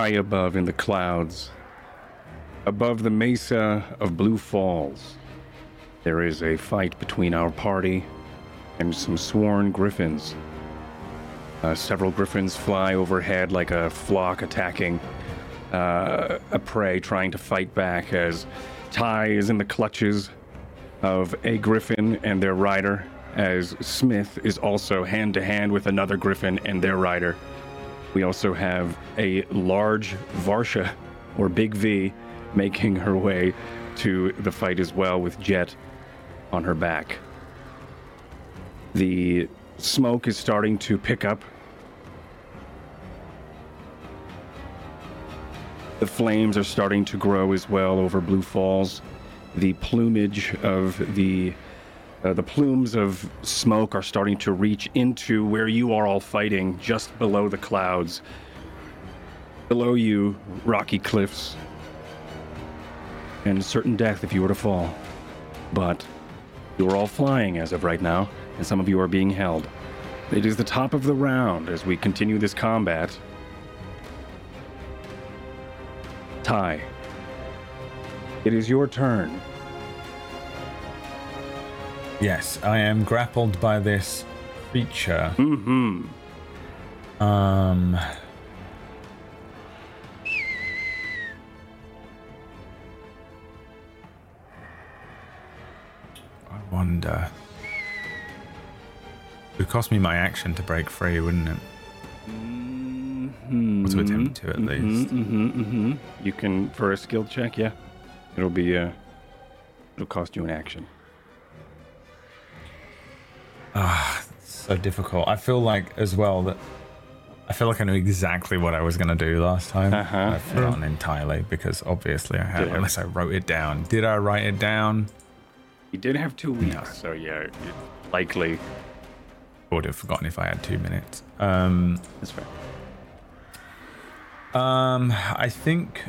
high above in the clouds, above the mesa of Blue Falls, there is a fight between our party and some sworn griffins. Uh, several griffins fly overhead like a flock attacking uh, a prey, trying to fight back as Ty is in the clutches of a griffin and their rider, as Smith is also hand to hand with another griffin and their rider. We also have a large Varsha, or Big V, making her way to the fight as well with Jet on her back. The smoke is starting to pick up. The flames are starting to grow as well over Blue Falls. The plumage of the uh, the plumes of smoke are starting to reach into where you are all fighting, just below the clouds. Below you, rocky cliffs, and certain death if you were to fall. But you are all flying as of right now, and some of you are being held. It is the top of the round as we continue this combat. Ty, it is your turn. Yes, I am grappled by this creature. Mm-hmm. Um. I wonder. It would cost me my action to break free, wouldn't it? Mm-hmm. Or to attempt to, at least. Mm-hmm, mm-hmm. You can for a skill check, yeah. It'll be uh it'll cost you an action. Ah, it's so difficult. I feel like as well that I feel like I knew exactly what I was going to do last time. Uh-huh. I've forgotten entirely because obviously I had, unless I wrote it down. Did I write it down? You did have two weeks, No. so yeah, likely I would have forgotten if I had two minutes. Um, that's fair. um, I think.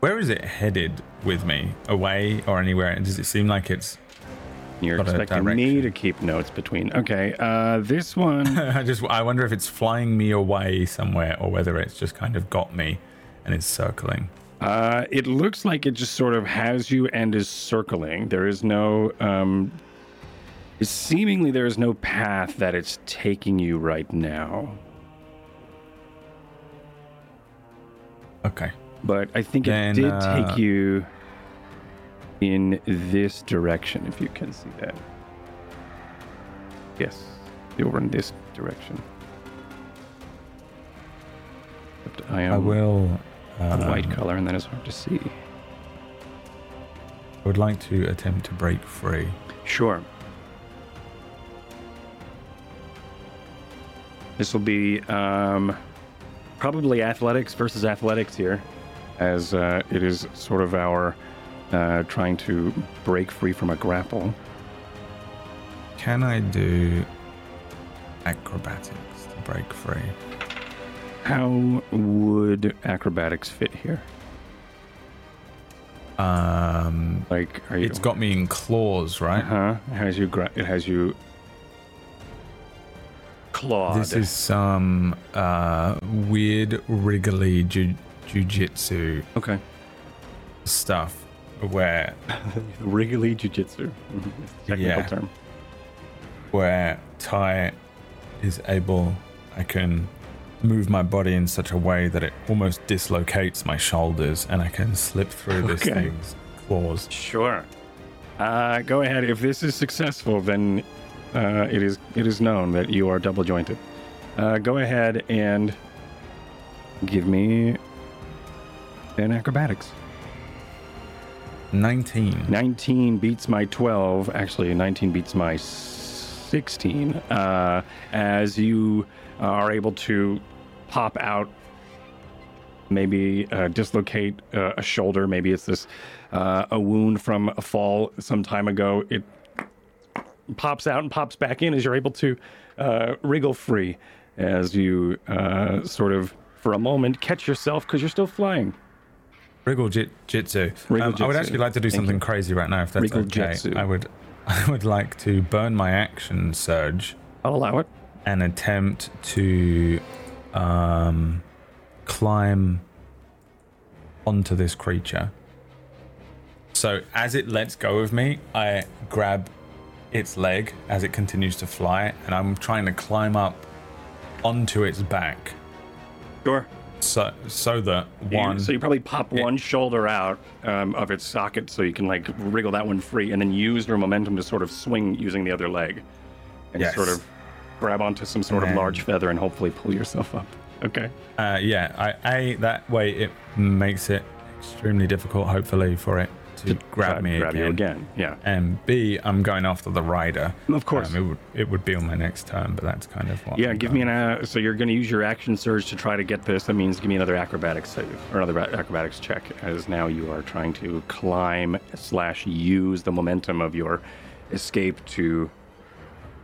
Where is it headed with me? Away or anywhere? Does it seem like it's? You're Got expecting me to keep notes between. Okay, uh, this one. I just I wonder if it's flying me away somewhere or whether it's just kind of got me and it's circling. Uh, it looks like it just sort of has you and is circling. There is no, um, seemingly there is no path that it's taking you right now. Okay. But I think Then, it did uh, take you in this direction, if you can see that. Yes, over in this direction. Except I am I will. a white um, color, and that is hard to see. I would like to attempt to break free. Sure. This will be um, probably athletics versus athletics here, as uh, it is sort of our uh, trying to break free from a grapple. Can I do acrobatics to break free? How would acrobatics fit here? Um, Like, are you? it's got me in claws, right? huh. It has you. Gra- it has you. Clawed. This is some uh, weird, wriggly ju- jujitsu okay. stuff where Wriggly jujitsu. Mhm. Technical Yeah. term. where Ty is able, I can move my body in such a way that it almost dislocates my shoulders, and I can slip through this Okay. thing's claws. Sure. Uh, go ahead. If this is successful, then uh, it is it is known that you are double jointed. Uh, go ahead and give me an acrobatics. 19. 19 beats my 12. Actually, 19 beats my 16. Uh, as you are able to pop out, maybe uh, dislocate uh, a shoulder. Maybe it's this uh, a wound from a fall some time ago. It pops out and pops back in as you're able to uh, wriggle free as you uh, sort of, for a moment, catch yourself because you're still flying. Wriggle jit- jitsu. Wriggle Um, I would actually like to do Thank something you. crazy right now, if that's Wriggle okay. jitsu. I would, I would like to burn my action surge I'll allow it. and attempt to um, climb onto this creature. So as it lets go of me, I grab its leg as it continues to fly, and I'm trying to climb up onto its back. Sure. So so that You- one so you probably pop one shoulder out um, of its socket so you can like wriggle that one free and then use your momentum to sort of swing using the other leg and Yes. sort of grab onto some sort of And large feather and hopefully pull yourself up. Okay. Uh, yeah, I. that way it makes it extremely difficult, hopefully, for it to grab me grab again. you again. Yeah. And B, I'm going after the rider. Of course. Um, it would it would be on my next turn, but that's kind of what. Yeah, I'm give me an. Uh, so you're going to use your action surge to try to get this. That means give me another acrobatics save or another acrobatics check, as now you are trying to climb slash use the momentum of your escape to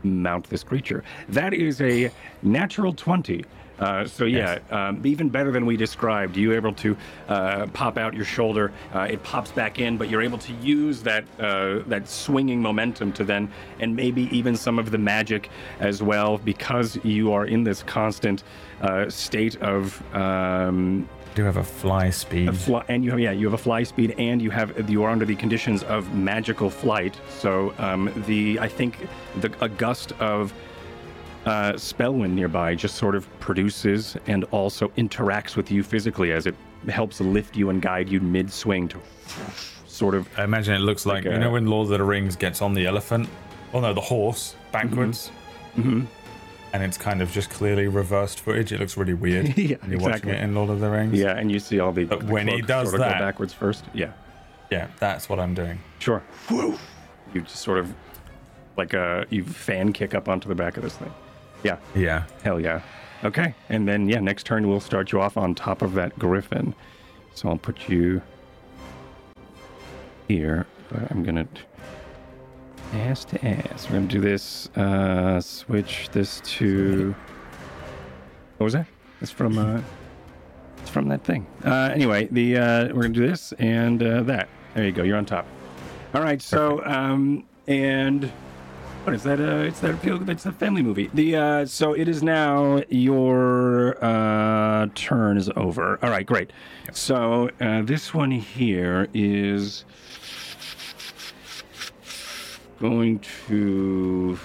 mount this creature. That is a natural twenty. Uh, so yeah, um, even better than we described. You able to uh, pop out your shoulder. Uh, it pops back in, but you're able to use that uh, that swinging momentum to then, and maybe even some of the magic as well, because you are in this constant uh, state of. Um, do have a fly speed. fly, and you have yeah you have a fly speed and you have you are under the conditions of magical flight so um, the i think the a gust of uh, spellwind nearby just sort of produces and also interacts with you physically as it helps lift you and guide you mid swing to sort of I imagine it looks like, Like you a- know when Lord of the Rings gets on the elephant, oh no, the horse backwards, Mhm. and it's kind of just clearly reversed footage. It looks really weird. Yeah, you're watching it in Lord of the Rings. yeah and you see all the, But the when he does sort of that- go backwards first yeah yeah, that's what I'm doing. sure Whew. you just sort of like a you fan kick up onto the back of this thing yeah Yeah. Hell yeah. Okay. And then, yeah, next turn we'll start you off on top of that griffin. So I'll put you here. But I'm going to ass to ass. We're going to do this. Uh, switch this to. What was that? It's from. Uh, it's from that thing. Uh, anyway, the uh, we're gonna do this and uh, that. There you go. You're on top. All right. So um, and what is that? Uh, it's that feel. It's a family movie. The uh, so it is now your uh, turn is over. All right, great. So uh, this one here is going to.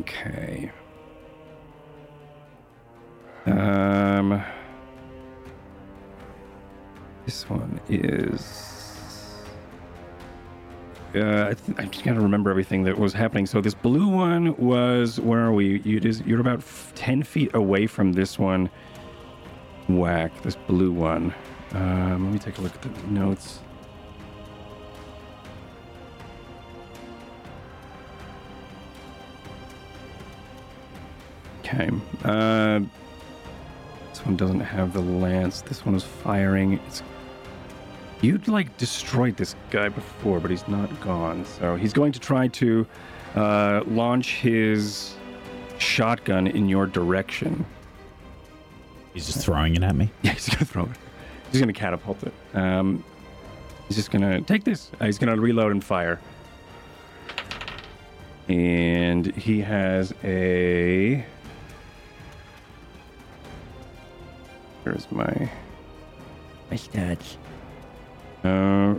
Okay. Um. This one is. Uh, I, I just gotta remember everything that was happening. So this blue one was where are we? You, is, you're about ten feet away from this one. Whack this blue one. Um, let me take a look at the notes. Okay. Uh, this one doesn't have the lance. This one is firing. It's You'd like destroyed this guy before, but he's not gone. So he's going to try to uh, launch his shotgun in your direction. He's just throwing it at me. Yeah, he's gonna throw it. He's gonna catapult it. Um, he's just gonna take this. Uh, he's gonna reload and fire. And he has a. Where's my my stats? Uh,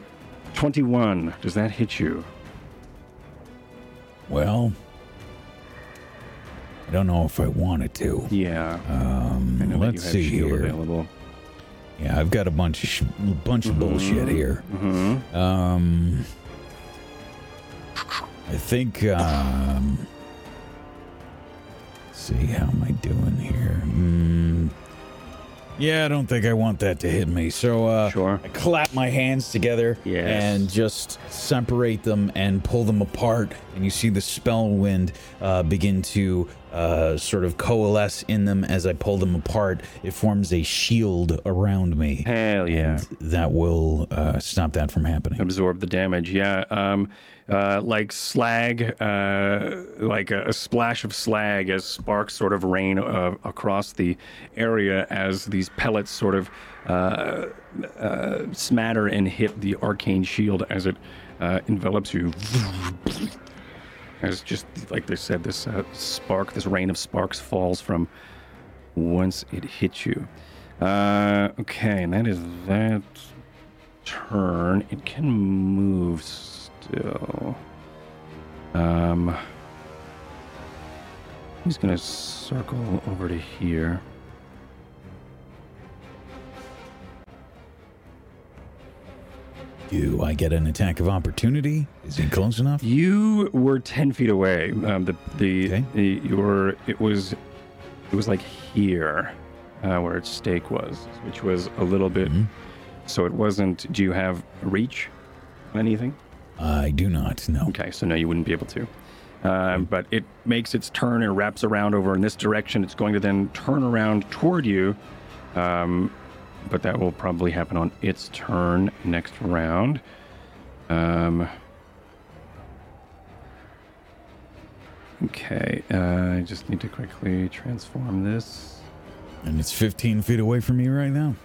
twenty-one. Does that hit you? Well, I don't know if I wanted to. Yeah. Um, let's see here. available. Yeah, I've got a bunch of sh- bunch of bullshit here. Mm-hmm. Um, I think. Um, let's see, how am I doing here? Mm, yeah, I don't think I want that to hit me. So, uh, Sure. I clap my hands together Yes. and just separate them and pull them apart. And you see the spell wind uh, begin to uh, sort of coalesce in them as I pull them apart. It forms a shield around me. Hell yeah. And that will uh, stop that from happening. absorb the damage. Yeah, um, uh, like slag, uh, like a, a splash of slag as sparks sort of rain uh, across the area as these pellets sort of uh, uh, smatter and hit the arcane shield as it uh, envelops you. As just like they said, this uh, spark, this rain of sparks falls from once it hits you. Uh, okay, and that is that turn. It can move still. Um, he's gonna circle over to here. Do I get an attack of opportunity? Is he close enough? You were ten feet away. Um, the the, Okay. the you were it was it was like here, uh, where its stake was, which was a little bit. Mhm. So it wasn't. Do you have reach? Anything? I do not. No. Okay, so no, you wouldn't be able to. Um, but it makes its turn and wraps around over in this direction. It's going to then turn around toward you. Um, but that will probably happen on its turn next round. Um, okay, uh, I just need to quickly transform this. And it's 15 feet away from me right now.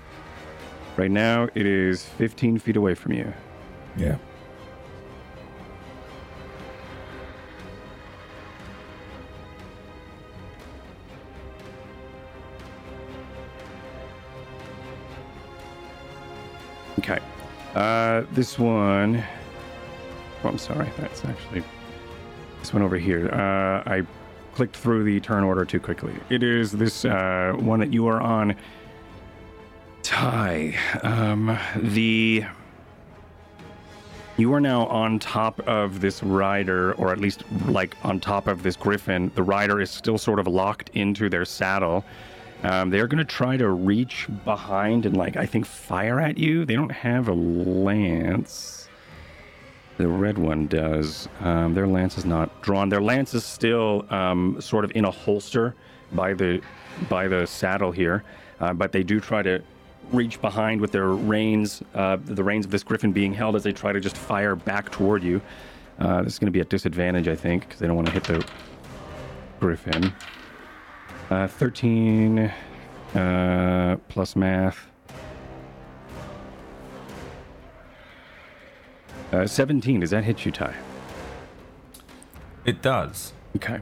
Right now, it is 15 feet away from you. Yeah. Okay. Uh, this one. Oh, I'm sorry. That's actually this one over here. Uh, I clicked through the turn order too quickly. It is this uh, one that you are on. Ty. Um, the. You are now on top of this rider, or at least like on top of this griffin. The rider is still sort of locked into their saddle. Um, they're going to try to reach behind and, like, I think fire at you. They don't have a lance. The red one does. Um, their lance is not drawn. Their lance is still um, sort of in a holster by the by the saddle here, uh, but they do try to reach behind with their reins, uh, the reins of this griffin being held as they try to just fire back toward you. Uh, this is going to be at disadvantage, I think, because they don't want to hit the griffin. Uh, 13 uh, plus math. Uh, 17. Does that hit you, Ty? It does. Okay.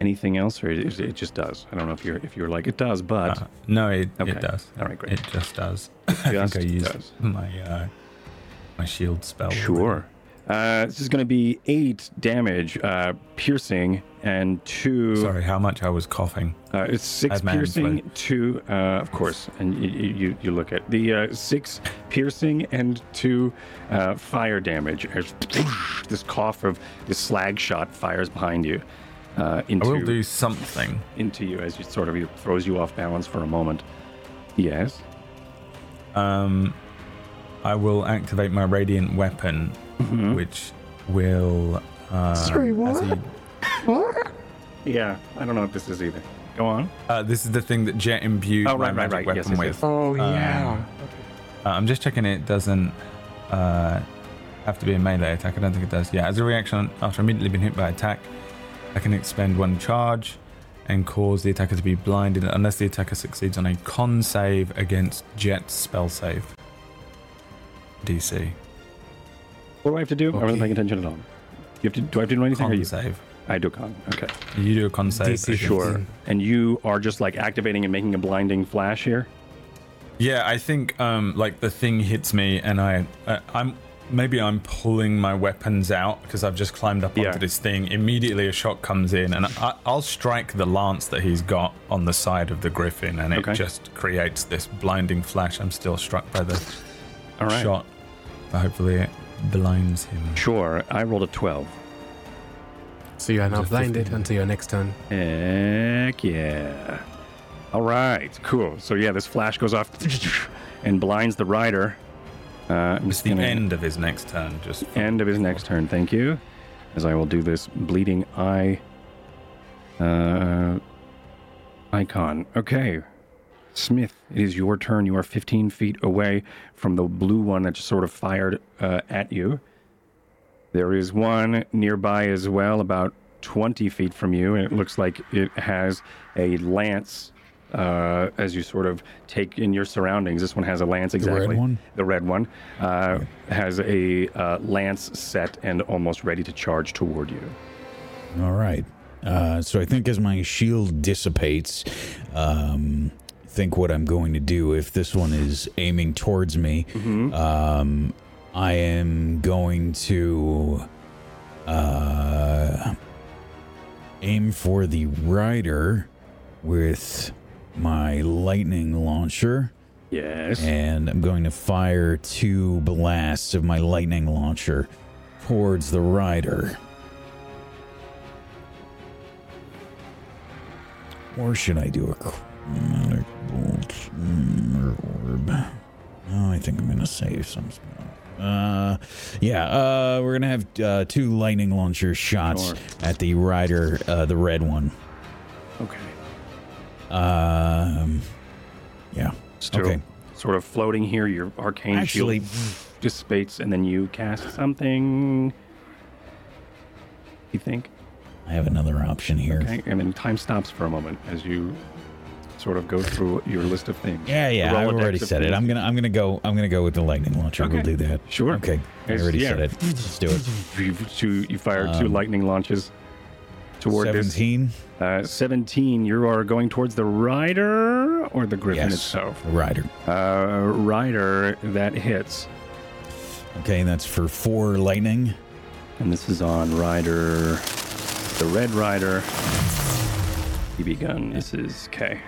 Anything else, or is it just does? I don't know if you're if you're like it does, but Uh, no, it, Okay. it does. All right, great. It just does. I Just think I used does. my uh, my shield spell. Sure. Uh, this is going to be eight damage, uh, piercing, and two. Sorry, how much I was coughing. Uh, it's six man piercing, two, uh, of course, and you, you, you look at the uh, six piercing and two uh, fire damage. This cough of this slag shot fires behind you uh, I into will do something. into you as you sort of it throws you off balance for a moment. Yes. Um, I will activate my radiant weapon, Mm-hmm. which will. Uh, Sorry, as what? he- Yeah. I don't know what this is either. Go on. uh, this is the thing that Jet imbued Oh, my right, right, magic right. Yes, weapon yes, with. yes. Oh yeah. Um, Uh, I'm just checking it doesn't uh, have to be a melee attack. I don't think it does. Yeah, as a reaction after immediately being hit by attack, I can expend one charge and cause the attacker to be blinded unless the attacker succeeds on a con save against Jet's spell save. DC. What do I have to do? I wasn't Okay. paying attention at all. You have to. Do I have to do anything? or you? save. I do con. Okay. You do a con save. DC Sure. And you are just like activating and making a blinding flash here. Yeah, I think um, like the thing hits me, and I, uh, I'm maybe I'm pulling my weapons out because I've just climbed up onto Yeah. this thing. Immediately, a shot comes in, and I, I'll strike the lance that he's got on the side of the griffin, and it Okay. just creates this blinding flash. I'm still struck by the All right. shot, but hopefully it blinds him. Sure. I rolled a 12. So you are now Just blinded 15. until your next turn. Heck yeah. All right. Cool. So yeah, this flash goes off and blinds the rider. Uh, It's the gonna- end of his next turn. Just end of his next turn. Thank you. As I will do this bleeding eye uh, icon. Okay. Smith, it is your turn. You are 15 feet away from the blue one that just sort of fired uh, at you. There is one nearby as well, about 20 feet from you, and it looks like it has a lance uh, as you sort of take in your surroundings. This one has a lance exactly. one? The red one uh, has a uh, lance set and almost ready to charge toward you. All right. Uh, so I think as my shield dissipates, um, think what I'm going to do, if this one is aiming towards me, um, I am going to uh, aim for the rider with my lightning launcher. Yes. And I'm going to fire two blasts of my lightning launcher towards the rider. Or should I do a chromatic bolt orb? No, I think I'm going to save some spell. Uh, yeah, uh, we're going to have uh, two lightning launcher shots Sure. at the rider, uh, the red one. Okay. Um, yeah. Still Okay. sort of floating here. Your arcane Actually, shield dissipates, and then you cast something. You think? I have another option here. Okay, and then time stops for a moment as you sort of go through your list of things. Yeah, yeah, I already said it. I'm gonna, I'm gonna go, I'm gonna go with the lightning launcher. We'll do that. Sure. Okay, I already yeah. said it. Let's do it. You, two, you fire two Um, lightning launches toward Seventeen. this. Uh, 17, you are going towards the rider or the griffin Yes, itself? rider. Uh, rider, that hits. Okay, that's for four lightning. And this is on rider, the red rider. BB gun, this is K.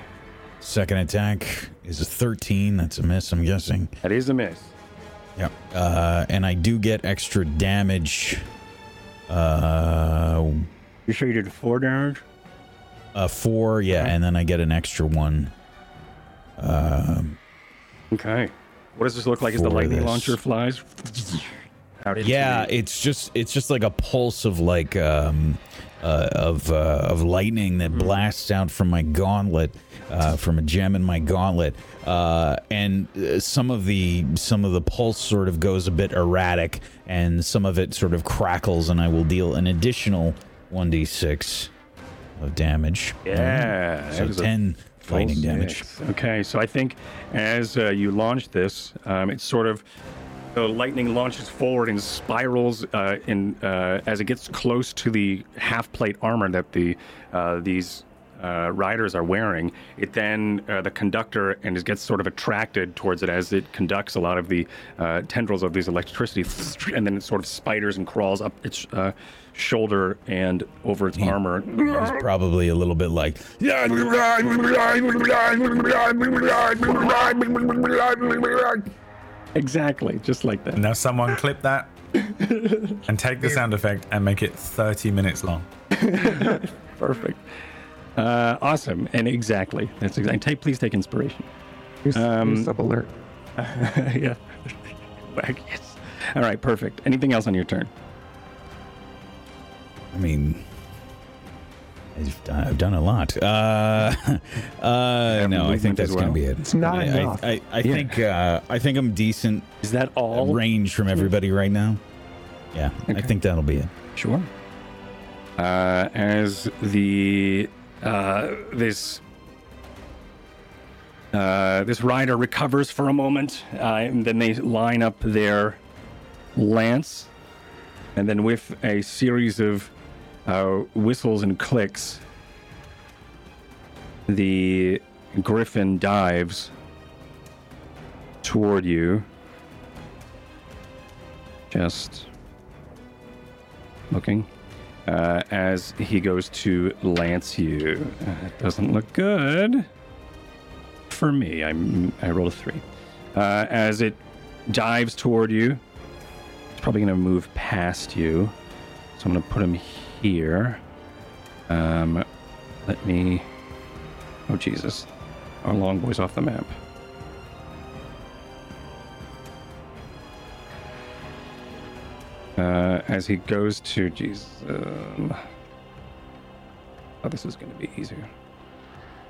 Second attack is a thirteen. That's a miss. I'm guessing. That is a miss. Yep. Uh, and I do get extra damage. Uh, You sure you did four damage? uh, four. Yeah, Okay. and then I get an extra one. Um, Okay. What does this look like as the lightning this. launcher flies? Yeah, it's just it's just like a pulse of like um uh, of uh, of lightning that blasts out from my gauntlet, uh, from a gem in my gauntlet, uh, and uh, some of the some of the pulse sort of goes a bit erratic, and some of it sort of crackles, and I will deal an additional one d six of damage. Yeah. so it was a ten lightning damage. Okay, so I think as uh, you launch this, um, it's sort of the lightning launches forward and spirals uh, in uh, as it gets close to the half plate armor that the uh, these uh, riders are wearing. It then uh, the conductor and it gets sort of attracted towards it as it conducts a lot of the uh, tendrils of these electricity, and then it sort of spiders and crawls up its uh, shoulder and over its armor. It's probably a little bit like Exactly, just like that. Now, someone clip that and take the sound effect and make it 30 minutes long. Perfect. Uh, awesome. And exactly. That's exactly. Take, please take inspiration. Here's, Um, sub alert. yeah. Yes. All right. Perfect. Anything else on your turn? I mean, I've done, I've done a lot. Uh, uh, no, I think that's as going to be it. It's not I, enough. I, I, I Yeah. think uh, I think I'm decent Is that all? range from everybody right now. Yeah, I think that'll be it. Sure. Uh, as the uh, this uh, this rider recovers for a moment, uh, and then they line up their lance, and then with a series of uh, whistles and clicks, the griffin dives toward you. Just looking uh, as he goes to lance you. Uh, it doesn't look good for me. I'm, I rolled a three. Uh, as it dives toward you, it's probably going to move past you. So I'm going to put him here. Um, let me. Oh, Jesus. Our long boy's off the map. uh, as he goes to Jesus. Um, oh, this is going to be easier.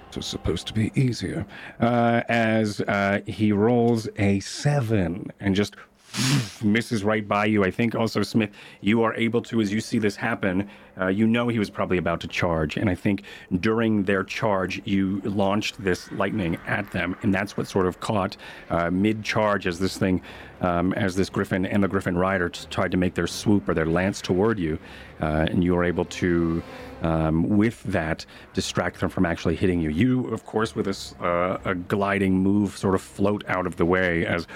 This was supposed to be easier. Uh, as uh, he rolls a seven and just misses right by you. I think also, Smith, you are able to, as you see this happen, uh, you know he was probably about to charge. And I think during their charge, you launched this lightning at them. And that's what sort of caught uh, mid charge as this thing, um, as this griffin and the griffin rider t- tried to make their swoop or their lance toward you. Uh, and you were able to. Um, with that, distract them from actually hitting you. You, of course, with a, uh, a gliding move, sort of float out of the way as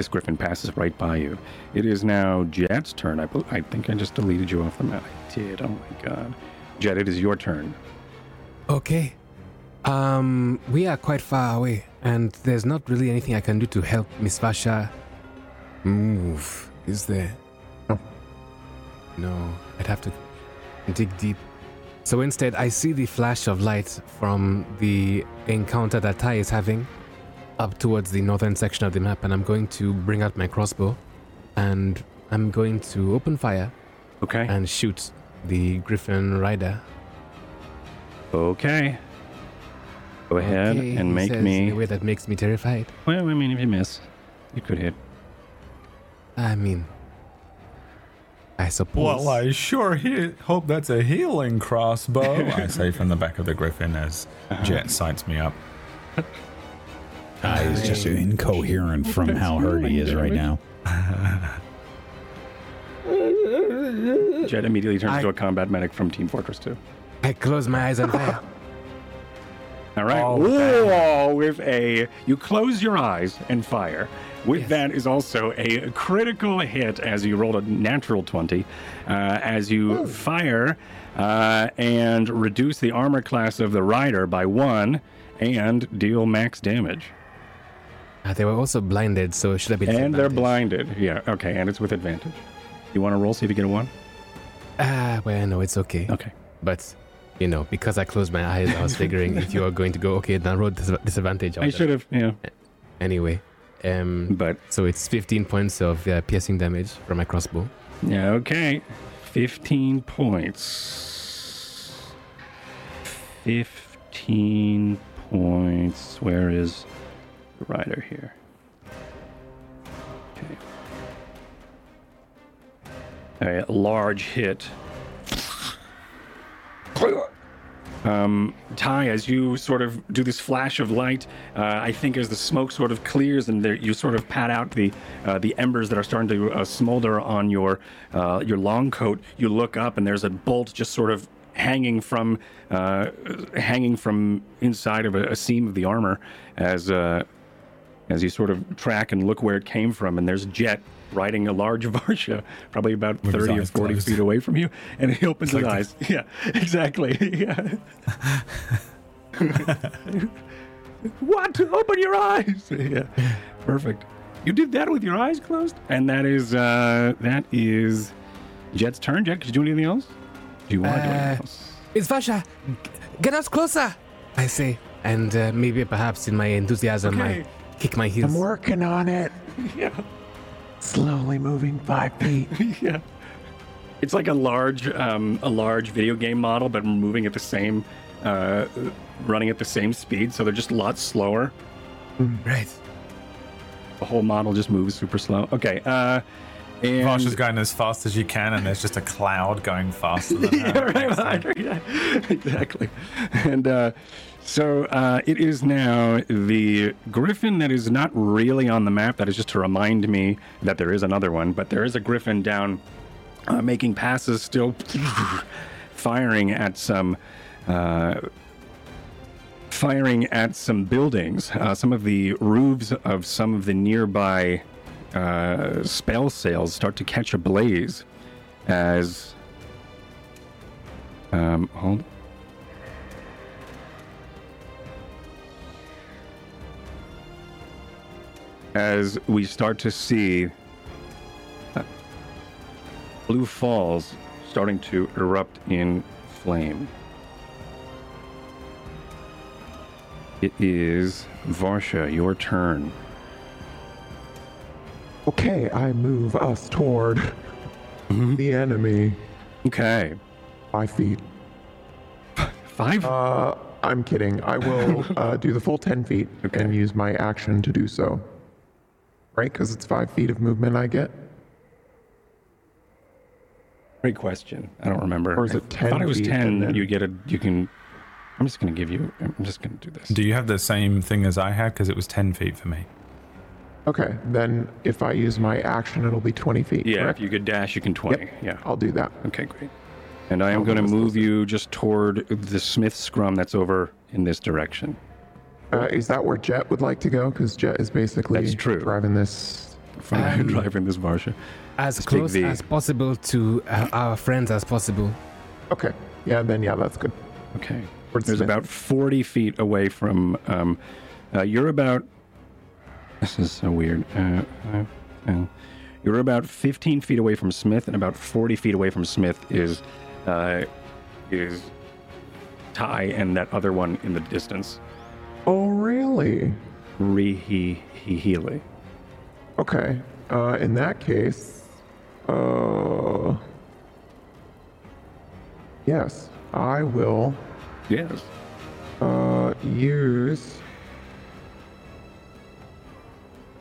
this griffin passes right by you. It is now Jet's turn. I, bel- I think I just deleted you off the map. I did. Oh my god. Jet, it is your turn. Okay. Um, we are quite far away, and there's not really anything I can do to help Miss Varsha move, is there? No. No, I'd have to dig deep. So instead, I see the flash of light from the encounter that Ty is having up towards the northern section of the map, and I'm going to bring out my crossbow and I'm going to open fire Okay. and shoot the Griffin Rider. Okay. Go ahead Okay, and make says in me. a way that makes me terrified. Well, I mean, if you miss, you could hit. I mean, I suppose. Well, I sure he- hope that's a healing crossbow. I say from the back of the griffin as Jet sights me up. I is just incoherent from how hurt he is right now. Jet immediately turns I- into a combat medic from Team Fortress 2. I close my eyes and fire. All right. Oh, Whoa, with a you close your eyes and fire. With that is also a critical hit as you rolled a natural 20. Uh, as you fire uh, and reduce the armor class of the rider by one and deal max damage. Ah, they were also blinded, so should I be And they're blinded. Yeah, okay, and it's with advantage. You want to roll, see if you get a one? Ah, well, no, it's okay. Okay. But, you know, because I closed my eyes, I was figuring if you are going to go, okay, then roll dis- disadvantage. I should have, yeah. Anyway, um, But, so it's 15 points of uh, piercing damage from my crossbow. yeah, okay. 15 points. 15 points. Where is rider here? Okay. A large hit. Um, Ty, as you sort of do this flash of light, uh, I think as the smoke sort of clears and there, you sort of pat out the uh, the embers that are starting to uh, smolder on your uh, your long coat, you look up and there's a bolt just sort of hanging from uh, hanging from inside of a, a seam of the armor as uh, as you sort of track and look where it came from, and there's Jet riding a large Varsha, probably about With 30 or 40 closed. feet away from you, and he opens his like eyes. Yeah, exactly. Yeah. what? Open your eyes. Yeah, perfect. You did that with your eyes closed, and that is uh, that is Jet's turn. Jet, could you do anything else? Do you want to do anything Uh, else? It's Varsha! G- Get us closer! I say, and uh, maybe perhaps in my enthusiasm, Okay. I kick my heels. I'm working on it. Yeah. Slowly moving five feet. yeah. It's like a large, um, a large video game model, but moving at the same, uh, running at the same speed. So they're just a lot slower. Right. The whole model just moves super slow. Okay. Uh, and Varsha's going as fast as you can, and there's just a cloud going faster than her. yeah, right, right, yeah, exactly. And uh, so uh, it is now the griffin that is not really on the map. That is just to remind me that there is another one, but there is a griffin down uh, making passes, still firing at some. Uh, firing at some buildings. Uh, some of the roofs of some of the nearby uh, spell sails start to catch ablaze as. Um, hold. As we start to see uh, Blue Falls starting to erupt in flame. It is Varsha, your turn. Okay, I move us toward the enemy. Okay. Five feet. Five? Uh, I'm kidding. I will uh, do the full 10 feet Okay. and use my action to do so. Right? Because it's five feet of movement I get. Great question. I don't remember. Or is it ten? I thought it was feet 10. then- You get a, you can, I'm just going to give you, I'm just going to do this. Do you have the same thing as I had? Because it was 10 feet for me. Okay, then if I use my action, it'll be 20 feet. yeah, correct? if you could dash, you can 20. Yeah. I'll do that. Okay, great. And I am going to move you just toward the Smith scrum that's over in this direction. Uh, is that where Jet would like to go? Because Jet is basically That's true. driving this. From Um, driving this Varsha. As Just take close the- as possible to uh, our friends as possible. Okay, yeah, then yeah, that's good. Okay. Towards There's Smith. about 40 feet away from. Um, uh, you're about. This is so weird. Uh, uh, uh, you're about 15 feet away from Smith, and about 40 feet away from Smith is uh, is Ty, and that other one in the distance, Oh, really? Rihi Healy. Okay. Uh, in that case, uh, yes, I will Yes. uh, use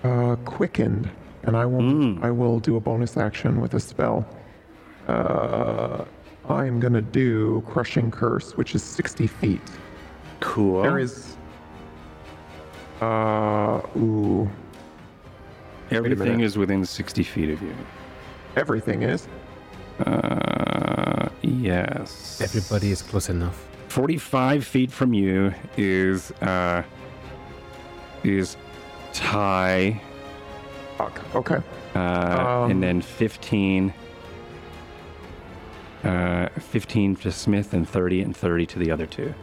uh, quickened, and I will Mm. I will do a bonus action with a spell. Uh, I am gonna do crushing curse, which is sixty feet. Cool. There is. Uh, ooh, Everything is within 60 feet of you. everything is. Uh, yes. Everybody is close enough. 45 feet from you is uh is Ty Fuck. Okay. uh Um, and then 15 uh 15 to Smith and 30 and 30 to the other two.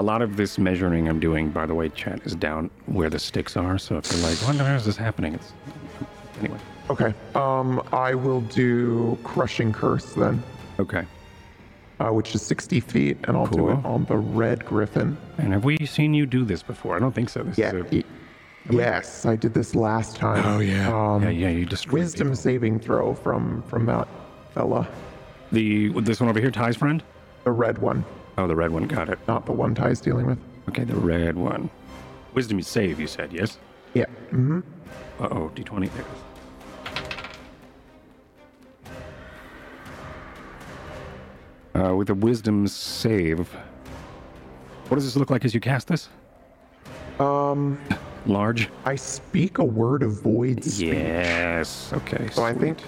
A lot of this measuring I'm doing by the way chat is down where the sticks are so if you're like hell is this happening it's anyway. Okay. Um, I will do crushing curse then, Okay. uh, which is sixty feet, and I'll do it on the red griffin. And have we seen you do this before? I don't think so. This Yeah. is a, y- yes, I did this last time. Oh yeah. Um, yeah, yeah, you destroyed Wisdom people. saving throw from from that fella, The this one over here, Ty's friend. the red one, Oh, the red one. Got it. not the one Ty's dealing with. Okay, the red one. Wisdom you save. You said yes. Yeah. Mm-hmm. Uh oh, d20. There. Uh, with a wisdom save. What does this look like as you cast this? Um, Large. I speak a word of void speech. Yes. Okay. So I think,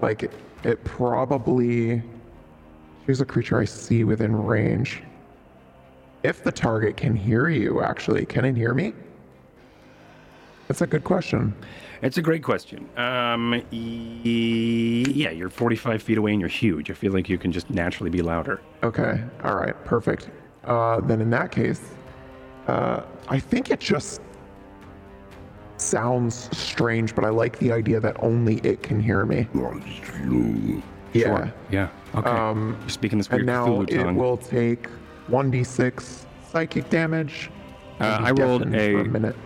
like, it, it probably. Here's a creature I see within range. If the target can hear you, actually, can it hear me? That's a good question. It's a great question. Um, e- yeah, you're 45 feet away and you're huge. I feel like you can just naturally be louder. Okay. All right. Perfect. Uh, then in that case, uh, I think it just sounds strange, but I like the idea that only it can hear me. Yeah. Yeah. Okay. Um, you're speaking this and now Cthulhu it tongue. will take 1d6 psychic damage. Uh, I rolled deafened for a- a minute.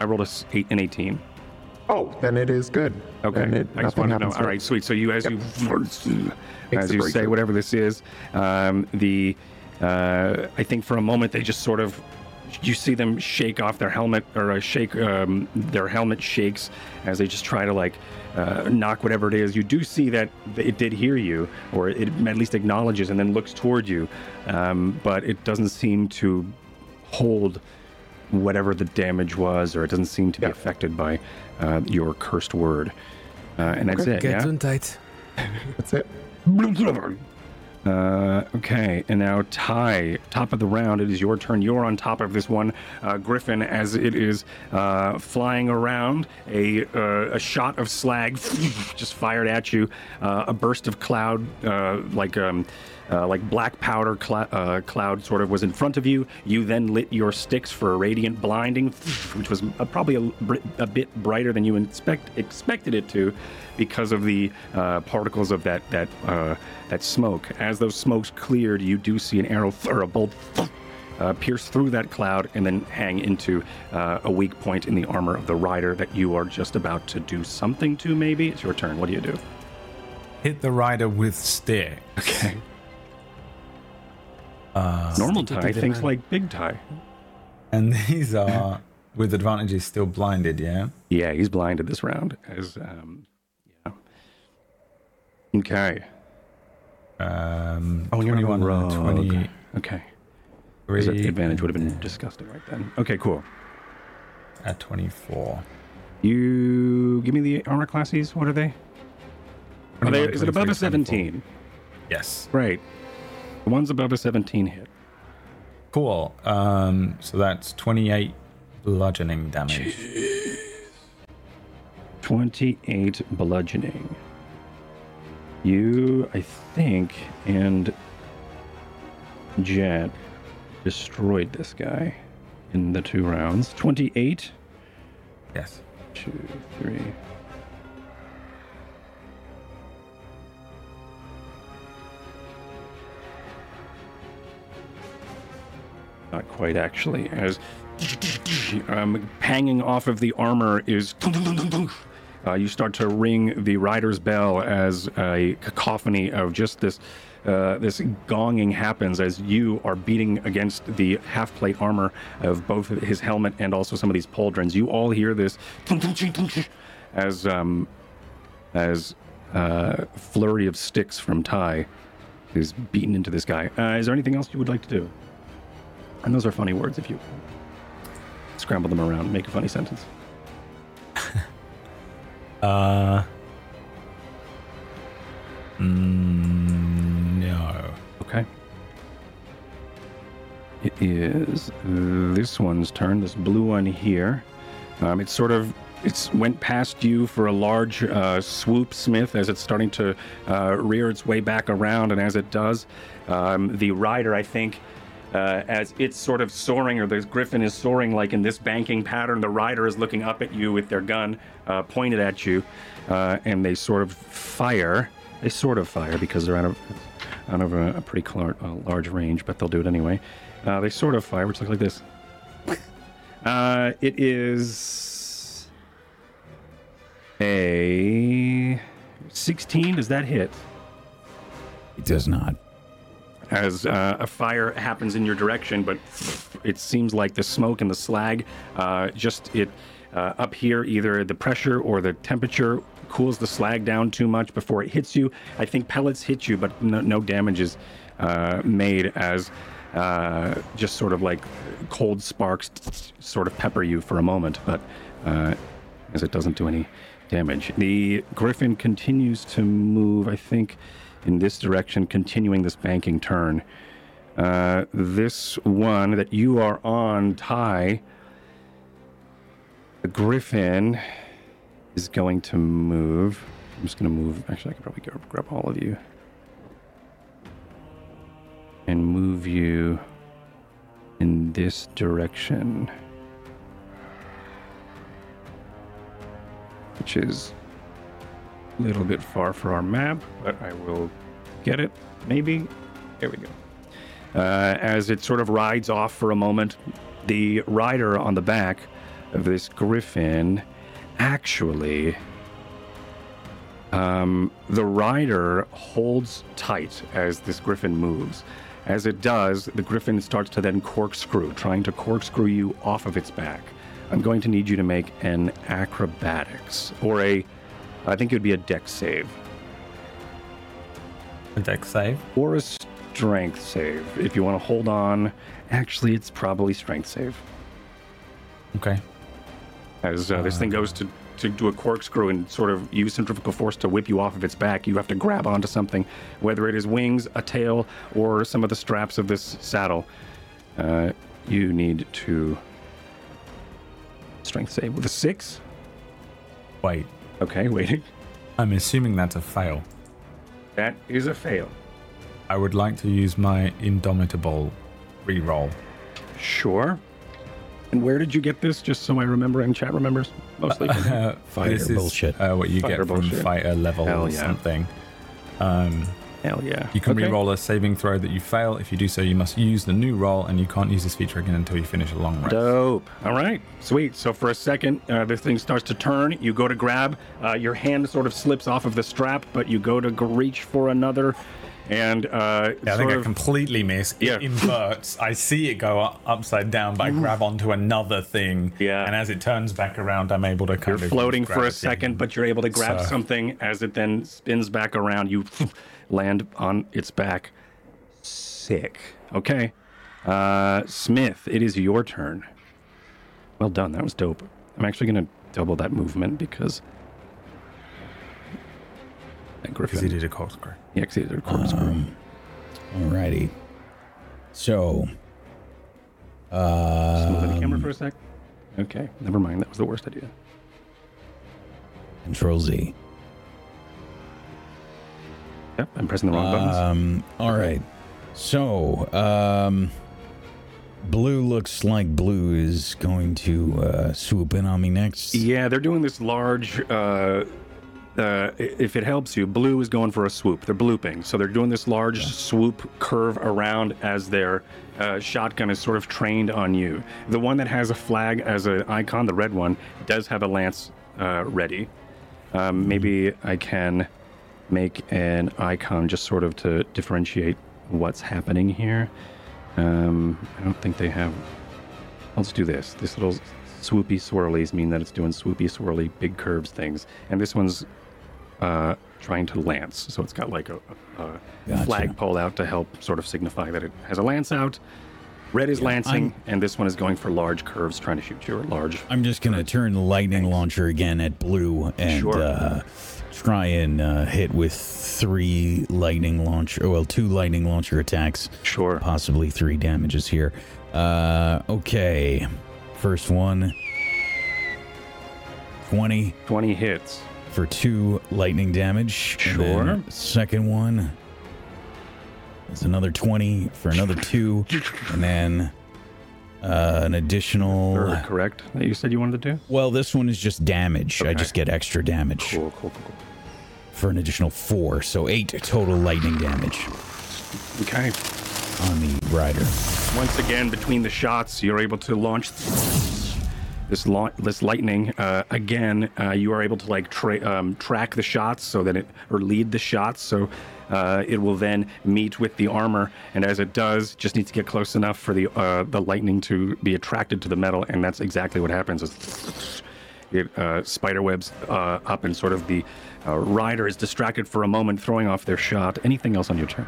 I rolled a s- eight and 18. Oh, then it is good. Okay. Then it, I just nothing to know. happens. All right, sweet. So you, as you, Makes as the you say whatever this is, um, the, uh, I think for a moment they just sort of, you see them shake off their helmet or uh, shake um, their helmet shakes as they just try to like uh, knock whatever it is. You do see that it did hear you, or it at least acknowledges and then looks toward you, um, but it doesn't seem to hold whatever the damage was, or it doesn't seem to be Yeah. affected by uh, your cursed word. Uh, and that's it. Get yeah. tight. That's it. Uh, okay, and now Ty, top of the round. It is your turn. You're on top of this one, uh, Griffin, as it is uh, flying around. A uh, a shot of slag just fired at you. Uh, a burst of cloud, like um, like black powder cl- cloud, sort of was in front of you. You then lit your sticks for a radiant blinding, which was probably a, a bit brighter than you expect expected it to, because of the uh, particles of that that uh, that smoke. As those smokes cleared, you do see an arrow or a bolt uh, pierce through that cloud and then hang into uh, a weak point in the armor of the rider that you are just about to do something to. Maybe it's your turn. What do you do? Hit the rider with stick. Okay. Uh, Normal tie to the thinks man. like big tie. and these are with advantage is still blinded, yeah? Yeah, he's blinded this round. As um. Okay. Um, Oh, you're not a 21 and a rogue. 23. The advantage would have been disgusting right then. Okay, cool. At 24. You give me the armor classes. What are they? Are they is it above a 17? Yes. Right. The one's above a 17 hit. Cool. Um, so that's 28 bludgeoning damage. 28 bludgeoning. You, I think, and Jet destroyed this guy in the two rounds. 28. Yes. Two, three. Not quite, actually. As um, hanging off of the armor is. Uh, you start to ring the rider's bell as a cacophony of just this. Uh, this gonging happens as you are beating against the half plate armor of both his helmet and also some of these pauldrons. You all hear this as um, as uh, flurry of sticks from Ty is beaten into this guy. Uh, is there anything else you would like to do? And those are funny words if you scramble them around, make a funny sentence. Uh. Mm, no. Okay. It is this one's turn, this blue one here. Um, it's sort of it's went past you for a large uh, swoop, Smith, as it's starting to uh, rear its way back around, and as it does, um, the rider, I think, uh, as it's sort of soaring, or the griffin is soaring like in this banking pattern, the rider is looking up at you with their gun uh, pointed at you, uh, and they sort of fire. They sort of fire because they're out of out of a, a pretty uh, large range, but they'll do it anyway. Uh, they sort of fire, which looks like this. Uh, it is a 16. Does that hit? It does not. As uh, a fire happens in your direction, but it seems like the smoke and the slag uh, just it uh, up here either the pressure or the temperature cools the slag down too much before it hits you. I think pellets hit you, but no, no damage is uh, made as uh, just sort of like cold sparks sort of pepper you for a moment, but uh, as it doesn't do any damage. The griffin continues to move, I think, in this direction, continuing this banking turn. Uh, this one that you are on, Ty, the griffin is going to move. I'm just going to move. Actually, I could probably grab, grab all of you and move you in this direction. which is little bit far for our map, but I will get it. Maybe. There we go. Uh, as it sort of rides off for a moment, the rider on the back of this griffin actually. Um, the rider holds tight as this griffin moves. As it does, the griffin starts to then corkscrew, trying to corkscrew you off of its back. I'm going to need you to make an acrobatics or a, I think it would be a dex save A deck save. or a strength save if you want to hold on. Actually, it's probably strength save. Okay. As uh, this thing goes to, to do a corkscrew and sort of use centrifugal force to whip you off of its back, you have to grab onto something, whether it is wings, a tail, or some of the straps of this saddle. Uh, you need to strength save with a six. Wait. Okay, waiting. I'm assuming that's a fail. That is a fail. I would like to use my Indomitable reroll. Sure. And where did you get this? Just so I remember and chat remembers. Mostly. from- Uh, Fighter this is, bullshit. Uh, what you Fighter get from bullshit. fighter level Hell or yeah. something. Um, Hell yeah. you can Okay. reroll a saving throw that you fail. If you do so, you must use the new roll, and you can't use this feature again until you finish a long rest. Dope. All right. Sweet. So for a second, uh, this thing starts to turn. You go to grab. Uh, your hand sort of slips off of the strap, but you go to g- reach for another and uh, Yeah, I sort think I completely miss. It Yeah. inverts. I see it go up, upside down, but I grab onto another thing. Yeah. And as it turns back around, I'm able to kind You're of. floating for a second, but you're able to grab So- something as it then spins back around. You land on its back. Sick. Okay. Uh, Smith, it is your turn. Well done. That was dope. I'm actually going to double that movement because. That Because he did a corkscrew. yeah He exceeded a corkscrew. Um, alrighty. So, Just move the camera um, for a sec. Okay. Never mind. That was the worst idea. Control Z. Yep. I'm pressing the wrong buttons. Um, all right. So, um, Blue looks like Blue is going to uh, swoop in on me next. Yeah, they're doing this large. Uh, uh, if it helps you, blue is going for a swoop. They're blooping, so they're doing this large swoop curve around as their uh, shotgun is sort of trained on you. The one that has a flag as an icon, the red one, does have a lance uh, ready. Um, maybe I can make an icon just sort of to differentiate what's happening here. Um, I don't think they have Let's do this. This little swoopy swirlies mean that it's doing swoopy swirly big curves things, and this one's uh, trying to lance. So it's got like a, a, Gotcha. flagpole out to help sort of signify that it has a lance out. Red is lancing, I'm- and this one is going for large curves, trying to shoot you at large. I'm just going to turn the lightning launcher again at Blue and Sure. uh, try and uh, hit with three lightning launcher, well, two lightning launcher attacks, Sure. possibly three damages here. Uh, okay. First one 20 20 hits. for two lightning damage. Sure. second one is another 20 for another two. And then uh, an additional. Or correct? That you said you wanted to do? Well, this one is just damage. I just get extra damage Cool, cool, cool, cool. For an additional four. So eight total lightning damage Okay. on the rider. Once again, between the shots, you're able to launch this this lightning. Uh, again, uh, you are able to like tra- um, track the shots so that it or lead the shots so uh, it will then meet with the armor. And as it does, just needs to get close enough for the uh, the lightning to be attracted to the metal, and that's exactly what happens. Is it uh, spiderwebs uh, up, and sort of the uh, rider is distracted for a moment, throwing off their shot. Anything else on your turn?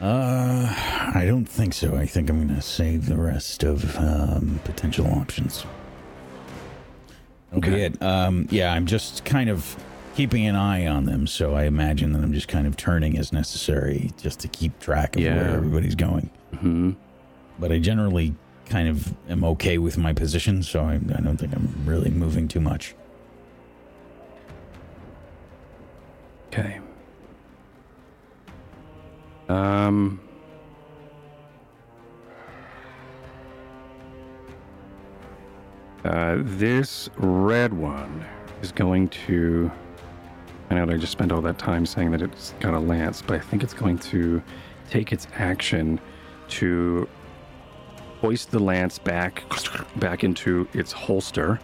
Uh, I don't think so. I think I'm going to save the rest of um, potential options. Okay. It. Um, yeah, I'm just kind of keeping an eye on them, so I imagine that I'm just kind of turning as necessary just to keep track of Yeah. where everybody's going. hmm But I generally kind of am okay with my position, so I, I don't think I'm really moving too much. Okay. Um. Uh, this red one is going to. I know that I just spent all that time saying that it's got a lance, but I think it's going to take its action to hoist the lance back back into its holster,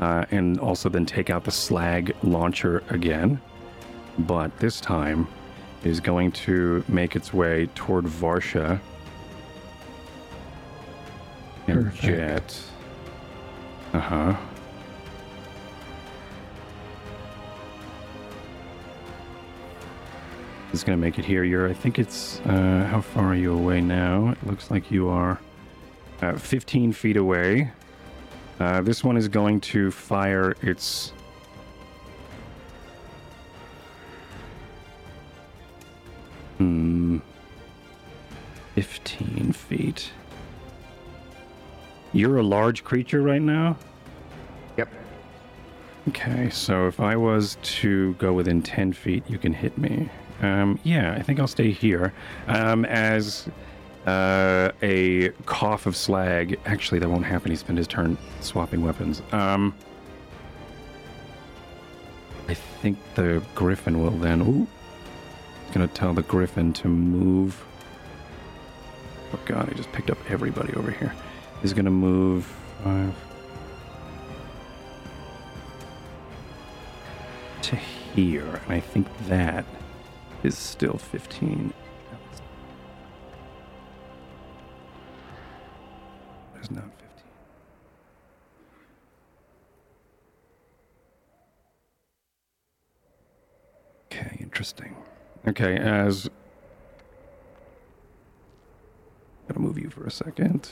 uh, and also then take out the slag launcher again but this time is going to make its way toward Varsha and Perfect. jet. Uh huh. It's going to make it here. You're, I think it's, uh, how far are you away now? It looks like you are uh, 15 feet away. Uh, this one is going to fire its Hmm. 15 feet. You're a large creature right now? Yep. Okay, so if I was to go within 10 feet, you can hit me. Um, yeah, I think I'll stay here. Um, as uh, a cough of slag. Actually, that won't happen. He spent his turn swapping weapons. Um, I think the griffin will then. Ooh. Gonna tell the griffin to move. Oh god, I just picked up everybody over here. He's gonna move five to here, and I think that is still 15. It's not 15. Okay, interesting. Okay, as. Gotta move you for a second.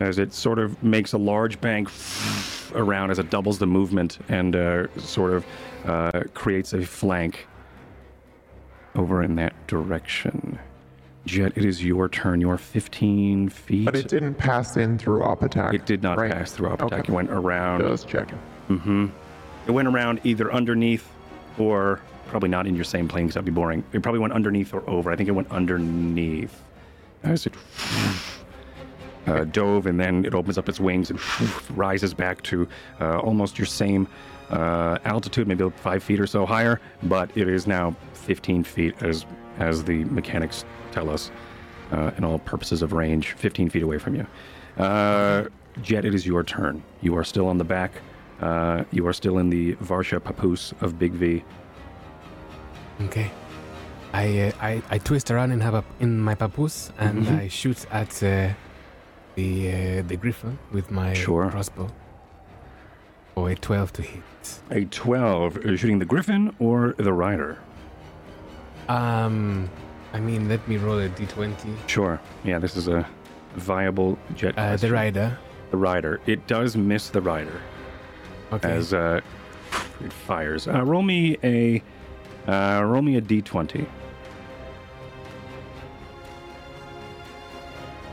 As it sort of makes a large bank around as it doubles the movement and uh, sort of uh, creates a flank over in that direction. Jet, it is your turn. You're 15 feet. But it didn't pass in through op attack. It did not right? pass through up attack. Okay. It went around. Just checking. Mm-hmm. It went around either underneath or probably not in your same plane because that'd be boring. It probably went underneath or over. I think it went underneath. As it uh, dove and then it opens up its wings and rises back to uh, almost your same uh, altitude, maybe five feet or so higher, but it is now 15 feet as as the mechanics tell us, uh, in all purposes of range, 15 feet away from you. Uh, Jet, it is your turn. You are still on the back. Uh, you are still in the Varsha Papoose of Big V. Okay. I, uh, I I twist around in, have a, in my papoose and Mhm. I shoot at uh, the uh, the griffin with my Sure. crossbow. Or a 12 to hit. A 12, are you shooting the Griffin or the Rider? Um, I mean, let me roll a d20. Sure. Yeah, this is a viable jet. Uh, the rider. The Rider. It does miss the Rider Okay. as uh, it fires. Uh, roll me a uh, roll me a d20.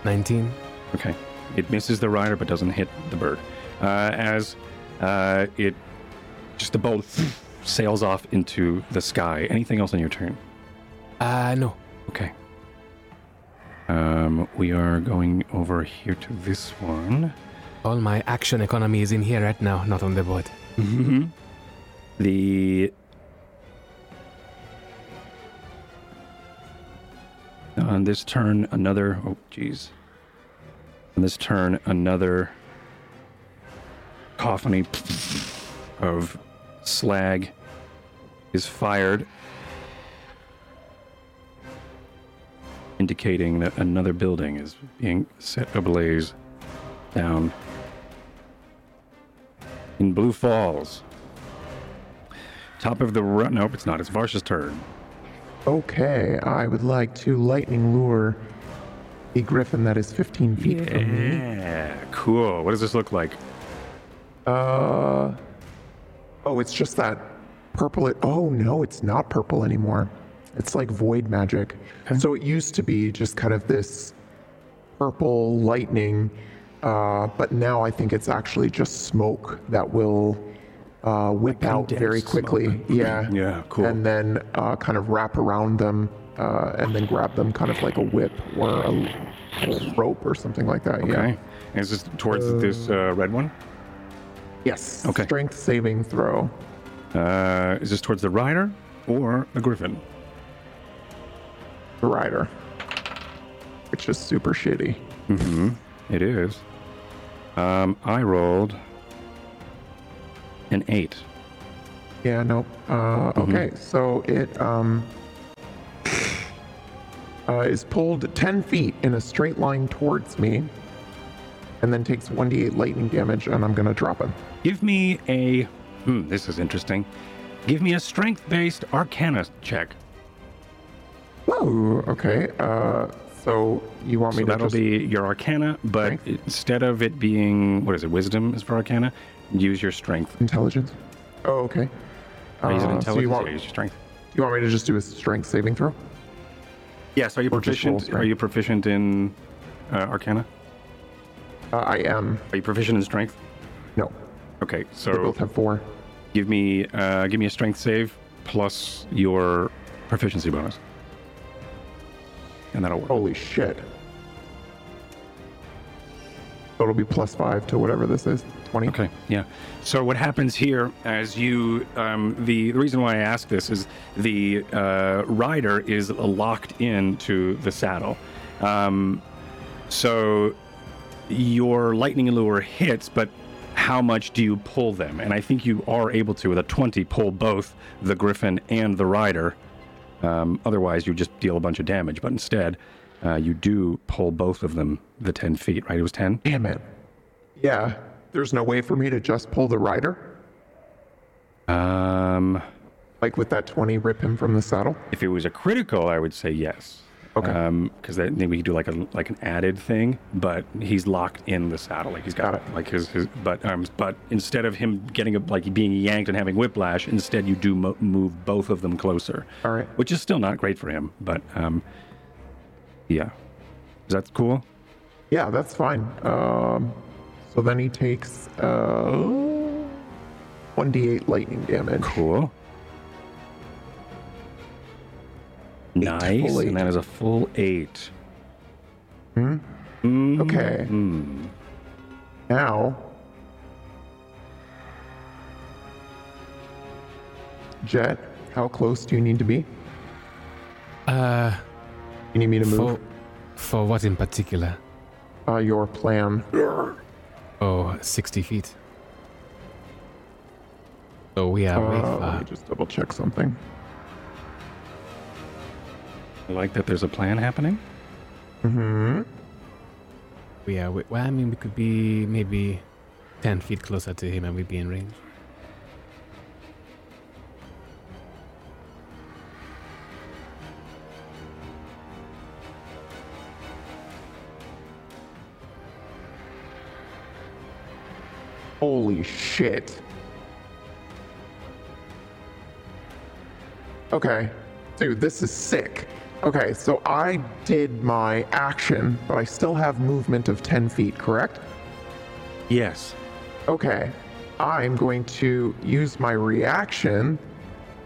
19. Okay. It misses the rider but doesn't hit the bird. Uh, as uh, it just the bolt sails off into the sky. Anything else on your turn? Uh, no. Okay. Um, we are going over here to this one. All my action economy is in here right now, not on the board. Mm-hmm. The on this turn, another. Oh, jeez. On this turn, another cacophony of slag is fired, indicating that another building is being set ablaze down in Blue Falls. Top of the run. Nope, it's not. It's Varsha's turn. Okay, I would like to lightning lure a griffin that is 15 feet from me. Yeah, cool. What does this look like? Uh, oh, it's just that purple. It, oh no, it's not purple anymore. It's like void magic. So it used to be just kind of this purple lightning, uh, but now I think it's actually just smoke that will uh, whip out very quickly. smoke. Yeah. Yeah, cool. And then uh, kind of wrap around them uh, and then grab them kind of like a whip or a rope or something like that. Okay. Yeah. And is this towards this uh, red one? Yes. Okay. Strength saving throw. Uh, is this towards the rider or the griffin? the rider, which is super shitty. Mm-hmm. It is. Um, I rolled an eight. Yeah, nope. Uh, Okay, so it um, uh, is pulled 10 feet in a straight line towards me, and then takes 1d8 lightning damage, and I'm gonna drop him. Give me a. Hmm, this is interesting. Give me a strength-based Arcana check. Whoa, okay. Uh, so you want me So to that'll just be your Arcana, but Strength? instead of it being what is it, Wisdom is for Arcana, use your Strength. intelligence? Oh, okay. Or use it Uh, intelligence. so you want or use your Strength. you want me to just do a strength saving throw? Yes. Are you Or proficient? Are you proficient in uh, Arcana? Uh, I am. Are you proficient in Strength? No, Okay, they so both have four. give me uh, give me a Strength save plus your proficiency bonus, and that'll work. Holy shit. So it'll be plus five to whatever this is. 20. Okay, yeah. So what happens here, as you, um, the, the reason why I ask this is the uh, rider is locked into the saddle. Um, so your lightning lure hits, but how much do you pull them? And I think you are able to, with a 20, pull both the griffin and the rider. Um, otherwise, you just deal a bunch of damage. But instead, uh, you do pull both of them the 10 feet, right? It was 10? Damn it. Yeah. There's no way for me to just pull the rider? Um, Like with that 20, rip him from the saddle? if it was a critical, I would say yes. Okay. Because then we could do like a like an added thing, but he's locked in the saddle. Like he's got, Got it. like his, his but um but instead of him getting a, like being yanked and having whiplash, instead you do mo- move both of them closer. All right. Which is still not great for him, but um, yeah, is that cool? Yeah, that's fine. Um, so then he takes uh, 1d8 lightning damage. Cool. Nice, eight. and that is a full eight. Hmm. Okay. Now, Jet, how close do you need to be? Uh, You need me to move? for, for what in particular? Uh, your plan. Oh, 60 feet. So we are way Uh, let me just double check something. I like that there's a plan happening. Mm-hmm. We well, I mean, we could be maybe 10 feet closer to him and we'd be in range. Holy shit. Okay. Dude, this is sick. Okay, so I did my action, but I still have movement of 10 feet, correct? Yes. Okay. I'm going to use my reaction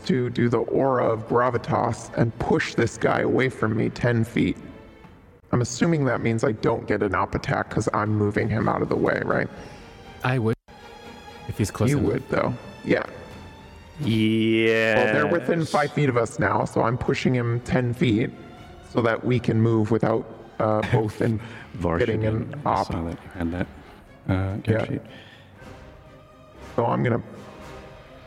to do the aura of gravitas and push this guy away from me 10 feet. I'm assuming that means I don't get an up attack because I'm moving him out of the way, right? I would. If he's close you enough. would, though. Yeah. Yeah. Well, they're within five feet of us now, so I'm pushing him 10 feet so that we can move without uh, both in getting an I op. saw that you had that. Uh, Yeah. sheet. So I'm going to.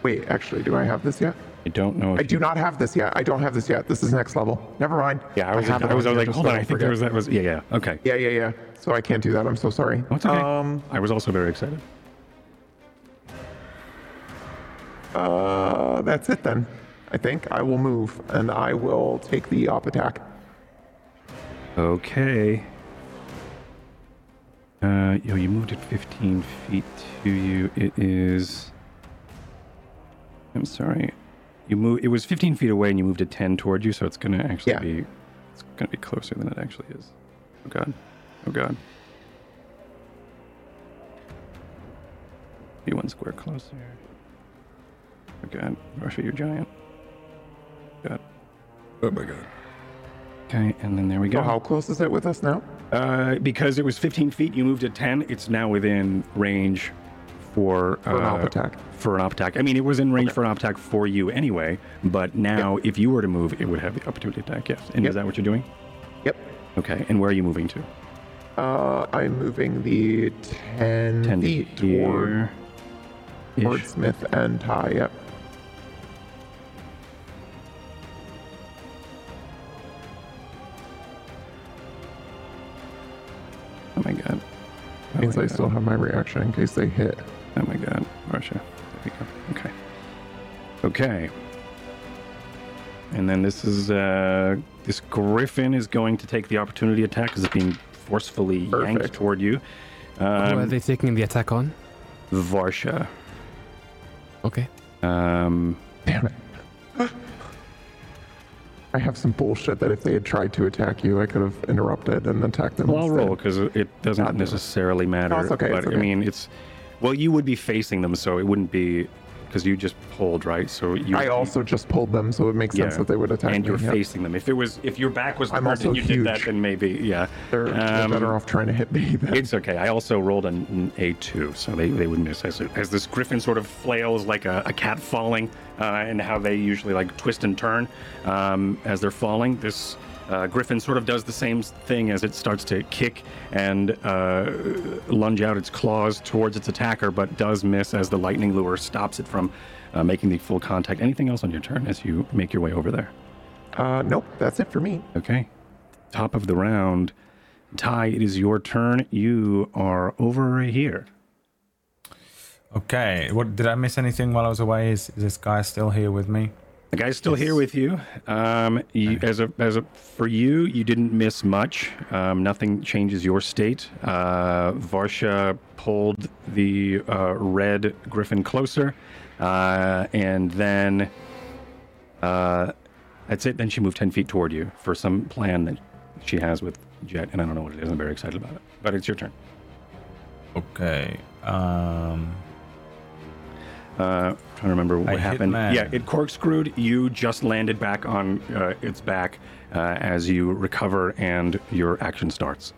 Wait, actually, do I have this yet? I don't know. If I do not have this yet. I don't have this yet. This is next level. Never mind. Yeah, I was. have I, was, I was like, hold on. I I think there was that was. Yeah, yeah. Okay. Yeah, yeah, yeah. So I can't do that. I'm so sorry. Oh, it's okay. Um, I was also very excited. Uh, that's it then. I think I will move and I will take the op attack. Okay. Uh, yo, you moved it 15 feet to you. It is. I'm sorry. You move. It was 15 feet away, and you moved it 10 toward you, so it's gonna actually Yeah. be. It's gonna be closer than it actually is. Oh god. Oh god. Be one square closer. Oh god. Varsha, you giant. God. Oh my god. Okay, and then there we go. So how close is it with us now? Uh, because it was 15 feet, you moved it 10. It's now within range for, For an uh, op attack. For an op attack. I mean, it was in range for an op attack for you anyway, but now if you were to move, it would have the opportunity to attack. Yes. And Yep. is that what you're doing? Yep. Okay. And where are you moving to? Uh, I'm moving the 10, 10 feet toward, here. toward Smith and Ty. Yep. Oh my god. Oh Means my I God. still have my reaction in case they hit. Oh my god, Varsha. There we go. Okay. Okay. And then this is uh this griffin is going to take the opportunity attack because it's being forcefully yanked toward you. Who are Um, they taking the attack on? Varsha. Okay. Um Damn it. I have some bullshit that if they had tried to attack you, I could have interrupted and attacked them. well, I'll instead. roll because it doesn't God, no. necessarily matter. it's okay, But it's I mean, it's well, you would be facing them, so it wouldn't be because you just pulled, right? So you. I also just pulled them, so it makes sense Yeah. that they would attack and me. you're yeah. facing them. If it was, if your back was I'm turned and you did that, then maybe, yeah. They're, they're Um, better off trying to hit me than It's okay. I also rolled an, an A2, so they, they would miss as, as this griffin sort of flails like a, a cat falling, uh, and how they usually like twist and turn um, as they're falling. This uh, Griffin sort of does the same thing as it starts to kick and uh, lunge out its claws towards its attacker, but does miss as the lightning lure stops it from uh, making the full contact. Anything else on your turn as you make your way over there? Uh, nope, that's it for me. Okay. Top of the round. Ty, it is your turn. You are over here. Okay. What did I miss anything while I was away? Is, is this guy still here with me? The guy's still here with you. Um, you as a as a for you, you didn't miss much. Um, nothing changes your state. Uh, Varsha pulled the uh, red griffin closer, uh, and then uh, that's it. Then she moved ten feet toward you for some plan that she has with Jet, and I don't know what it is. I'm very excited about it. But it's your turn. Okay. Um. Uh, trying to remember what I happened. Yeah, it corkscrewed. You just landed back on uh, its back uh, as you recover, and your action starts.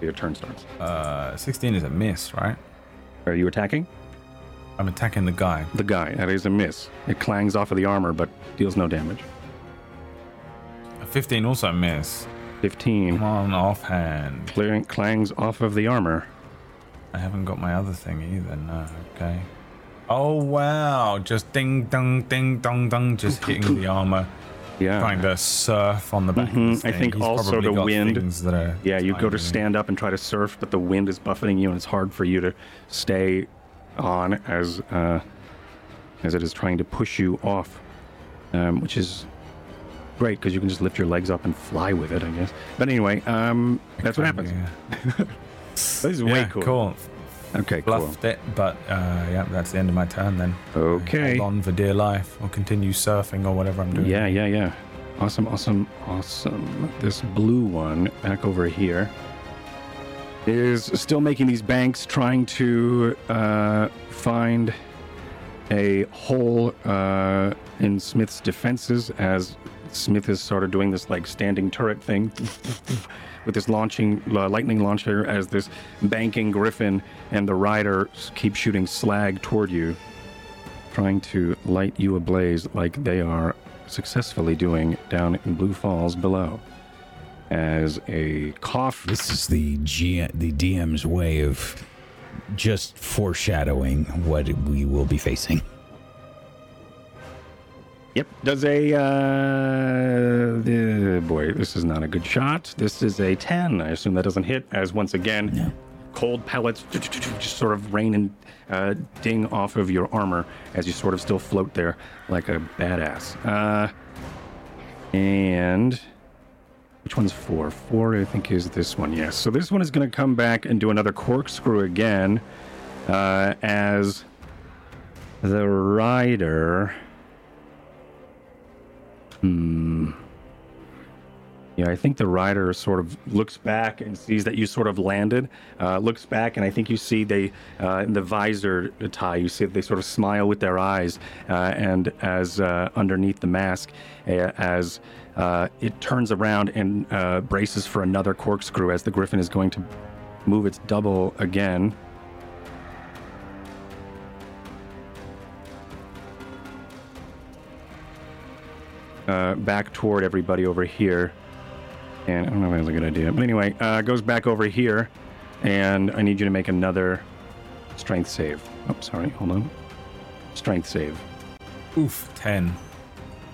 Your turn starts. Uh. 16 is a miss, right? Are you attacking I'm attacking the guy. the guy? That is a miss. It clangs off of the armor, but deals no damage. A 15 also miss. Fifteen Come on, offhand. clearing clangs off of the armor. I haven't got my other thing either. No. Okay. Oh wow! Just ding dong ding dong dong, just hitting the armor, Yeah. trying to surf on the back. Mhm, this I think He's also the wind- That are Yeah, you go to stand up and try to surf, but the wind is buffeting you, and it's hard for you to stay on as uh, as it is trying to push you off, um, which is great because you can just lift your legs up and fly with it, I guess. But anyway, um, that's what happens. Yeah, This is way cool. cool. Okay, cool. Bluffed it, but uh, yeah, that's the end of my turn then. Okay. Hold on for dear life, or continue surfing or whatever I'm doing. Yeah, yeah, yeah. Awesome, awesome, awesome. This blue one back over here is still making these banks, trying to uh, find a hole uh, in Smith's defenses as Smith has started doing this like standing turret thing with this launching uh, lightning launcher as this banking griffin and the rider s- keep shooting slag toward you trying to light you ablaze like they are successfully doing down in Blue Falls below. As a cough, This is the G- the DM's way of just foreshadowing what we will be facing. yep, does a uh, the, boy. This is not a good shot. This is a ten. I assume that doesn't hit. As once again, Yeah. Cold pellets just sort of rain and uh, ding off of your armor as you sort of still float there like a badass. Uh, and which one's four? Four, I think, is this one. Yes. So this one is going to come back and do another corkscrew again uh, as the rider. Hmm. Yeah, I think the rider sort of looks back and sees that you sort of landed. Uh, looks back, and I think you see they, uh, in the visor Ty, you see they sort of smile with their eyes, uh, and as uh, underneath the mask, as uh, it turns around and uh, braces for another corkscrew as the griffin is going to move its double again. Back toward everybody over here. And I don't know if that's a good idea. But anyway, uh, goes back over here. And I need you to make another strength save. Oh, sorry. Hold on. Strength save. Oof, 10.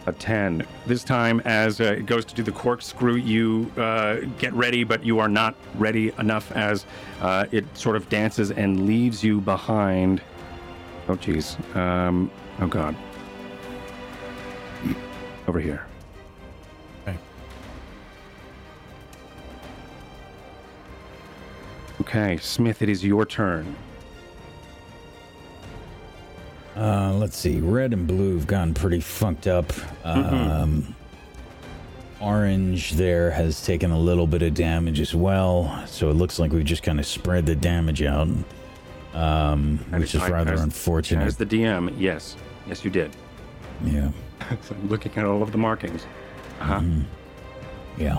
A 10. This time, as uh, it goes to do the corkscrew, you uh, get ready, but you are not ready enough as uh, it sort of dances and leaves you behind. Oh, jeez. Um, oh, God. Over here. Okay, Smith, it is your turn. Uh, let's see. Red and blue have gotten pretty funked up. Um, orange there has taken a little bit of damage as well. So it looks like we've just kind of spread the damage out, um, which is I- rather as- unfortunate. As the DM, yes. Yes, you did. yeah. So I'm looking at all of the markings. Uh-huh. Yeah.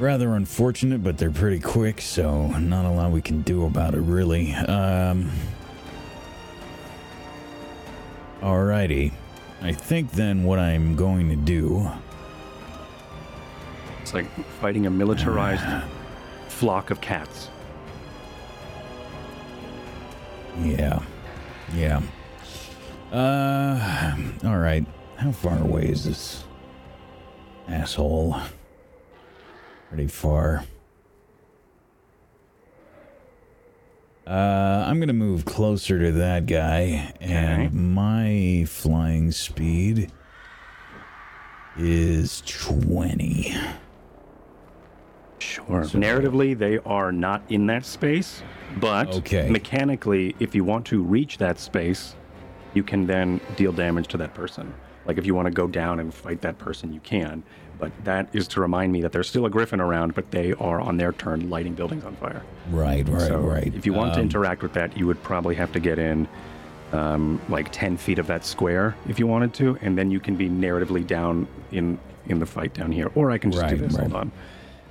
Rather unfortunate, but they're pretty quick, so not a lot we can do about it, really. Um. Alrighty. I think then what I'm going to do It's like fighting a militarized flock of cats. Yeah. Yeah. Uh, all right. How far away is this asshole? Pretty far. Uh, I'm gonna move closer to that guy, and my flying speed is 20. Sure. Narratively, they are not in that space, but Okay. mechanically, if you want to reach that space, you can then deal damage to that person. Like if you want to go down and fight that person, you can. But that is to remind me that there's still a griffin around, but they are on their turn lighting buildings on fire. Right, right, so right. if you want to Um, interact with that, you would probably have to get in um, like 10 feet of that square if you wanted to, and then you can be narratively down in in the fight down here. Or I can just Right, do this. right. Hold on.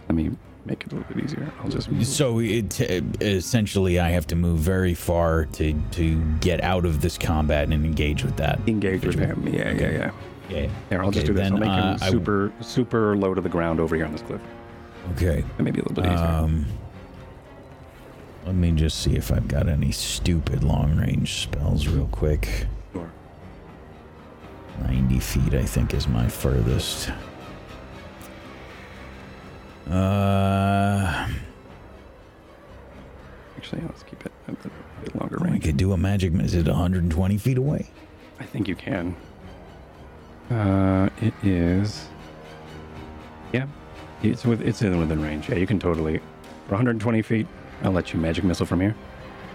Let me make it a little bit easier. I'll just So it essentially, I have to move very far to to get out of this combat and engage with that. engage with him. Yeah, yeah, yeah. Yeah. Here, I'll just Okay, do this. I'll make uh, him super, super low to the ground over here on this cliff. Okay. That may be a little bit easier. Um. Let me just see if I've got any stupid long range spells real quick. sure. 90 feet, I think, is my furthest. Uh, Actually, let's keep it a bit longer range. I could do a magic. Is it 120 feet away? I think you can. Uh, it is. Yeah, it's with it's in within range. Yeah, you can totally. For 120 feet, I'll let you magic missile from here.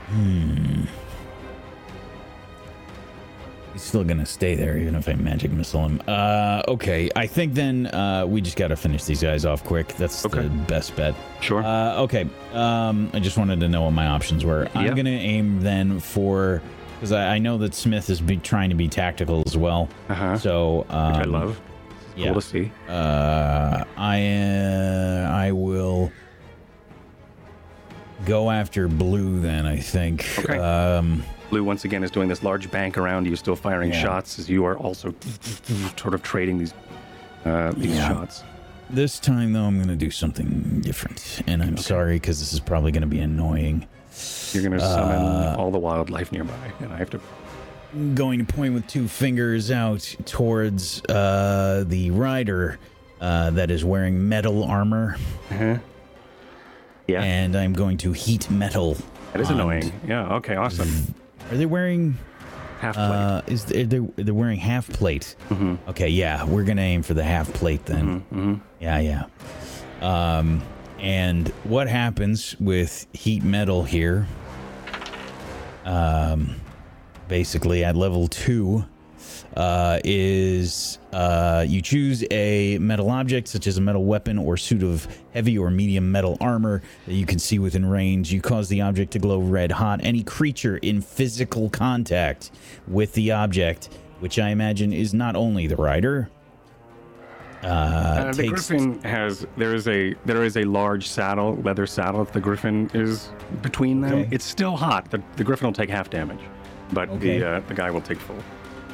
Hmm. He's still gonna stay there, even if I magic missile him. Uh, okay. I think then uh, we just gotta finish these guys off quick. That's Okay. the best bet. Sure. Uh, okay. Um, I just wanted to know what my options were. Yeah. I'm gonna aim then for because I, I know that Smith is be, trying to be tactical as well. Uh huh. So um, Which I love. yeah. Cool to see. Uh, I uh, I will go after blue then. I think. Okay. Um, Blue once again is doing this large bank around you, still firing Yeah. shots as you are also sort of trading these uh, these Yeah. shots. this time though, I'm gonna do something different, and I'm sorry because this is probably gonna be annoying. You're gonna summon Uh, all the wildlife nearby, and I have to. Going to point with two fingers out towards uh, the rider uh, that is wearing metal armor, Uh-huh. Yeah, and I'm going to heat metal. that is annoying. Yeah. Okay. Awesome. Are they wearing? Half plate. Uh, is they they're, they're wearing half plate? Mhm. Okay, yeah, we're gonna aim for the half plate then. hmm Yeah, yeah. Um, and what happens with heat metal here? Um, basically at level two, uh, is uh, you choose a metal object such as a metal weapon or suit of heavy or medium metal armor that you can see within range. You cause the object to glow red hot. Any creature in physical contact with the object, which I imagine is not only the rider. Uh, Uh, the takes griffin has there is a there is a large saddle, leather saddle. If the griffin is between them, Okay. it's still hot. The, the griffin will take half damage, but Okay. the uh, the guy will take full.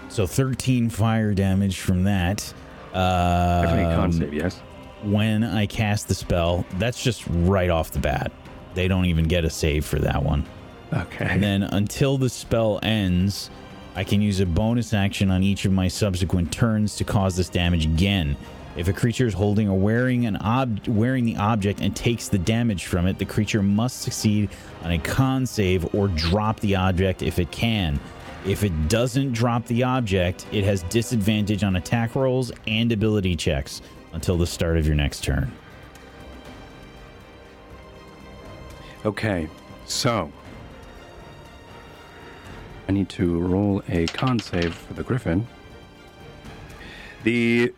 So 13 fire damage from that. Uh, Definitely con save, yes. when I cast the spell, that's just right off the bat. They don't even get a save for that one. Okay. And then until the spell ends, I can use a bonus action on each of my subsequent turns to cause this damage again. If a creature is holding or wearing an ob- wearing the object and takes the damage from it, the creature must succeed on a con save or drop the object if it can. If it doesn't drop the object, it has disadvantage on attack rolls and ability checks until the start of your next turn. Okay, so I need to roll a con save for the griffin. The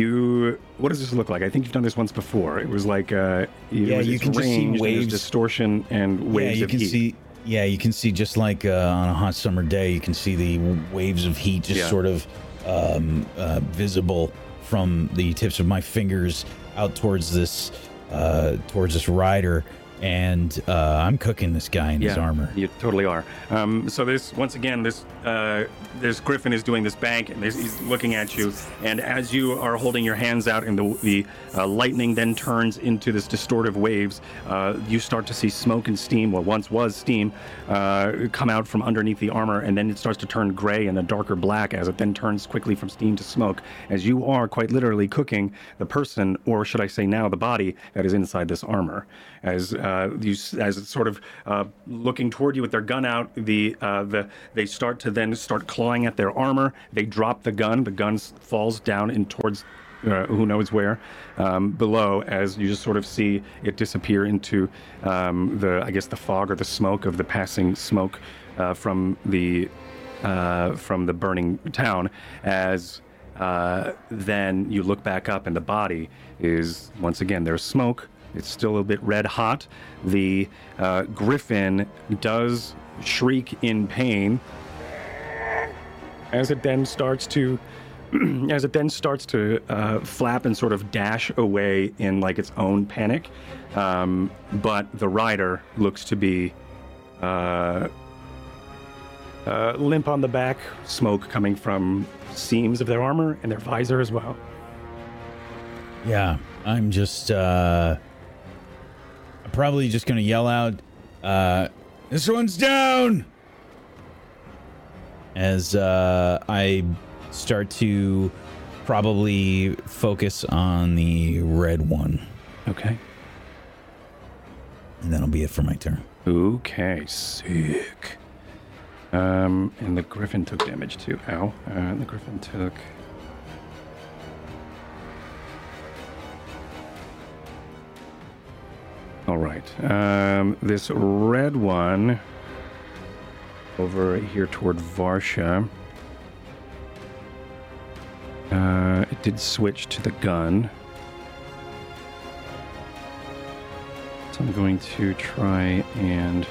you what does this look like? I think you've done this once before. It was like uh, Yeah, was you can just see waves. distortion, and waves yeah, you can heat. see. Yeah, you can see just like uh, on a hot summer day, you can see the waves of heat just Yeah. sort of um, uh, visible from the tips of my fingers out towards this uh, towards this rider. And uh, I'm cooking this guy in his armor. You totally are. Um, so this, once again, this uh, this griffin is doing this bank, and he's looking at you. And as you are holding your hands out, and the the uh, lightning then turns into this distortive waves, uh, you start to see smoke and steam. What once was steam uh, come out from underneath the armor, and then it starts to turn gray and a darker black as it then turns quickly from steam to smoke. As you are quite literally cooking the person, or should I say now the body that is inside this armor. As uh, you, as it's sort of uh, looking toward you with their gun out, the uh, the they start to then start clawing at their armor. They drop the gun. The gun falls down in towards uh, who knows where um, below as you just sort of see it disappear into um, the I guess the fog or the smoke of the passing smoke uh, from the uh, from the burning town as uh, then you look back up and the body is once again there's smoke it's still a bit red hot. The uh, griffin does shriek in pain. As it then starts to as it then starts to uh, flap and sort of dash away in like its own panic um, but the rider looks to be uh, uh, limp on the back smoke coming from seams of their armor and their visor as well. Yeah, I'm just uh probably just gonna yell out, uh this one's down as uh I start to probably focus on the red one. okay And that'll be it for my turn. Okay, sick. Um, and the griffin took damage too. Ow. Uh, the griffin took. All right. Um, this red one over here toward Varsha. Uh, it did switch to the gun. So I'm going to try and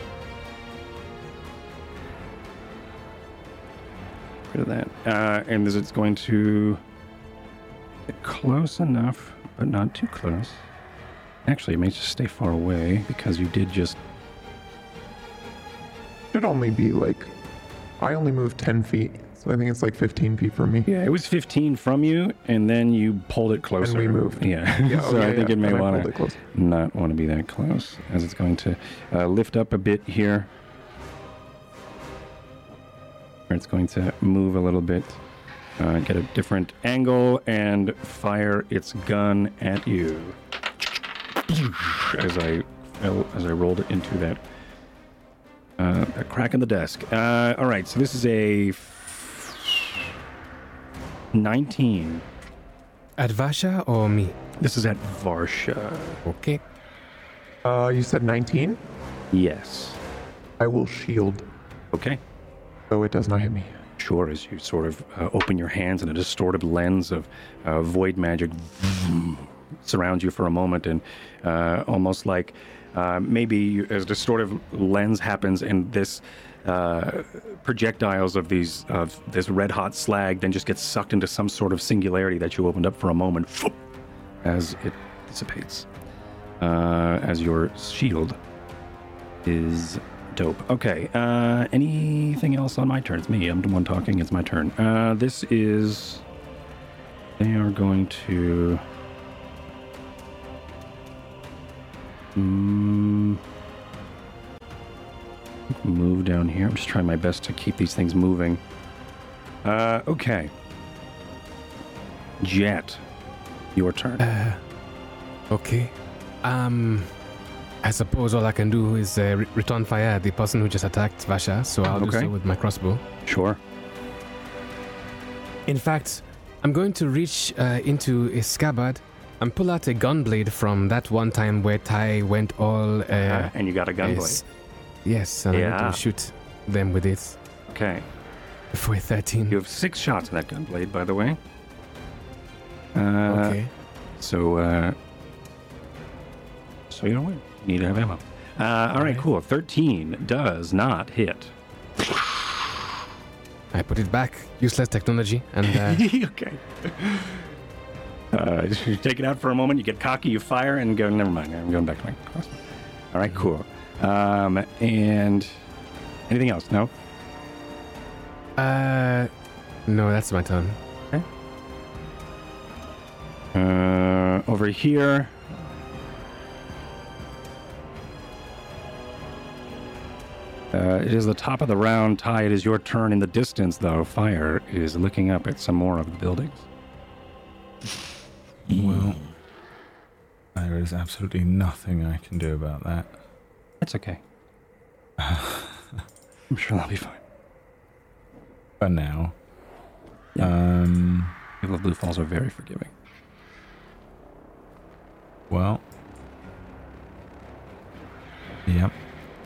rid of that. Uh, and this it's going to get close enough, but not too close. Actually, it may just stay far away because you did just. Should only be like, I only moved 10 feet, so I think it's like 15 feet from me. Yeah, it was 15 from you, and then you pulled it closer. And we moved. Yeah. Yeah, so oh, yeah, I think yeah, it may want to not want to be that close, as it's going to uh, lift up a bit here. Or It's going to move a little bit, uh, get a different angle, and fire its gun at you. As I as I rolled it into that, uh, that crack in the desk. Uh, all right, so this is a 19. At Varsha or me? This is at Varsha. Okay. Uh, you said 19? Yes. I will shield, Okay. so it does not hit me. Sure, as you sort of uh, open your hands and a distorted lens of uh, void magic surrounds you for a moment, and uh, almost like uh, maybe as distortive lens happens, and this uh, projectiles of these of this red hot slag then just gets sucked into some sort of singularity that you opened up for a moment, as it dissipates, uh, as your shield is dope. Okay. Uh, anything else on my turn? It's me. I'm the one talking. It's my turn. Uh, this is. They are going to. Mm, move down here. I'm just trying my best to keep these things moving. Uh, okay. Jet, your turn. Uh, okay. Um, I suppose all I can do is uh, re- return fire at the person who just attacked Varsha, so I'll do so with my crossbow. sure. In fact, I'm going to reach uh, into a scabbard and pull out a gunblade from that one time where Ty went all. Uh, Uh, and you got a gun blade. yes, and Yeah. going to shoot them with it Okay. for 13. You have six shots in that gunblade, by the way. Uh, okay. So, uh, so you don't win. You need to have ammo. Uh, all right, Alright. cool. 13 does not hit. I put it back. Useless technology. And uh, okay. Uh, you take it out for a moment, you get cocky, you fire, and go, never mind, I'm going back to my crossbow. All right, cool. Um, and anything else? No. Uh, no, that's my turn. Uh, over here. Uh, it is the top of the round. Ty, it is your turn in the distance, though. Fire is looking up at some more of the buildings. Well, there is absolutely nothing I can do about that. That's okay. I'm sure that'll be fine. For now. Yeah. Um. People of Blue Falls are very forgiving. Well. Yep.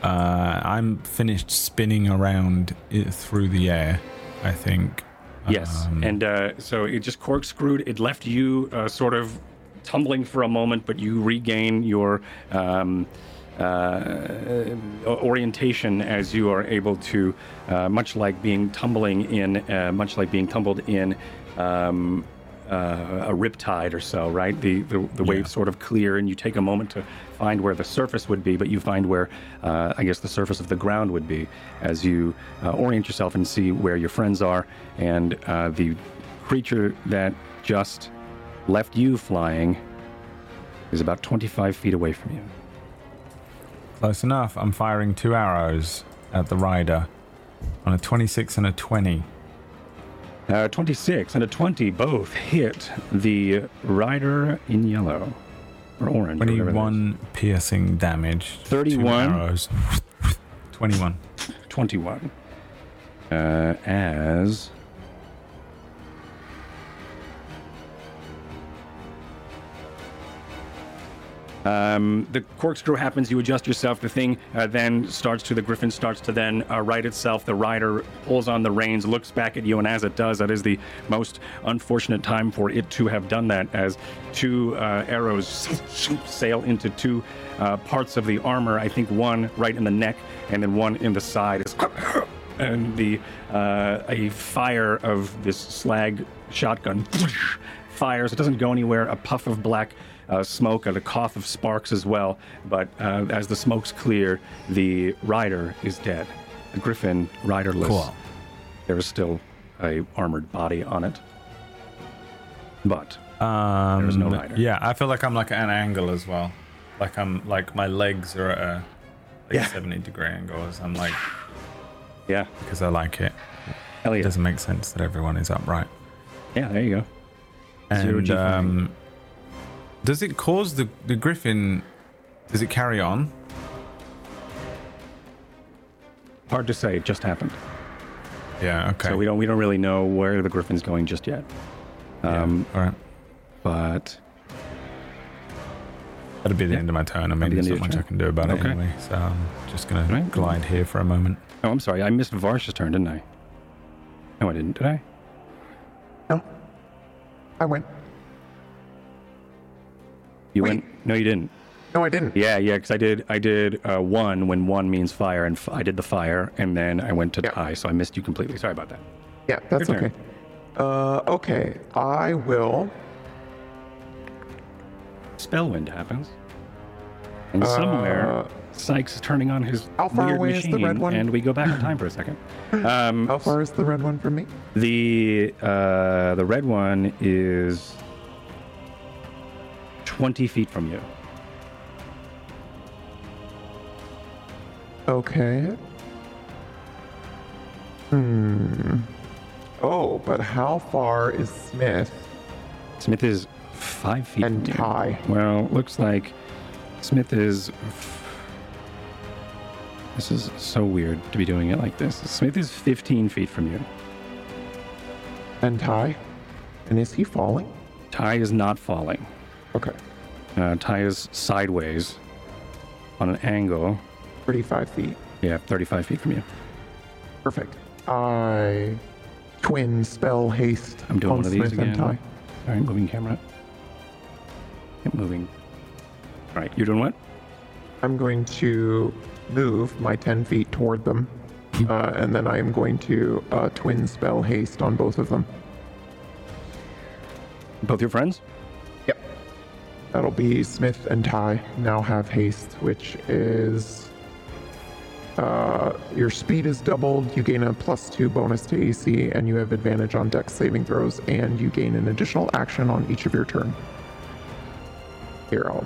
Uh, I'm finished spinning around through the air. I think. Yes, Um, and uh, so it just corkscrewed. It left you uh, sort of tumbling for a moment, but you regain your um, uh, orientation as you are able to, uh, much like being tumbling in, uh, much like being tumbled in. Um, uh, a riptide or so, right? The the, the waves sort of clear, and you take a moment to find where the surface would be, but you find where, uh, I guess, the surface of the ground would be as you uh, orient yourself and see where your friends are, and uh, the creature that just left you flying is about 25 feet away from you. Close enough. I'm firing two arrows at the rider on a 26 and a 20. Uh, 26 and a 20 both hit the rider in yellow or orange. or whatever that is. 21 piercing damage. Two 31. arrows. 21. 21. Uh, as. Um, the corkscrew happens. You adjust yourself. The thing uh, then starts to. The griffin starts to then uh, right itself. The rider pulls on the reins, looks back at you, and as it does, that is the most unfortunate time for it to have done that. As two uh, arrows sail into two uh, parts of the armor. I think one right in the neck, and then one in the side. And the uh, a fire of this slag shotgun fires. It doesn't go anywhere. A puff of black uh, smoke and a cough of sparks as well. But uh, as the smokes clear, the rider is dead. The griffin riderless. Cool. There is still a armored body on it. But Um, There is no rider. Yeah, I feel like I'm like at an angle as well. Like I'm like my legs are at a like Yeah. 70 degree angle. As I'm like yeah, because I like it. hell It doesn't make sense that everyone is upright. Yeah, there you go. And um, does it cause the the griffin? Does it carry on? Hard to say. It just happened. Yeah. Okay. So we don't we don't really know where the griffin's going just yet. Yeah, Um, all right. but That'll be the end of my turn. I mean, there's not of your much I can do about it anyway. So I'm just gonna Right. glide here for a moment. oh, I'm sorry. I missed Varsh's turn, didn't I? No, I didn't. Did I? No. I went. You Wait. went? No, you didn't. No, I didn't. Yeah, yeah, because I did. I did uh, one when one means fire, and f- I did the fire, and then I went to Yeah. Ty, so I missed you completely. Sorry about that. Yeah, that's okay. Uh, okay. I will. Spellwind happens, and somewhere Uh, Sykes is turning on his How far weird away is machine, the red one? and we go back in time for a second. Um, How far is the red one from me? The uh, the red one is twenty feet from you. Okay. Hmm. Oh, but how far is Smith Smith is five feet and. Ty? Well, looks like Smith is. This is so weird to be doing it like this. Smith is 15 feet from you. And Ty? And is he falling? Ty is not falling. Okay. Uh, Ty is sideways on an angle. 35 feet. Yeah, 35 feet from you. Perfect. I twin spell haste I'm doing on one of these Smith again. Ty. All right, moving camera. Keep moving. All right, you're doing what? I'm going to move my 10 feet toward them. Uh, and then I am going to uh, twin spell haste on both of them. Both your friends? That'll be Smith and Ty now have haste, which is uh, your speed is doubled. You gain a plus two bonus to AC, and you have advantage on dex saving throws, and you gain an additional action on each of your turn. Here, I'll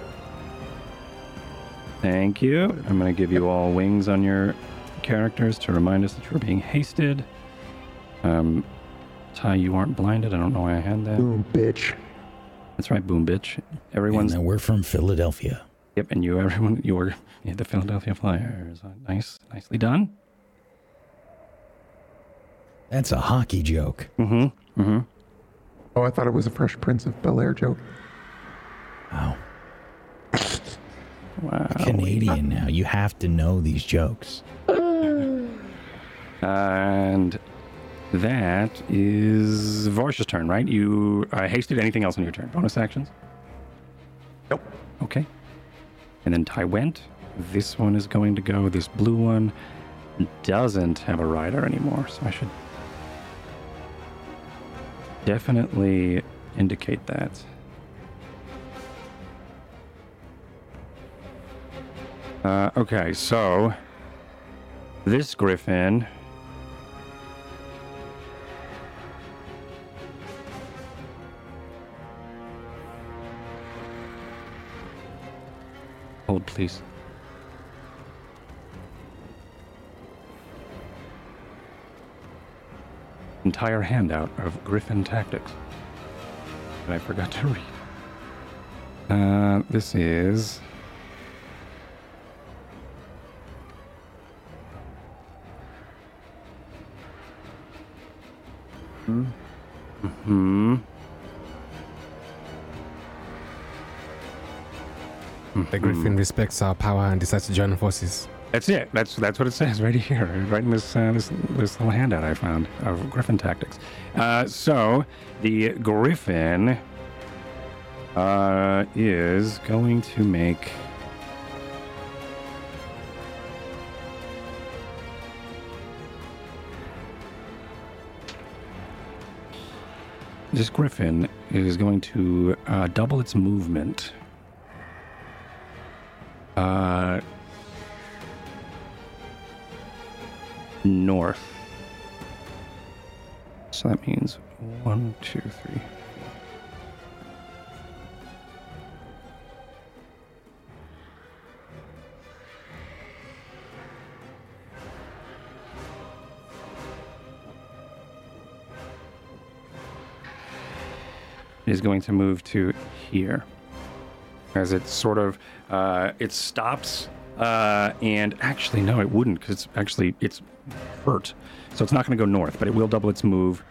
Thank you. I'm going to give you all wings on your characters to remind us that you're being hasted. Um, Ty, you aren't blinded. I don't know why I had that. boom, bitch. That's right, boom, bitch. Everyone's then we're from Philadelphia. yep, and you, everyone, you were yeah, the Philadelphia Flyers. Uh, Nice, nicely done. That's a hockey joke. Mm-hmm. Mm-hmm. Oh, I thought it was a Fresh Prince of Bel Air joke. Wow. Wow. Canadian now. You have to know these jokes. And that is Vorsh's turn, right? You uh, hasted anything else on your turn? Bonus actions? Nope. Okay. And then Ty went. This one is going to go. This blue one doesn't have a rider anymore, so I should definitely indicate that. Uh, okay, so this griffin. Hold, please. Entire handout of Griffin tactics that I forgot to read. Uh, this is. Hmm. The Griffin respects our power and decides to join forces. That's it. That's that's what it says right here, right in this uh, this this little handout I found of Griffin tactics. Uh, so the Griffin uh, is going to make. This Griffin is going to uh, double its movement. Uh, north. So that means one, two, three. Is going to move to here as it sort of uh, it stops uh, and actually no it wouldn't because it's actually it's hurt. So it's not going to go north but it will double its move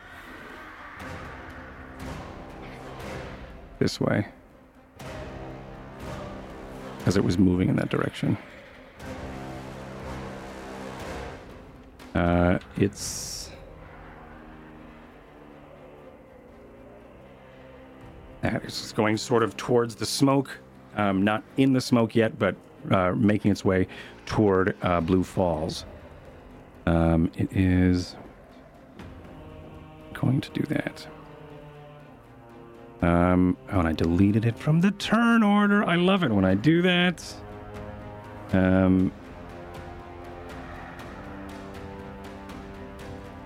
this way. Because it was moving in that direction. Uh, it's is going sort of towards the smoke um, not in the smoke yet, but uh, making its way toward uh, Blue Falls. Um, it is going to do that. Um, oh, and I deleted it from the turn order. I love it when I do that. Um,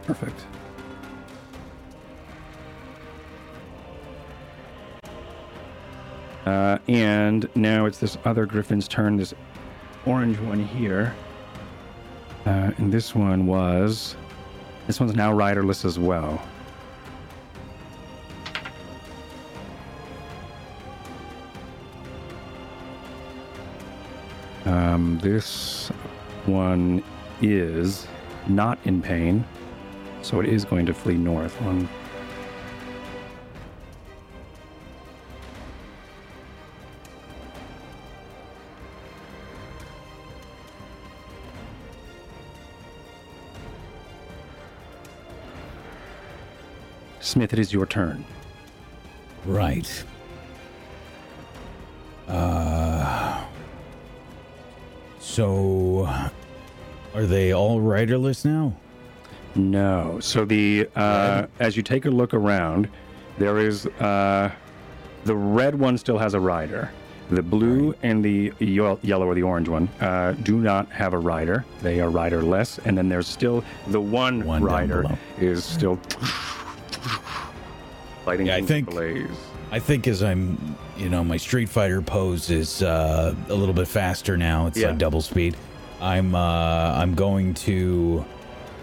perfect. Uh, and now it's this other griffin's turn, this orange one here. Uh, and this one was. This one's now riderless as well. Um, this one is not in pain, so it is going to flee north. One, Smith, it is your turn. Right. Uh. So, are they all riderless now? No. So the uh, as you take a look around, there is uh, the red one still has a rider. The blue and the yellow or the orange one uh, do not have a rider. They are riderless. And then there's still the one, One rider is still lighting Yeah, I think- ablaze. I think as I'm, you know, my Street Fighter pose is uh, a little bit faster now. It's Yeah. like double speed. I'm uh, I'm going to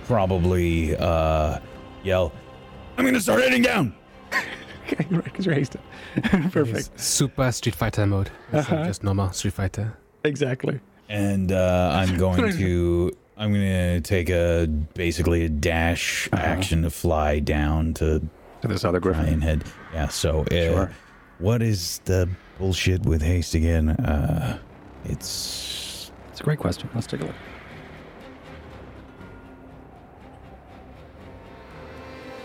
probably uh, yell. I'm gonna start heading down. Okay, right, because you're hasted. Perfect. Super Street Fighter mode. It's like just normal Street Fighter. Exactly. and uh, I'm going to I'm gonna take a basically a dash Uh-huh. action to fly down to To this other griffin. head. Yeah. So, uh, Sure. what is the bullshit with haste again? Uh, it's It's a great question. Let's take a look.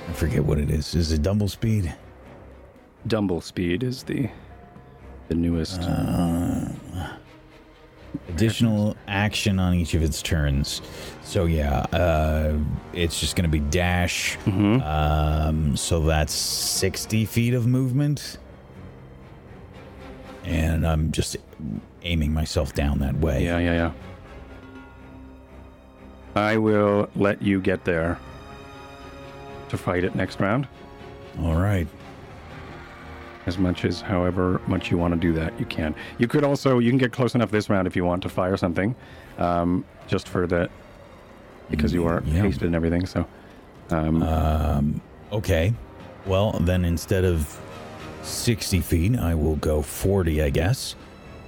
I forget what it is. Is it double speed? Dumble speed is the the newest. Uh, additional action on each of its turns. So yeah, uh, it's just gonna be dash. Mhm. Um, so that's 60 feet of movement. And I'm just aiming myself down that way. Yeah, yeah, yeah. I will let you get there to fight it next round. All right. As much as however much you want to do that, you can. You could also you can get close enough this round if you want to fire something, um, just for the because you are Yeah. hasted and everything. So, um, Um, okay. Well, then instead of 60 feet, I will go 40, I guess.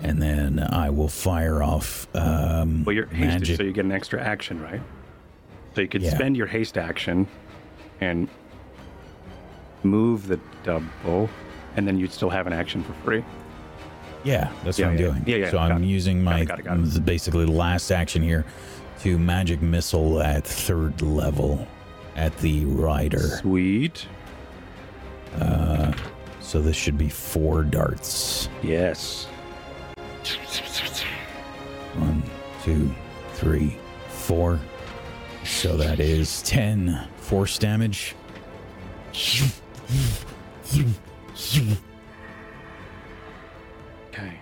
And then I will fire off um, well, you're hasted, magic. so you get an extra action, right? So you could Yeah. spend your haste action and move the double, and then you'd still have an action for free. Yeah, that's Yeah, what I'm yeah, doing. yeah, yeah, so I'm it. using my got it, got it. basically the last action here to magic missile at third level at the rider. Sweet. Uh, so this should be four darts. Yes. One, two, three, four. So that is 10 force damage. Okay.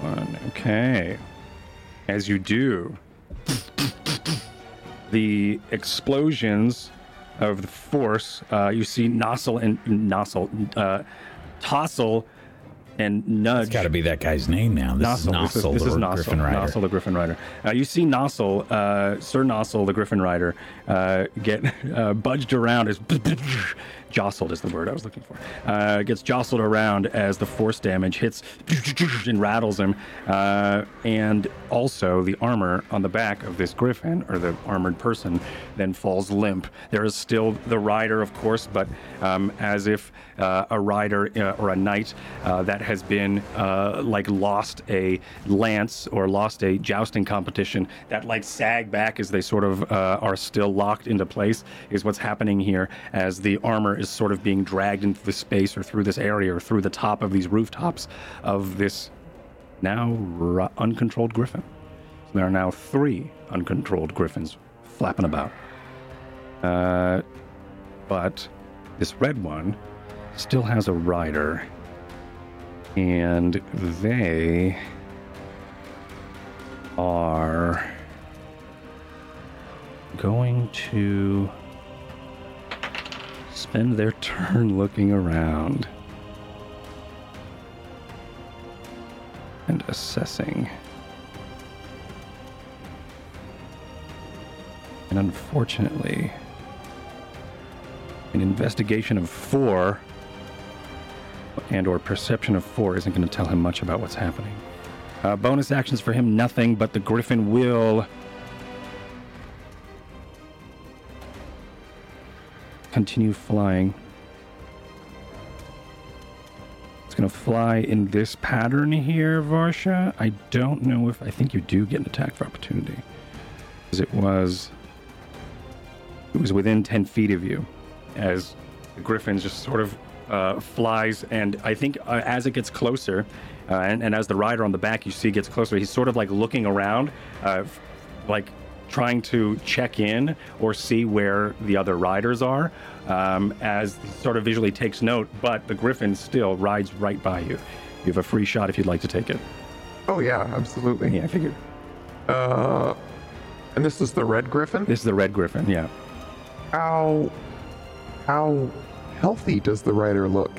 One. Okay. As you do, the explosions of the force, uh, you see Nozzle and Nozzle, uh, Tossle and Nudge. It's got to be that guy's name now. This is Nossel. Nossel, this is, the Nossel. Griffin Rider. Nossel, the Griffin Rider. Uh, you see Nossel, uh, Sir Nossel, the Griffin Rider, uh, get uh, budged around as jostled is the word I was looking for. Uh, gets jostled around as the force damage hits and rattles him, uh, and also the armor on the back of this Griffin or the armored person then falls limp. There is still the rider, of course, but um, as if uh, a rider uh, or a knight uh, that has been uh, like lost a lance or lost a jousting competition that like sag back as they sort of are still locked into place is what's happening here as the armor is sort of being dragged into the space or through this area or through the top of these rooftops of this now ru- uncontrolled griffin. So there are now three uncontrolled griffins flapping about. Uh, but this red one still has a rider, and they are going to spend their turn looking around and assessing. And unfortunately, an investigation of four and or perception of four isn't going to tell him much about what's happening. Uh, bonus actions for him, nothing, but the griffin will continue flying. It's going to fly in this pattern here, Varsha. I don't know if I think you do get an attack for opportunity. Because it was it was within 10 feet of you as the griffin just sort of uh, flies and i think uh, as it gets closer uh, and, and as the rider on the back you see gets closer he's sort of like looking around uh, like trying to check in or see where the other riders are um, as sort of visually takes note, but the griffin still rides right by you. You have a free shot if you'd like to take it. Oh yeah, absolutely. Yeah, I figured. Uh, and this is the red griffin. This is the red griffin, yeah. How how healthy does the rider look?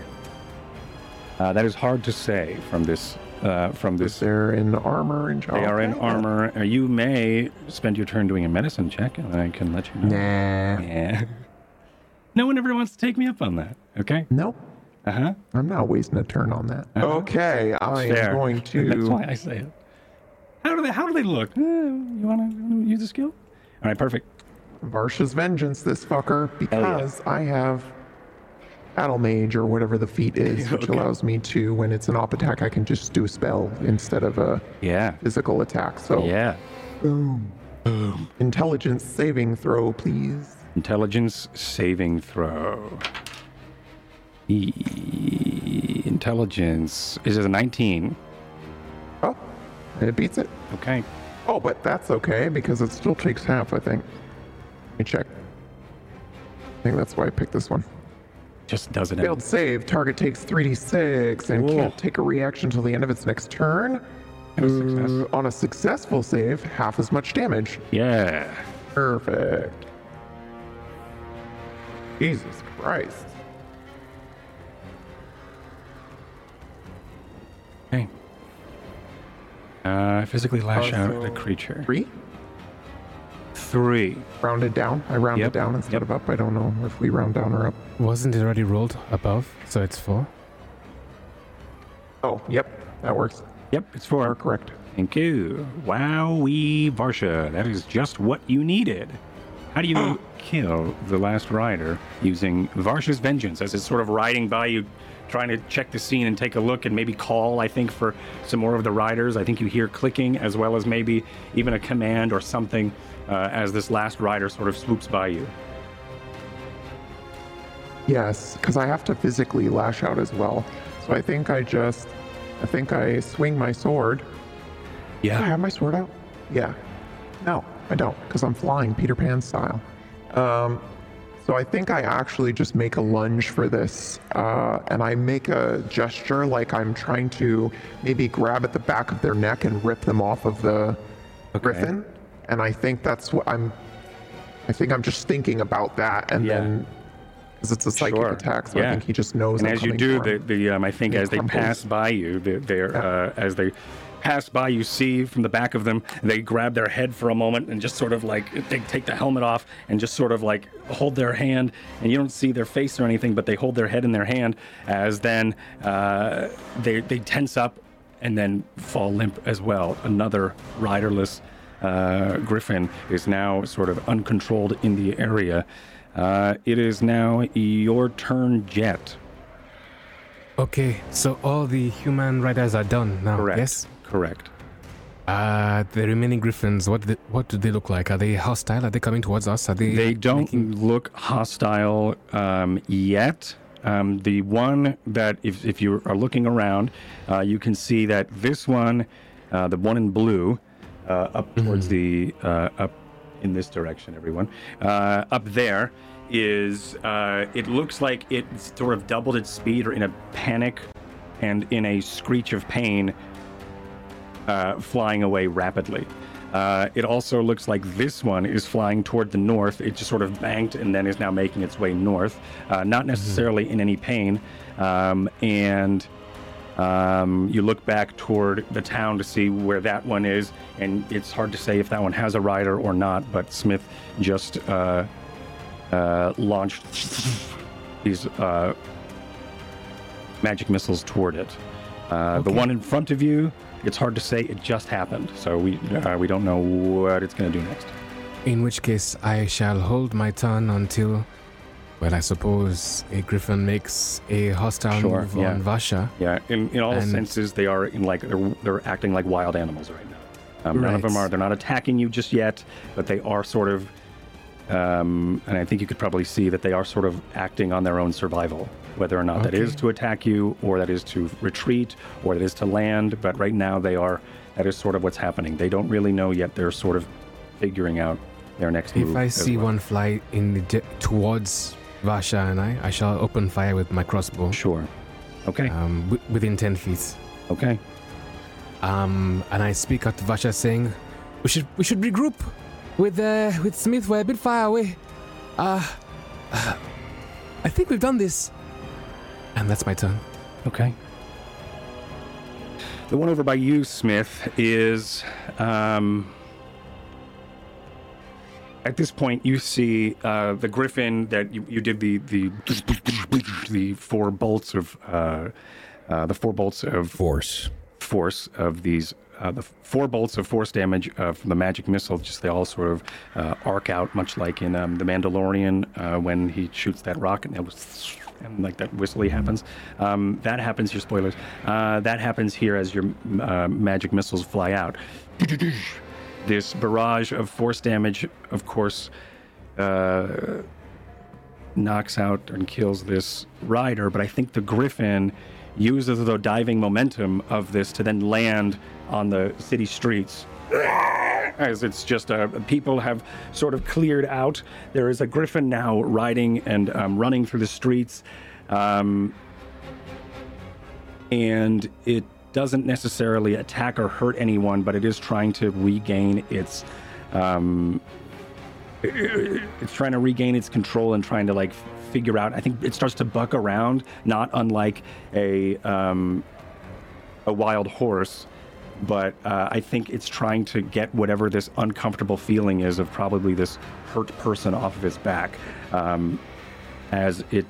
Uh, that is hard to say from this. Uh, from Is this, there in armor and they are in armor. Uh, you may spend your turn doing a medicine check, and I can let you know. Nah. Yeah. No one ever wants to take me up on that. Okay. Nope. Uh huh. I'm not wasting a turn on that. Uh-huh. Okay, I Fair. am going to. That's why. I say it. How do they? How do they look? Uh, you want to use a skill? All right, perfect. Varsha's Vengeance, this fucker, because I have Battle Mage or whatever the feat is, which Okay. allows me to, when it's an op attack, I can just do a spell instead of a Yeah. physical attack. So, Yeah. boom. Intelligence saving throw, please. Intelligence saving throw. E- intelligence is it a 19? Oh, it beats it. Okay. Oh, but that's okay because it still takes half, I think. Let me check. I think that's why I picked this one. Just does it. Failed save. Target takes 3d6 and can't take a reaction till the end of its next turn. Uh, on a successful save, half as much damage. Yeah. Perfect. Jesus Christ. Okay. Uh, physically lash out at a creature. Three? Three. Rounded down. I rounded Yep, down instead yep. of up. I don't know if we round down or up. Wasn't it already rolled above? So it's four? Oh, yep. That works. Yep, it's Are four. correct. Thank you. Wowee, Varsha. That is just what you needed. How do you kill the last rider using Varsha's Vengeance as it's sort of riding by you, trying to check the scene and take a look and maybe call, I think, for some more of the riders? I think you hear clicking as well as maybe even a command or something uh, as this last rider sort of swoops by you. Yes, because I have to physically lash out as well. So I think I just, I think I swing my sword. Yeah. Do I have my sword out? Yeah. No, I don't, because I'm flying Peter Pan style. Um, so I think I actually just make a lunge for this, uh, and I make a gesture like I'm trying to maybe grab at the back of their neck and rip them off of the griffin. And I think that's what I'm. I think I'm just thinking about that, and Yeah. then because it's a psychic Sure. attack, so Yeah. I think he just knows. And as you do, the, the um, I think as they crumbles. pass by you, they, they're uh, as they pass by, you see from the back of them, they grab their head for a moment and just sort of like they take the helmet off and just sort of like hold their hand, and you don't see their face or anything, but they hold their head in their hand as then uh, they they tense up and then fall limp as well. Another riderless uh, griffin is now sort of uncontrolled in the area. Uh, it is now your turn, Jet. Okay, so all the human riders are done now. Correct. Yes. Correct. Uh, the remaining griffins, what do they, what do they look like? Are they hostile? Are they coming towards us? Are they? They don't making- look hostile um, yet. Um, the one that, if, if you are looking around, uh, you can see that this one, uh, the one in blue, up towards the, uh, up in this direction, everyone, uh, up there is, uh, it looks like it sort of doubled its speed or in a panic and in a screech of pain uh, flying away rapidly. Uh, it also looks like this one is flying toward the north. It just sort of banked and then is now making its way north, uh, not necessarily in any pain. Um, and um, you look back toward the town to see where that one is, and it's hard to say if that one has a rider or not. But Smith just uh, uh, launched these uh, magic missiles toward it. Uh, The one in front of you, it's hard to say. It just happened, so we uh, we don't know what it's going to do next. In which case, I shall hold my turn until, well, I suppose a griffin makes a hostile Sure, move yeah. on Varsha. Yeah, in, in all And- senses, they are in like they're, they're acting like wild animals right now. Um, None of them are. They're not attacking you just yet, but they are sort of. Um, and I think you could probably see that they are sort of acting on their own survival, whether or not that is to attack you, or that is to retreat, or that is to land. But right now, they are. That is sort of what's happening. They don't really know yet. They're sort of figuring out their next If move. I see well. one fly in the di- towards Varsha and I, I shall open fire with my crossbow. Sure. Okay. Um, w- within ten feet. Okay. Um, and I speak out to Varsha saying, "We should we should regroup with uh, with Smith. We're a bit far away. Uh, uh, I think we've done this." And that's my turn. Okay. The one over by you, Smith, is. Um, at this point, you see uh, the griffin that you, you did the the the four bolts of uh, uh, the four bolts of Force. force of these uh, the four bolts of force damage uh, from the magic missile just they all sort of uh, arc out much like in um, the mandalorian uh, when he shoots that rocket and it was and like that whistly happens um, that happens here spoilers uh, that happens here as your uh, magic missiles fly out this barrage of force damage of course uh, knocks out and kills this rider, but I think the griffin uses the diving momentum of this to then land on the city streets. As it's just uh, people have sort of cleared out. There is a griffin now riding and um, running through the streets, um, and it doesn't necessarily attack or hurt anyone, but it is trying to regain its um, it's trying to regain its control and trying to like figure out. I think it starts to buck around, not unlike a um, a wild horse, but uh, I think it's trying to get whatever this uncomfortable feeling is of probably this hurt person off of its back. Um, as it,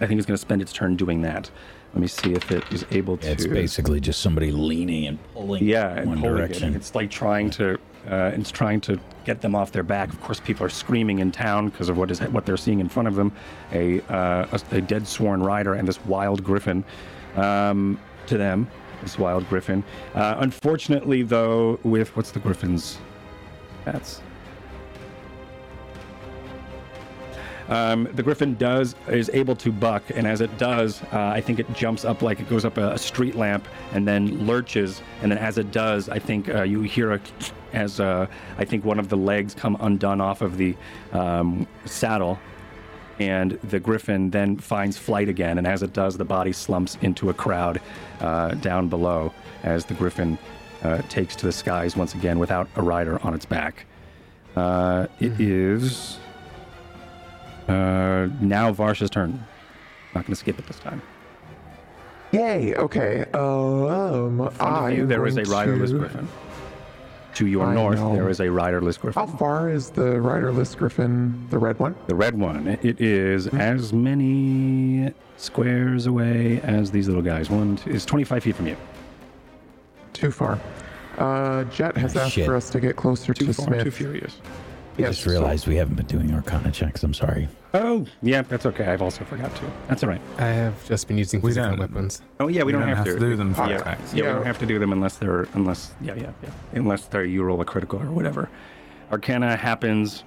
I think it's going to spend its turn doing that. Let me see if it is able to. It's basically just somebody leaning and pulling Yeah, in one pulling it. It's like trying to, uh, it's trying to get them off their back. Of course, people are screaming in town because of what is what they're seeing in front of them, a uh, a, a dead sworn rider and this wild griffin. Um, to them, this wild griffin. Uh, unfortunately, though, with what's the griffin's? That's. Um, the griffin does is able to buck, and as it does, uh, I think it jumps up like it goes up a, a street lamp and then lurches, and then as it does, I think uh, you hear a as uh, I think one of the legs come undone off of the um, saddle, and the griffin then finds flight again, and as it does, the body slumps into a crowd uh, down below as the griffin uh, takes to the skies once again without a rider on its back. Uh, it is. Uh, now Varsha's turn. Not going to skip it this time. Yay. Okay. Um, In front of I you, there is a riderless to- griffin. To your I north, know. there is a riderless griffin. How far is the riderless griffin? The red one? The red one, it is as many squares away as these little guys. One is 25 feet from you. Too far. Uh, Jet has Ah, asked shit. for us to get closer Too to far, Smith. too furious. I Yes, just realized we haven't been doing Arcana checks. I'm sorry. Oh, yeah, that's okay. I've also forgot to. That's all right. I have just been using We physical don't- weapons. Oh, yeah, we, don't, have, to. do them for yeah. attacks. Yeah, we don't have to do them unless they're unless yeah yeah yeah unless they're you roll a critical or whatever. Arcana happens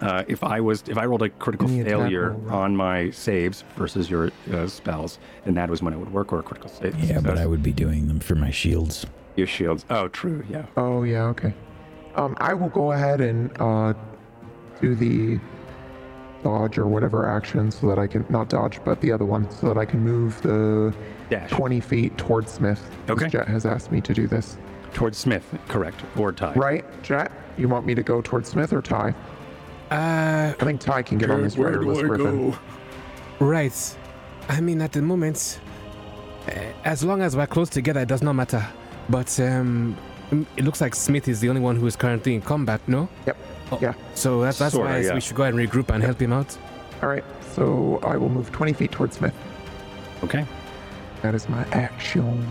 uh, if I was if I rolled a critical Any failure roll, on my saves versus your uh, spells, then that was when it would work or a critical save. Yeah, but. I would be doing them for my shields. your shields. Oh, true. Yeah. Oh yeah, okay. Um, I will go ahead and uh, do the dodge or whatever action so that I can not dodge, but the other one so that I can move the Dash 20 feet towards Smith. 'cause Okay. Jet has asked me to do this. towards Smith. Correct. Or Ty. Right, Jet? You want me to go towards Smith or Ty? Uh, I think Ty can get on this riderless griffin. right. I mean, at the moment, uh, as long as we're close together, it does not matter. But um, it looks like Smith is the only one who is currently in combat. No. Yep. Oh, yeah. So that's that's Sorta, why yeah. we should go ahead and regroup and help him out. All right. So I will move 20 feet towards Smith. Okay. That is my action.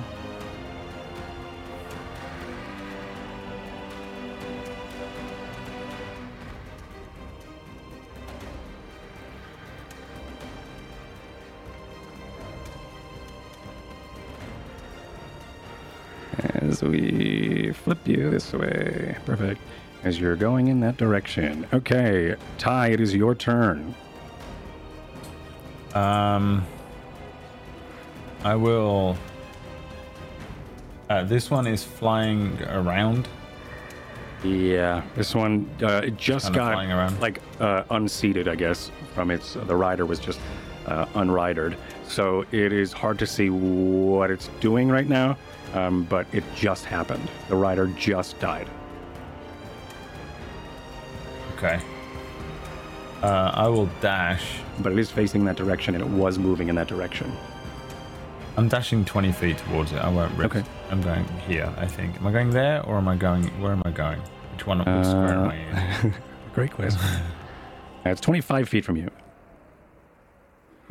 As we flip you this way. Perfect. As you're going in that direction. Okay, Ty, it is your turn. Um, I will. Uh, this one is flying around. Yeah, this one uh, it just Kinda got flying around. like uh, unseated, I guess. From its the rider was just uh, unridered, so it is hard to see what it's doing right now. Um, but it just happened. The rider just died. Okay. Uh, I will dash. But it is facing that direction, and it was moving in that direction. I'm dashing 20 feet towards it. I won't risk. Okay. I'm going here, I think. Am I going there or am I going. Where am I going? Which one? Which square am I in? Great question. Uh, it's 25 feet from you.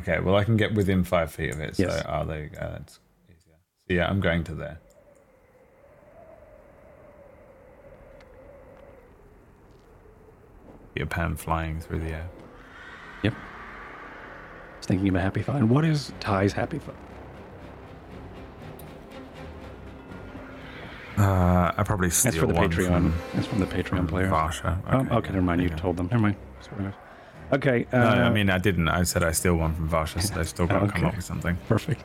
Okay, well, I can get within five feet of it. So, Yes. oh, there you go. That's easier. So, yeah, I'm going to there. Your pan flying through the air. Yep. Just thinking of a happy thought. And what is Ty's happy thought? Uh, I probably steal That's for the one Patreon. From, That's from the Patreon from player. Varsha. Oh, okay, never mind. You yeah. told them. Never mind. Sorry, guys. Okay. Uh, No, I mean, I didn't. I said I steal one from Varsha, so they've still got to come up with something. perfect.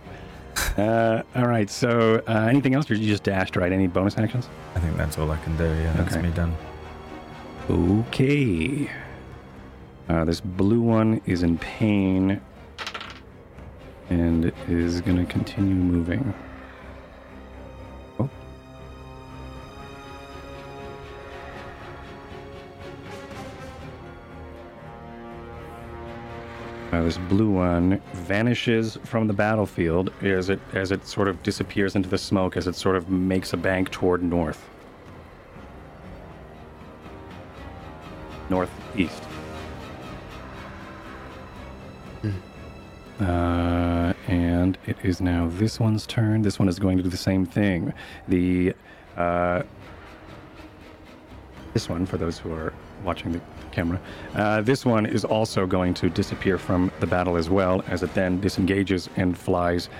Uh, all right. So, uh, anything else, or you just dashed? Right? Any bonus actions? I think that's all I can do. Yeah, that's Okay. me done. Okay. Uh, this blue one is in pain and is going to continue moving. Uh, this blue one vanishes from the battlefield as it as it sort of disappears into the smoke as it sort of makes a bank toward north. Northeast. Uh, and it is now this one's turn. This one is going to do the same thing. The uh, this one, for those who are watching the camera, uh, this one is also going to disappear from the battle as well, as it then disengages and flies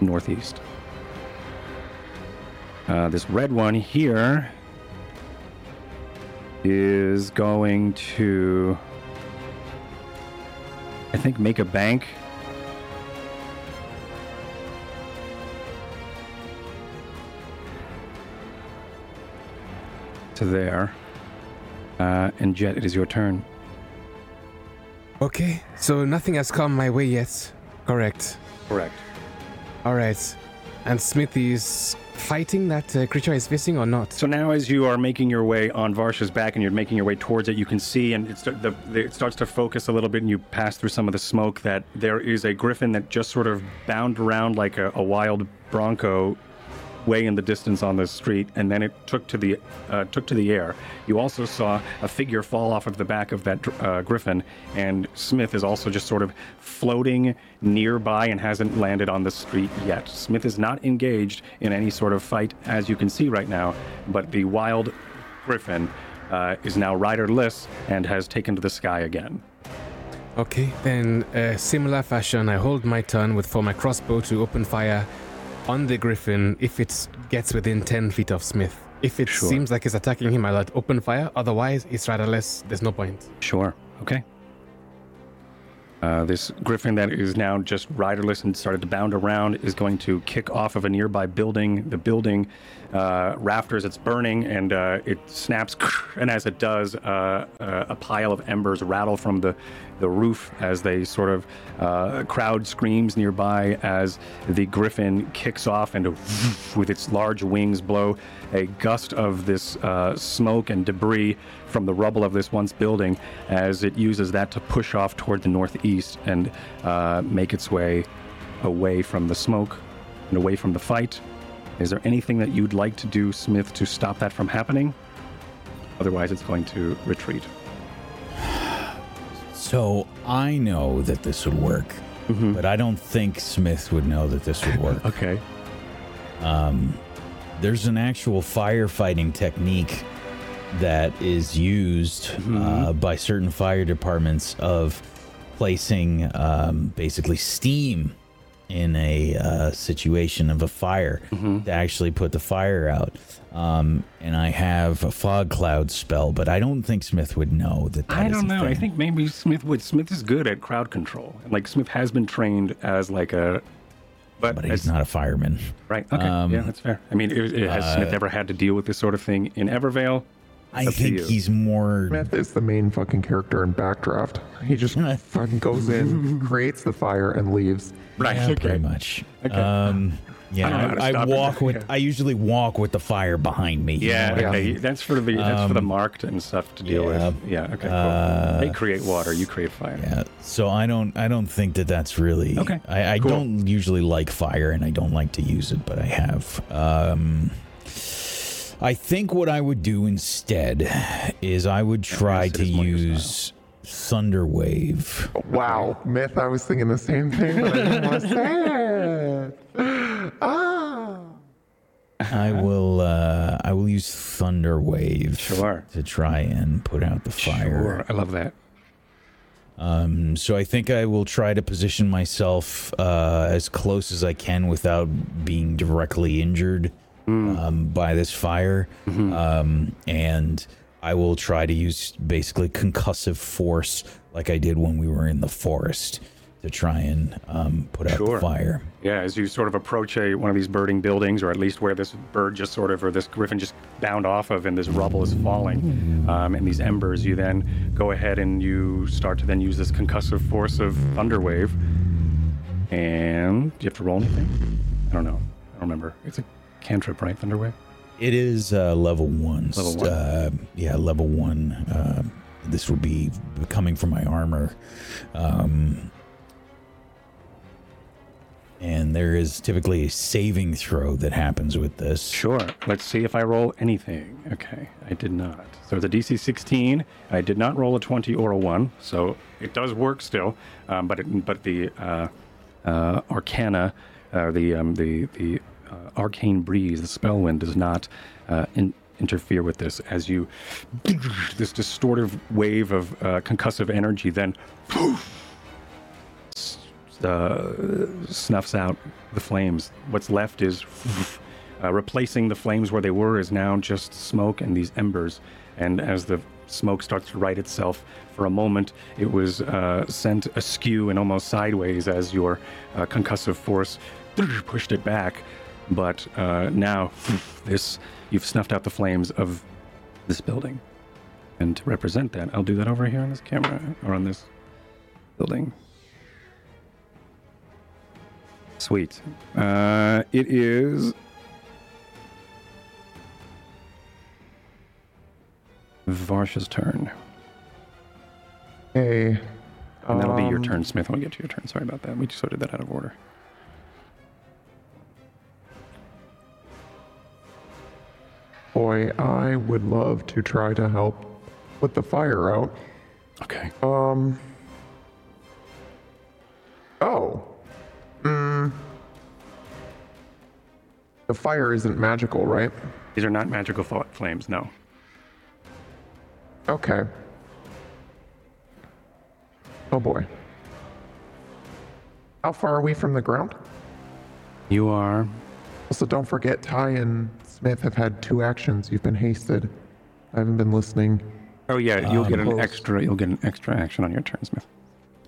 northeast. Uh, this red one here is going to, I think, make a bank. To there. Uh, and Jet, it is your turn. Okay, so nothing has come my way yet. Correct. Correct. All right. And Smithy is fighting that uh, creature he's facing or not? So now, as you are making your way on Varsha's back and you're making your way towards it, you can see, and it, start, the, the, it starts to focus a little bit, and you pass through some of the smoke, that there is a griffin that just sort of bound around like a, a wild bronco way in the distance on the street, and then it took to the uh, took to the air. You also saw a figure fall off of the back of that uh, griffin, and Smith is also just sort of floating nearby and hasn't landed on the street yet. Smith is not engaged in any sort of fight, as you can see right now, but the wild griffin uh, is now riderless and has taken to the sky again. Okay, then uh, similar fashion, I hold my turn with for my crossbow to open fire on the griffin if it gets within 10 feet of Smith. If it Sure. seems like it's attacking him, I let open fire. Otherwise, it's riderless. There's no point. Sure. Okay. Uh, this griffin that is now just riderless and started to bound around is going to kick off of a nearby building. The building uh, rafters, it's burning, and uh, it snaps. And as it does, uh, uh, a pile of embers rattle from the, the roof as they sort of uh, crowd screams nearby as the griffin kicks off and with its large wings blow a gust of this uh, smoke and debris from the rubble of this once building as it uses that to push off toward the northeast and uh, make its way away from the smoke and away from the fight. Is there anything that you'd like to do, Smith, to stop that from happening? Otherwise, it's going to retreat. So I know that this would work, but I don't think Smith would know that this would work. Okay. Um, there's an actual firefighting technique that is used uh, by certain fire departments of placing um, basically steam in a uh, situation of a fire to actually put the fire out. Um, and I have a fog cloud spell, but I don't think Smith would know that. that I don't a know. I think maybe Smith would. Smith is good at crowd control. Like Smith has been trained as like a But, but he's not a fireman. right. Okay, Um, yeah, that's fair. I mean, it, it has Smith ever had to deal with this sort of thing in Evervale? I think he's more. Smith is the main fucking character in Backdraft. He just fucking goes in, creates the fire, and leaves. Right. Yeah, okay. pretty much. Okay. Um, I don't know how yeah, to I, I walk with. Yeah. I usually walk with the fire behind me. you know Yeah, I mean? That's for the that's for the marked and stuff to deal Yeah. with. Yeah, okay. Cool. Uh, they create water, you create fire. Yeah, so I don't. I don't think that that's really. Okay, I, I cool. don't usually like fire, and I don't like to use it, but I have. Um, I think what I would do instead is I would try to is more your use thunder wave. Wow, myth. I was thinking the same thing, but I didn't want to say it. Ah. I will. Uh, I will use thunder wave. Sure. To try and put out the fire. Sure, I love that. Um, so I think I will try to position myself uh, as close as I can without being directly injured um, by this fire, um, and I will try to use basically concussive force, like I did when we were in the forest, to try and um, put out Sure. the fire. Yeah, as you sort of approach a one of these birding buildings, or at least where this bird just sort of, or this griffin just bound off of, and this rubble is falling, um, and these embers, you then go ahead and you start to then use this concussive force of Thunderwave. And do you have to roll anything? I don't know. I don't remember. It's a cantrip, right? Thunderwave. It is uh, level one. Level one. Uh, yeah, level one. Uh, this will be coming from my armor. Um, and there is typically a saving throw that happens with this. Sure. Let's see if I roll anything. Okay, I did not. So a DC 16. I did not roll a 20 or a 1, so it does work still. Um, but it, but the uh, uh, Arcana, uh, the um, the the uh, arcane breeze, the spell wind, does not uh, in, interfere with this. As you this distortive wave of uh, concussive energy then uh, snuffs out the flames. What's left is uh, replacing the flames where they were is now just smoke and these embers. And as the smoke starts to right itself, for a moment it was uh, sent askew and almost sideways as your uh, concussive force pushed it back. But uh, now this you've snuffed out the flames of this building. And to represent that, I'll do that over here on this camera or on this building. Sweet. Uh, it is. Varsha's turn. Hey. And that'll be your um, turn, Smith. When we get to your turn. Sorry about that. We just sorted that out of order. Boy, I would love to try to help put the fire out. Okay. Um. Oh. Mm. The fire isn't magical, right? These are not magical flames, no. Okay. Oh boy. How far are we from the ground? You are. Also, don't forget, Ty and Smith have had two actions. You've been hasted. I haven't been listening. Oh yeah, you'll get an Opposed. extra. You'll get an extra action on your turn, Smith.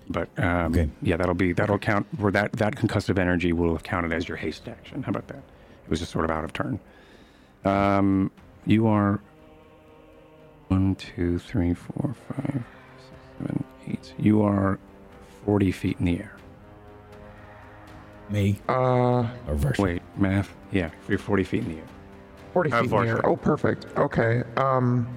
But um, Okay. yeah, that'll be that'll count. Where that that concussive energy will have counted as your haste action. How about that? It was just sort of out of turn. Um, you are one, two, three, four, five, six, seven, eight. You are forty feet in the air. Me Uh, or Varsha? Wait, math. Yeah, you're forty feet in the air. 40 Uh, feet in the air. Oh, perfect. Okay. Um,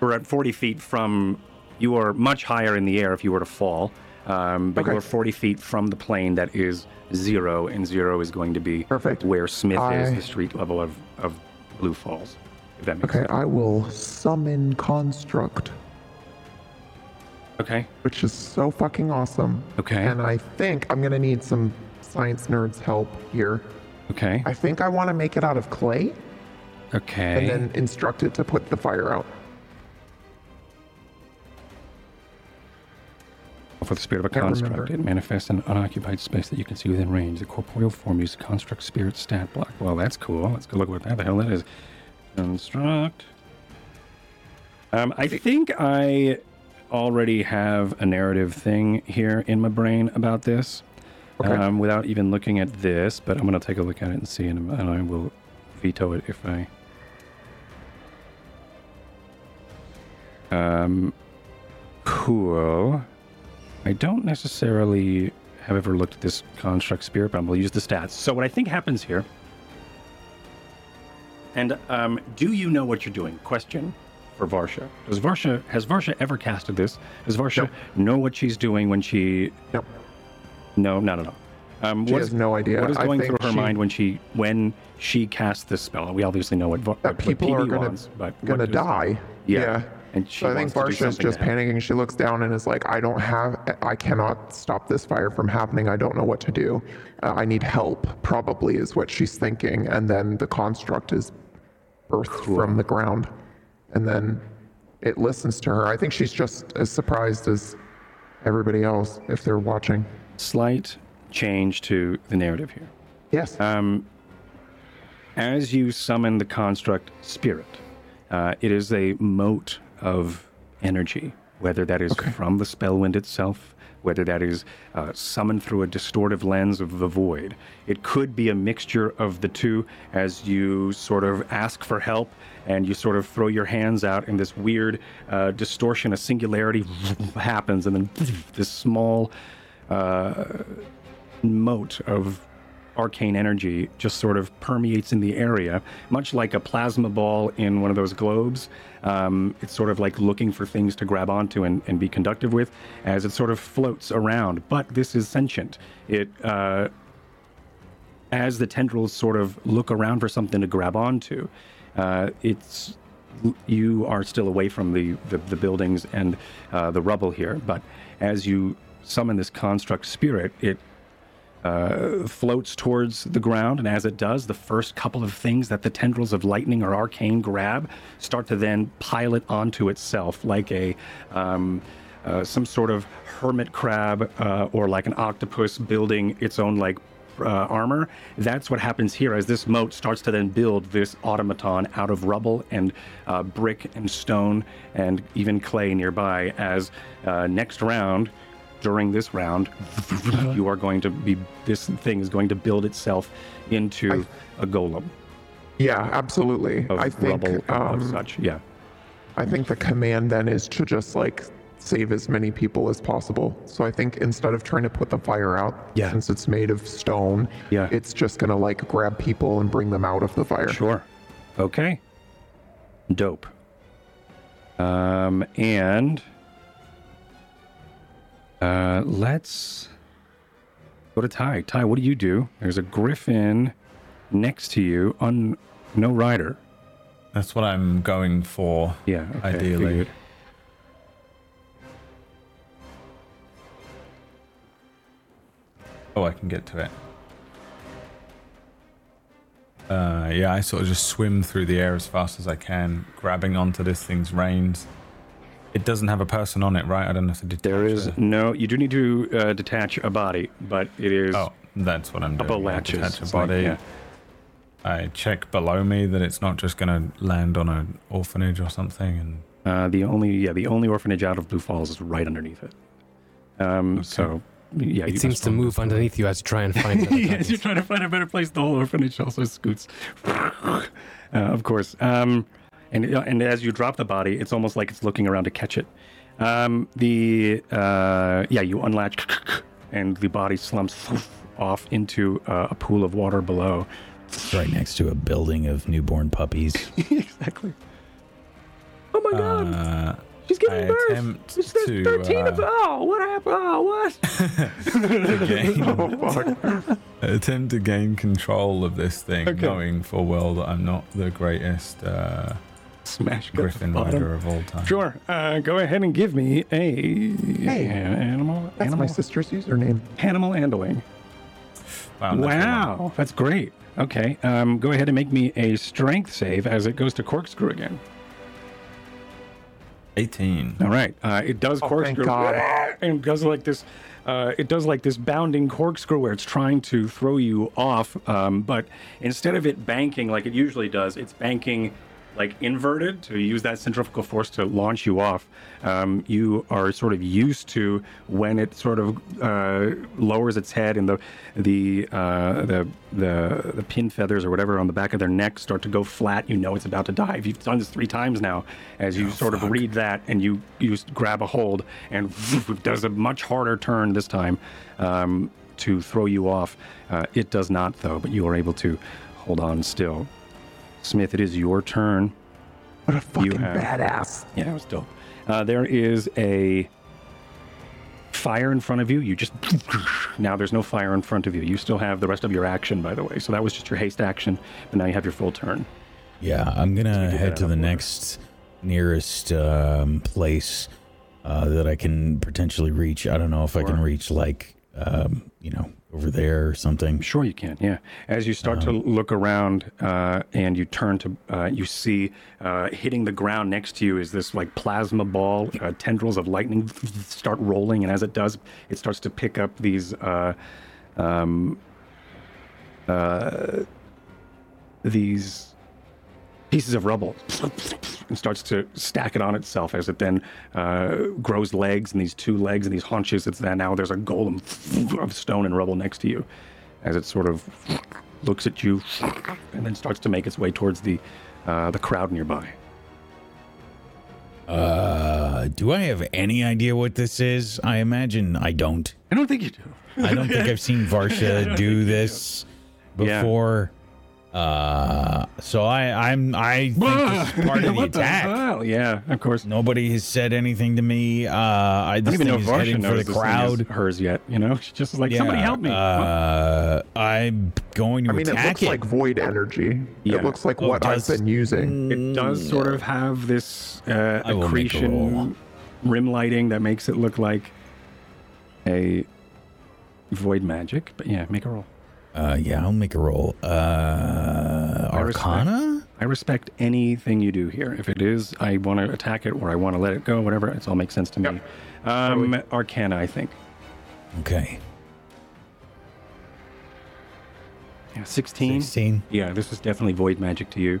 We're at 40 feet from. You are much higher in the air if you were to fall, um, but Okay. you're 40 feet from the plane that is zero, and zero is going to be Perfect. where Smith is, the street level of, of Blue Falls. If that makes okay, sense. I will summon Construct, Okay. which is so fucking awesome. Okay. And I think I'm going to need some science nerds' help here. Okay. I think I want to make it out of clay Okay. and then instruct it to put the fire out. For the spirit of a construct, it manifests in an unoccupied space that you can see within range. The corporeal form uses construct spirit stat block. Well, that's cool. Let's go look what the hell that is. Construct. Um, I think I already have a narrative thing here in my brain about this. Okay. um, without even looking at this, but I'm going to take a look at it and see, and, and I will veto it if I. Um, cool. I don't necessarily have ever looked at this construct spirit, but I'm going to use the stats. So what I think happens here. And um, do you know what you're doing? Question for Varsha. Does Varsha has Varsha ever casted this? Does Varsha Nope. know what she's doing when she Nope. no, not at all. Um, She what has is- no idea. What is going through her she- mind when she when she casts this spell? We obviously know what, what people PB are gonna wants, but what gonna does- die. Yeah. And she so I think wants to do Varsha's something just panicking. She looks down and is like, I don't have, I cannot stop this fire from happening. I don't know what to do. Uh, I need help, probably, is what she's thinking. And then the construct is birthed from the ground. And then it listens to her. I think she's just as surprised as everybody else if they're watching. Slight change to the narrative here. Yes. Um, as you summon the construct spirit, uh, it is a mote of energy, whether that is from the spellwind itself, whether that is uh, summoned through a distortive lens of the void. It could be a mixture of the two as you sort of ask for help and you sort of throw your hands out, and this weird uh, distortion, a singularity happens, and then this small uh, mote of arcane energy just sort of permeates in the area, much like a plasma ball in one of those globes. Um, it's sort of like looking for things to grab onto and, and be conductive with as it sort of floats around. But this is sentient. It, uh, as the tendrils sort of look around for something to grab onto, uh, it's you are still away from the, the, the buildings and uh, the rubble here. But as you summon this construct spirit, it uh, floats towards the ground, and as it does, the first couple of things that the tendrils of lightning or arcane grab start to then pile it onto itself, like a um, uh, some sort of hermit crab uh, or like an octopus building its own like uh, armor. That's what happens here as this mote starts to then build this automaton out of rubble and uh, brick and stone and even clay nearby. As uh, next round, during this round, you are going to be, this thing is going to build itself into a golem yeah, absolutely. I think rubble um, such. Yeah. I think the command then is to just like save as many people as possible. So I think instead of trying to put the fire out, Yeah. since it's made of stone, Yeah. it's just gonna like grab people and bring them out of the fire. Sure. Okay. Dope. Um, and uh, let's go to Ty. Ty, what do you do? There's a griffin next to you on no rider. That's what I'm going for. Yeah. Okay, Ideally. figured. Oh, I can get to it. Uh, yeah, I sort of just swim through the air as fast as I can, grabbing onto this thing's reins. It doesn't have a person on it, right? I don't have to detach There is it. no. You do need to uh, detach a body, but it is Oh, that's what I'm doing. couple I latches. detach a It's like- body. yeah. I check below me that it's not just going to land on an orphanage or something. And Uh, the only yeah the only orphanage out of Blue Falls is right underneath it. Um, So yeah, It seems to move underneath you as you try and find another yes, you're trying to find a better place. The whole orphanage also scoots. uh, of course. Um, and and as you drop the body, it's almost like it's looking around to catch it. Um, the uh, yeah, you unlatch, and the body slumps off into uh, a pool of water below. Right next to a building of newborn puppies. exactly. Oh my god, uh, she's I giving birth. attempt there's to, 13 uh, them. Oh, what happened? Oh, what? gain, Oh fuck. attempt to gain control of this thing, Okay. knowing full well that I'm not the greatest uh, Smash griffin bottom. rider of all time. Sure. Uh, go ahead and give me a Hey, animal. That's animal, my sister's username. animal handling. Wow. that's. Wow, that's great. Okay, um, go ahead and make me a strength save as it goes to corkscrew again. 18. All right, uh, it does Oh, thank corkscrew God. and it does like this. Uh, it does like this bounding corkscrew where it's trying to throw you off, um, but instead of it banking like it usually does, it's banking like inverted to use that centrifugal force to launch you off. Um, you are sort of used to when it sort of uh, lowers its head and the the, uh, the the the pin feathers or whatever on the back of their neck start to go flat. You know it's about to dive. You've done this three times now. As you sort of read that and you you grab a hold and it does a much harder turn this time um, to throw you off. Uh, it does not though, but you are able to hold on still. Smith, it is your turn. What a fucking have- badass. Yeah, it was dope. Uh, there is a fire in front of you. You just now there's no fire in front of you. You still have the rest of your action, by the way. So that was just your haste action, but now you have your full turn. Yeah, I'm gonna did head to the order. next nearest um, place uh, that I can potentially reach. I don't know if I can reach like um, you know over there or something. Sure, you can. Yeah. As you start to look around uh, and you turn to, uh, you see uh, hitting the ground next to you is this like plasma ball. Uh, tendrils of lightning start rolling, and as it does, it starts to pick up these. Uh, um, uh, these pieces of rubble and starts to stack it on itself as it then uh, grows legs and these two legs and these haunches. It's then now there's a golem of stone and rubble next to you as it sort of looks at you and then starts to make its way towards the uh, the crowd nearby. Uh, do I have any idea what this is? I imagine I don't. I don't think you do. I don't think I've seen Varsha do this Yeah. Before. Uh, so I, I'm, I think this is part of the What attack. hell? Yeah, of course. Nobody has said anything to me. Uh, I, I don't even know if is Varsha heading for knows the this thing crowd. is hers yet. You know, she's just like somebody help me. Uh, I'm going to I mean, it attack looks like void energy. Yeah. It looks like Oh, what I've been using. It does sort of have this uh, I will make a roll. accretion rim lighting that makes it look like a void magic. But yeah, make a roll. Uh, yeah, I'll make a roll. Uh, I respect- Arcana. I respect anything you do here. If it is, I want to attack it or I want to let it go, whatever. It's all makes sense to me. Um, Arcana, I think. Okay, Yeah, 16. sixteen. Yeah, this is definitely void magic to you.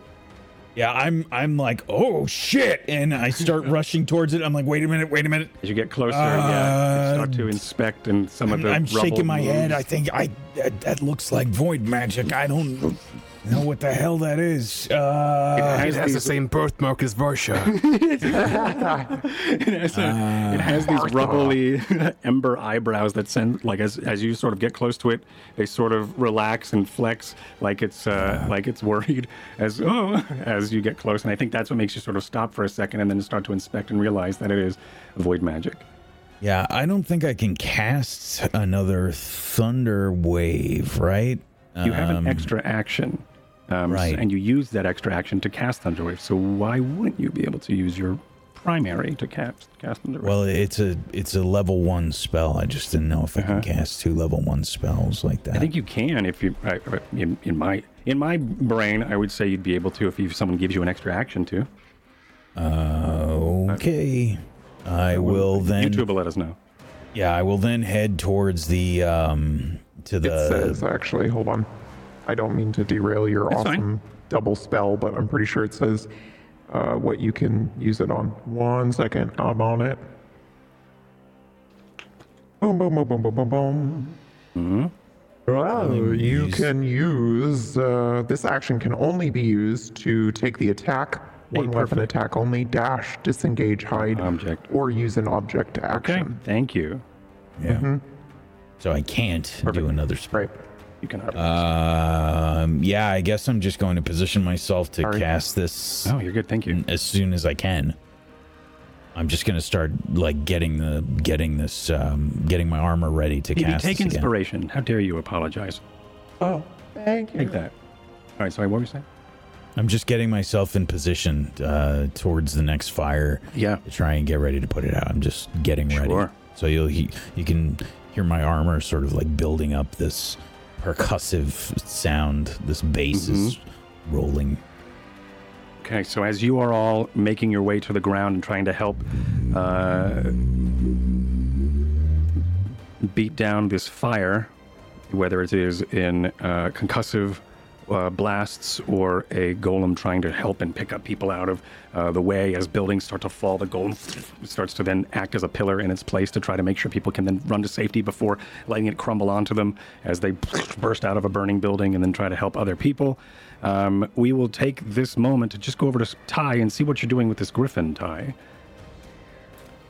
Yeah, I'm, I'm like, oh shit, and I start rushing towards it. I'm like, wait a minute, wait a minute. As you get closer, yeah, you start Uh, to inspect and some of I'm, the I'm shaking my head. I think I that, that looks like void magic. I don't know what the hell that is. Uh, It It has the same birthmark as Varsha. it has, a- Uh, it has these rubbly ember eyebrows that send like as as you sort of get close to it, they sort of relax and flex like it's uh, like it's worried as oh as you get close. And I think that's what makes you sort of stop for a second and then start to inspect and realize that it is void magic. yeah, I don't think I can cast another thunder wave, right? You have an Um, extra action. Um, right. And you use that extra action to cast Thunderwave. So why wouldn't you be able to use your primary to cast cast Thunderwave? Well, it's a it's a level one spell. I just didn't know if I can cast two level one spells like that. Uh-huh. I think you can if you I- I- in, in my in my brain I would say you'd be able to if you, someone gives you an extra action to. okay, I will then. YouTube will let us know. Yeah, I will then head towards the um to It the. says, actually, hold on. I don't mean to derail your That's fine. awesome double spell, but I'm pretty sure it says uh, what you can use it on. One second, I'm on it. Boom, boom, boom, boom, boom, boom, boom. Mm-hmm. Oh, you use- can use uh, this action can only be used to take the attack, one weapon attack only, dash, disengage, hide, Object. or use an object Okay, action. thank you. yeah. So I can't do another spell. Right. You can. Um. Yeah, I guess I'm just going to position myself to Sorry. cast this oh, you're good. Thank you. as soon as I can. I'm just gonna start like getting the getting this um getting my armor ready to Maybe cast take this again. inspiration. How dare you apologize? Oh, thank you. Take that. All right. Sorry. what were you saying? I'm just getting myself in position uh, towards the next fire Yeah. to try and get ready to put it out. I'm just getting ready. Sure. So you'll he, you can hear my armor sort of like building up this percussive sound. This bass is Mm-hmm. rolling. Okay, so as you are all making your way to the ground and trying to help uh, beat down this fire, whether it is in uh, concussive uh, blasts or a golem trying to help and pick up people out of uh, the way as buildings start to fall. The golem starts to then act as a pillar in its place to try to make sure people can then run to safety before letting it crumble onto them as they burst out of a burning building and then try to help other people. Um, we will take this moment to just go over to Ty and see what you're doing with this griffin, Ty.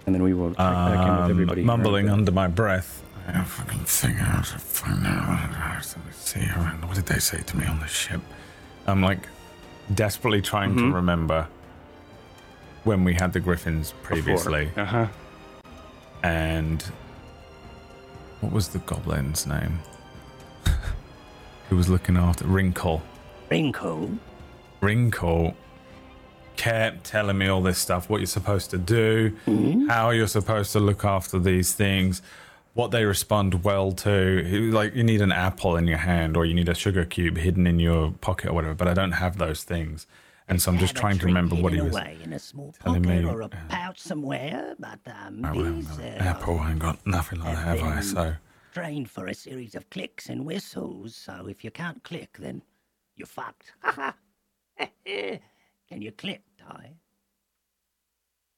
And then we will check back in with Um, everybody. mumbling under my breath. I fucking figure out to find out. Let's see. What did they say to me on the ship? I'm like desperately trying to remember when we had the griffins previously, Uh huh. and what was the goblin's name? Who was looking after Wrinkle? Wrinkle. Wrinkle kept telling me all this stuff what you're supposed to do, how you're supposed to look after these things, what they respond well to. Like, you need an apple in your hand or you need a sugar cube hidden in your pocket or whatever, but I don't have those things. And so I'm just trying to remember what he hidden was. away in a small telling me, or a pouch somewhere, but um, I haven't these got uh, apple, I ain't got nothing like that, have I? So, trained for a series of clicks and whistles. So if you can't click, then you're fucked. Can you click, Ty?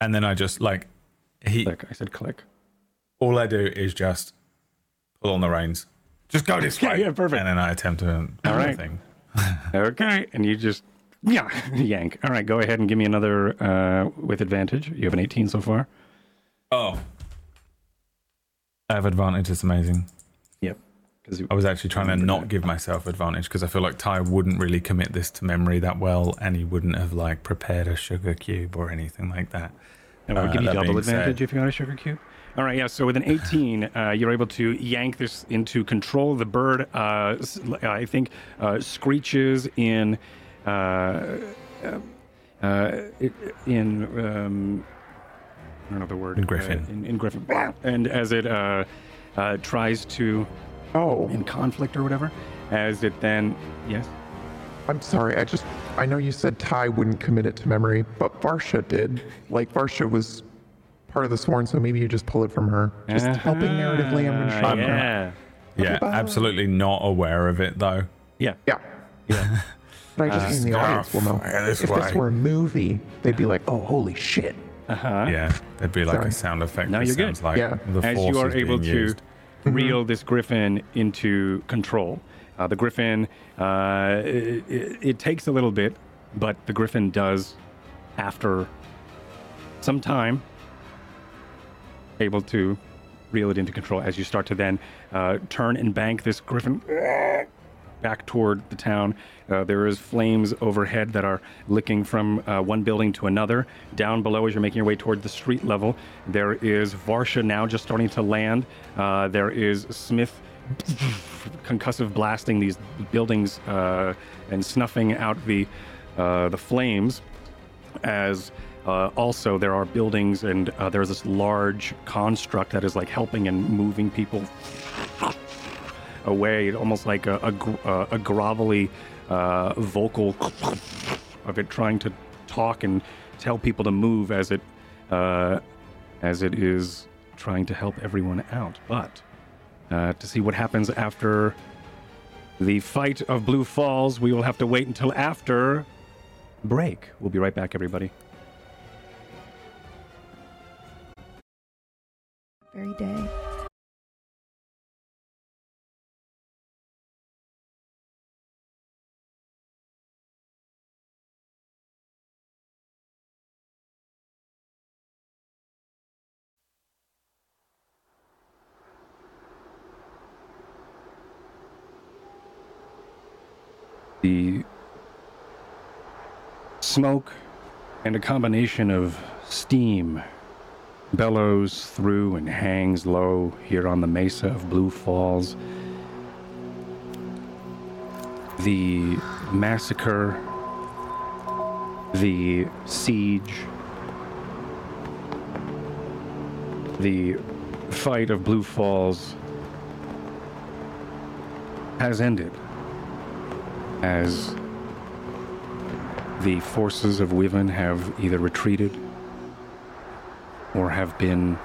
and then I just like, he, Click. I said click. All I do is just pull on the reins. Just go this way. yeah, perfect. And then I attempt to do All right. thing. Okay. And you just, yeah, yank. All right. Go ahead and give me another uh, with advantage. You have an 18 so far. Oh. I have advantage. It's amazing. Yep. Because I was actually trying to not give myself advantage because I feel like Ty wouldn't really commit this to memory that well, and he wouldn't have like prepared a sugar cube or anything like that. And we'll Uh, give you double advantage said- if you got a sugar cube. All right, yeah. So with an 18, uh, you're able to yank this into control. The bird, uh, s- I think, uh, screeches in, uh, uh, uh, in, um, I don't know the word. In Griffin. Uh, in, in Griffin. And as it uh, uh, tries to, Oh, in conflict or whatever, as it then, yes. I'm sorry. I just, I know you said Ty wouldn't commit it to memory, but Varsha did. Like, Varsha was part of the sworn, so maybe you just pull it from her. Just helping narratively, I'm going to try. Yeah. Yeah, bye. absolutely not aware of it though. Yeah. Yeah. Yeah. But I just mean the audience will know. yeah, this if way. this were a movie, they'd be like, oh, holy shit. Uh-huh. Yeah, there'd be like Sorry. a sound effect. No, you're good. Like Yeah. the as you are able to used. reel this griffin into control. Uh, the griffin, uh, it, it, it takes a little bit, but the griffin does, after some time, able to reel it into control as you start to then uh, turn and bank this griffin back toward the town. Uh, there is flames overhead that are licking from uh, one building to another. Down below, as you're making your way toward the street level, there is Varsha now just starting to land. Uh, there is Smith concussive blasting these buildings uh, and snuffing out the uh, the flames. As uh, also there are buildings and uh, there's this large construct that is like helping and moving people away, almost like a, a, uh, a grovelly uh, vocal of it trying to talk and tell people to move as it uh, as it is trying to help everyone out. But uh, to see what happens after the fight of Blue Falls, we will have to wait until after break. We'll be right back, everybody. Very day. the smoke and a combination of steam bellows through and hangs low here on the mesa of Blue Falls. The massacre, the siege, the fight of Blue Falls has ended as the forces of Wyvern have either retreated or have been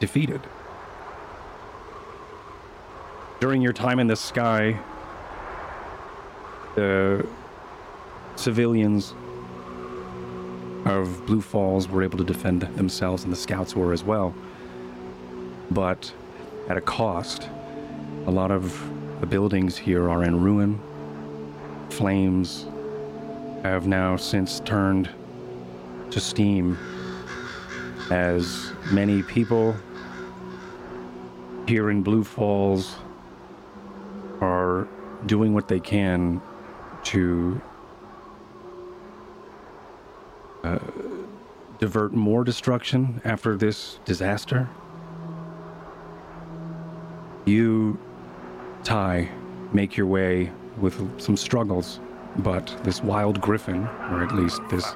defeated. During your time in the sky, the civilians of Blue Falls were able to defend themselves, and the scouts were as well. But at a cost, a lot of the buildings here are in ruin. Flames have now since turned to steam as many people here in Blue Falls are doing what they can to uh, divert more destruction after this disaster. You, Ty, make your way with some struggles, but this wild griffin, or at least this.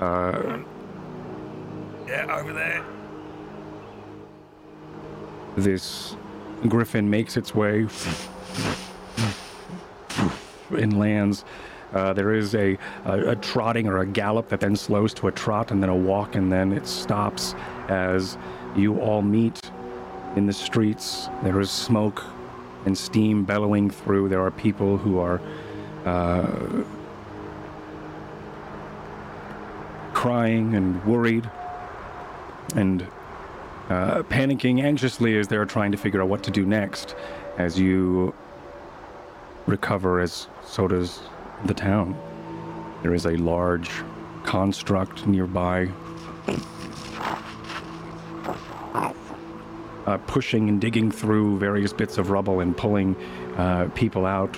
Uh, Yeah, over there. this griffin makes its way and lands. Uh, there is a, a, a trotting or a gallop that then slows to a trot and then a walk and then it stops as you all meet in the streets. There is smoke and steam bellowing through. There are people who are uh, crying and worried and uh, panicking anxiously as they're trying to figure out what to do next as you recover as so does the town. There is a large construct nearby. Uh, pushing and digging through various bits of rubble and pulling uh, people out.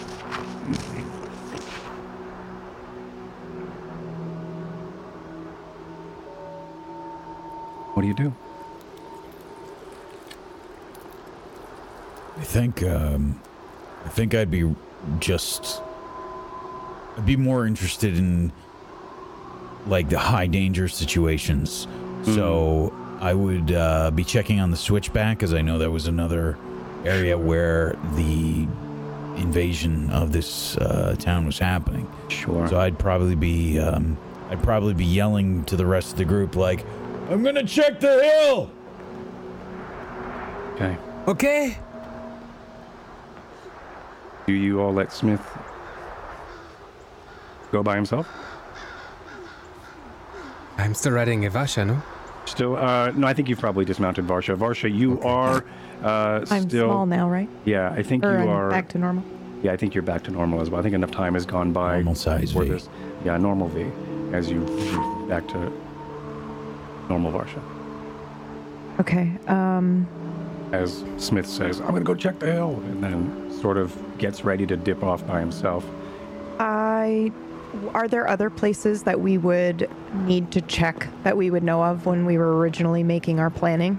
Do you do? I think um, I think I'd be just I'd be more interested in like the high danger situations. So I would uh, be checking on the switchback because I know that was another area where the invasion of this uh, town was happening. Sure. So I'd probably be um, I'd probably be yelling to the rest of the group like, "I'm gonna check the hill." okay. Okay. Do you all let Smith go by himself? I'm still riding Evasha, no? Still, uh, no, I think you've probably dismounted Varsha. Varsha, you are uh, I'm still. small now, right? Yeah, I think Or you I'm are. back to normal. yeah, I think you're back to normal as well. I think enough time has gone by. Normal size for V. this. Yeah, normal V. As you back to normal Varsha. Okay. Um. As Smith says, I'm going to go check the hill, and then sort of gets ready to dip off by himself. I. Are there other places that we would need to check that we would know of when we were originally making our planning?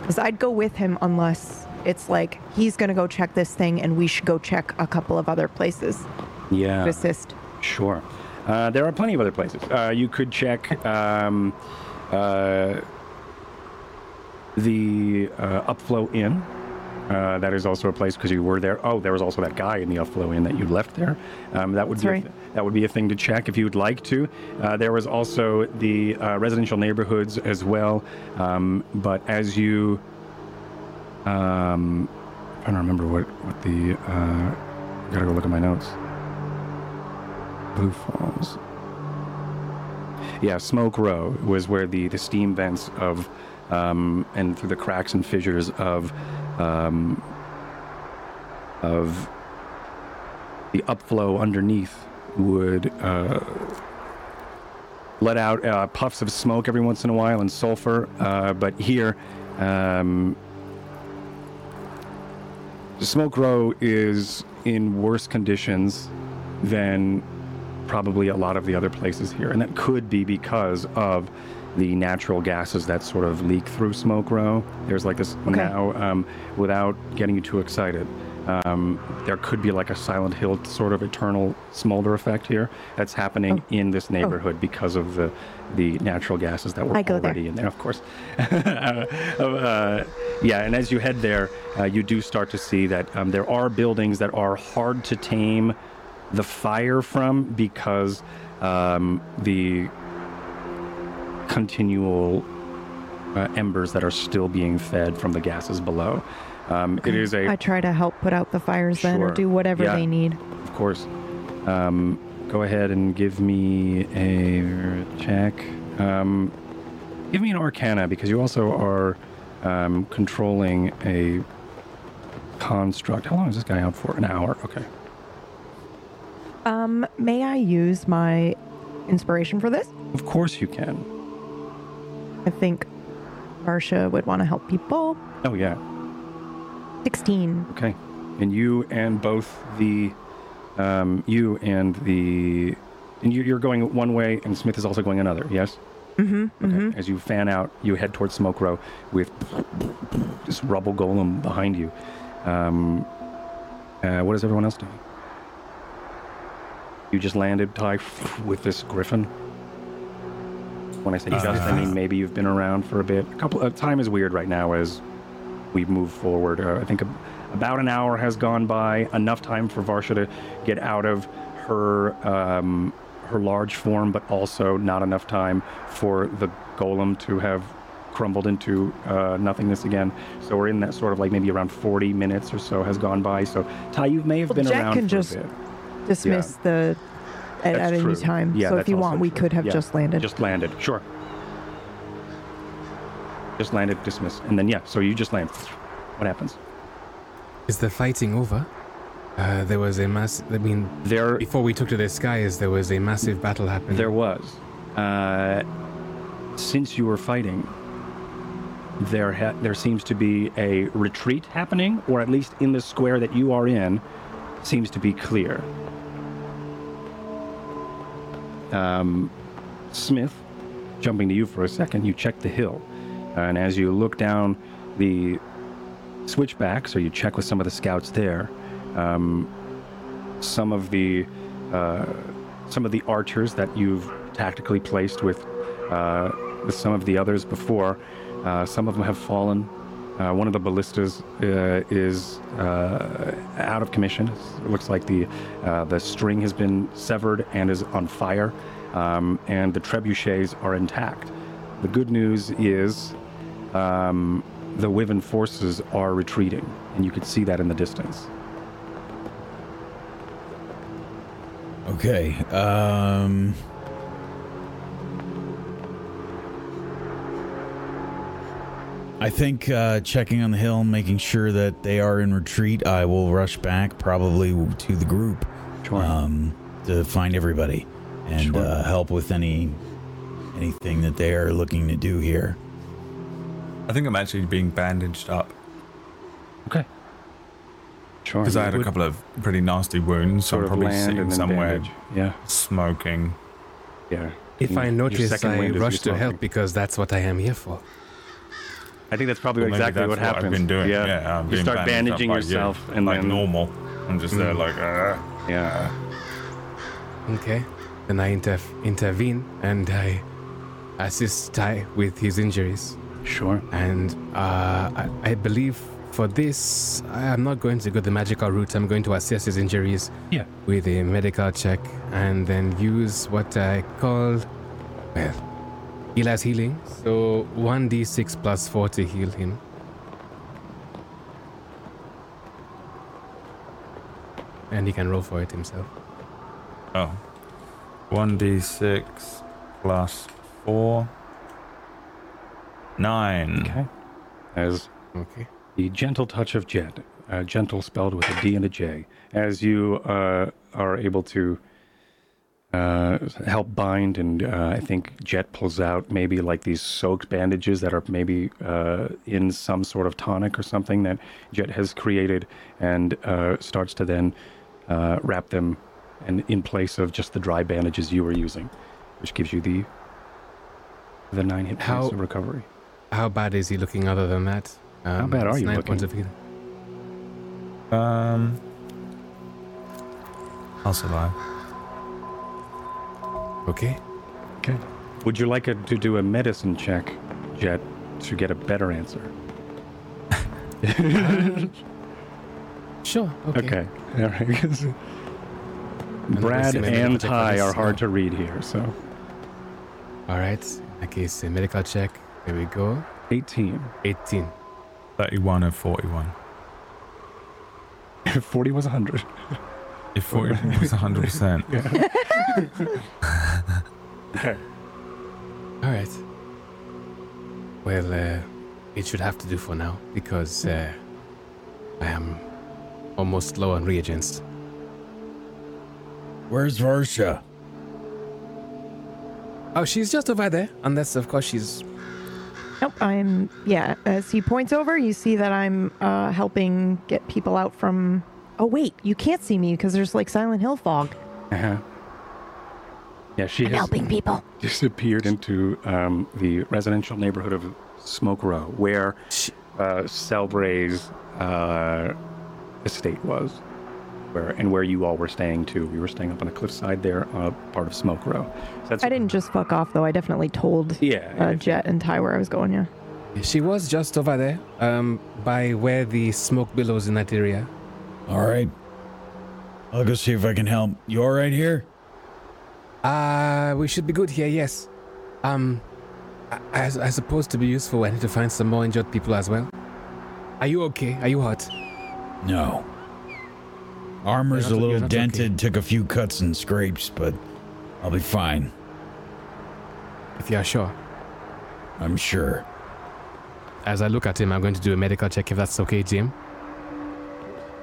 Because I'd go with him unless it's like he's going to go check this thing and we should go check a couple of other places Yeah. to assist. Sure. Uh, there are plenty of other places. Uh, you could check um, the uh, Upflow Inn. Uh, that is also a place because you were there. Oh, there was also that guy in the Upflow Inn that you left there. Um, that would That's be a right. th- that would be a thing to check if you would like to. Uh, there was also the uh, residential neighborhoods as well. Um, but as you, um, I don't remember what what the. Uh, gotta go look at my notes. Blue Falls. Yeah, Smoke Row was where the, the steam vents of, um, and through the cracks and fissures of, um, of the upflow underneath would uh, let out uh, puffs of smoke every once in a while and sulfur. Uh, but here, um, Smoke Row is in worse conditions than probably a lot of the other places here. And that could be because of the natural gases that sort of leak through Smoke Row. There's like this now, um, without getting you too excited, um, there could be like a Silent Hill sort of eternal smolder effect here that's happening Oh. in this neighborhood because of the, the natural gases that were go there. already in there, of course. uh, uh, yeah, and as you head there, uh, you do start to see that um, there are buildings that are hard to tame the fire from because um, the continual uh, embers that are still being fed from the gases below. Um, It is a I try to help put out the fires then or do whatever Yeah. they need. of course. Um, go ahead and give me a check. Um, give me an Arcana because you also are um, controlling a construct. How long is this guy out for? An hour. Okay. Um, may I use my inspiration for this? Of course you can. I think Varsha would want to help people. Oh yeah. 16. Okay. And you and both the, um, you and the, and you, you're going one way, and Smith is also going another. Yes. Mm-hmm. Okay. As you fan out, you head towards Smoke Row with this rubble golem behind you. Um, uh, what is everyone else doing? You just landed, Ty, with this griffin. When I say just, I mean maybe you've been around for a bit. A couple. Uh, time is weird right now as we move forward. Uh, I think a, about an hour has gone by, enough time for Varsha to get out of her um, her large form, but also not enough time for the golem to have crumbled into uh, nothingness again. So we're in that sort of like maybe around 40 minutes or so has gone by. So Ty, you may have Well, been Jack around can for just a bit. Dismiss the at, That's at any true. time. Yeah, so if that's you also want, we true. could have Yeah, just landed. Just landed. Sure. Just landed, dismiss, and then yeah. So you just land. What happens? Is the fighting over? Uh, there was a mass. I mean, There, before we took to the skies, there was a massive battle happening. there was. Uh, since you were fighting, there ha- there seems to be a retreat happening, or at least in the square that you are in, seems to be clear. Um, Smith, jumping to you for a second, you check the hill, and as you look down the switchback, so you check with some of the scouts there. Um, some of the uh, some of the archers that you've tactically placed with uh, with some of the others before. Uh, some of them have fallen. Uh, one of the ballistas uh, is uh, out of commission. It looks like the uh, the string has been severed and is on fire, um, and the trebuchets are intact. The good news is um, the Wyvern forces are retreating, and you can see that in the distance. Okay. Um. I think uh, checking on the hill, making sure that they are in retreat, I will rush back probably to the group Sure. um, to find everybody and Sure. uh, help with any anything that they are looking to do here. I think I'm actually being bandaged up okay. Sure. because I had a couple of pretty nasty wounds. So I'm probably sitting somewhere bandage. Yeah. smoking. Yeah. if I notice, I rush to help because that's what I am here for. I think that's probably Well, exactly that's what happens. I've been doing. Yeah. Yeah, I'm you start bandaged up bandaging by yourself you, and like then normal. I'm just there Mm. like, uh, yeah. Okay. Then I inter- intervene and I assist Ty with his injuries. Sure. And uh, I, I believe for this, I am not going to go the magical route. I'm going to assess his injuries Yeah. with a medical check and then use what I call, well, heal as healing. So 1d6 plus 4 to heal him. And he can roll for it himself. oh, one d six plus four, nine. Okay. As Okay. the gentle touch of Jet, uh, gentle spelled with a D and a J, as you uh, are able to uh, help bind, and uh, I think Jet pulls out maybe like these soaked bandages that are maybe uh, in some sort of tonic or something that Jet has created, and uh, starts to then uh, wrap them, and in place of just the dry bandages you were using, which gives you the the nine hit points of recovery. How bad is he looking other than that? Um, bad are you looking? of. Um, I'll survive. Okay. Okay. Would you like a, to do a medicine check, Jet, to get a better answer? Sure. Okay. Okay. All right. 'cause Brad see my medical and Ty are hard to read here, so All right. In that case, a medical check. There we go. 18. 18. 31 and 41. If 40 was 100. If 40 was 100%. All right. Well, uh, it should have to do for now because uh, I am almost low on reagents. Where's Varsha? Oh, she's just over there. Unless, of course, she's. Nope, I'm. Yeah, as he points over, you see that I'm uh, helping get people out from. Oh, wait, you can't see me because there's like Silent Hill fog. Uh-huh. Yeah, she I'm has helping people. disappeared into um, the residential neighborhood of Smoke Row, where uh, Selbray's uh, estate was, where and where you all were staying too. We were staying up on a cliffside there, uh, part of Smoke Row. So that's I didn't just fuck off, though. I definitely told Yeah, uh. Jet and Ty where I was going, yeah. She was just over there, um, by where the smoke billows in that area. All right. I'll go see if I can help. You all right here? Uh, we should be good here, yes. Um, I, I, I suppose to be useful, I need to find some more injured people as well. Are you okay? Are you hurt? No. Armor's You're a little you're okay. dented, took a few cuts and scrapes, but I'll be fine. If you are sure. I'm sure. As I look at him, I'm going to do a medical check if that's okay, Jim.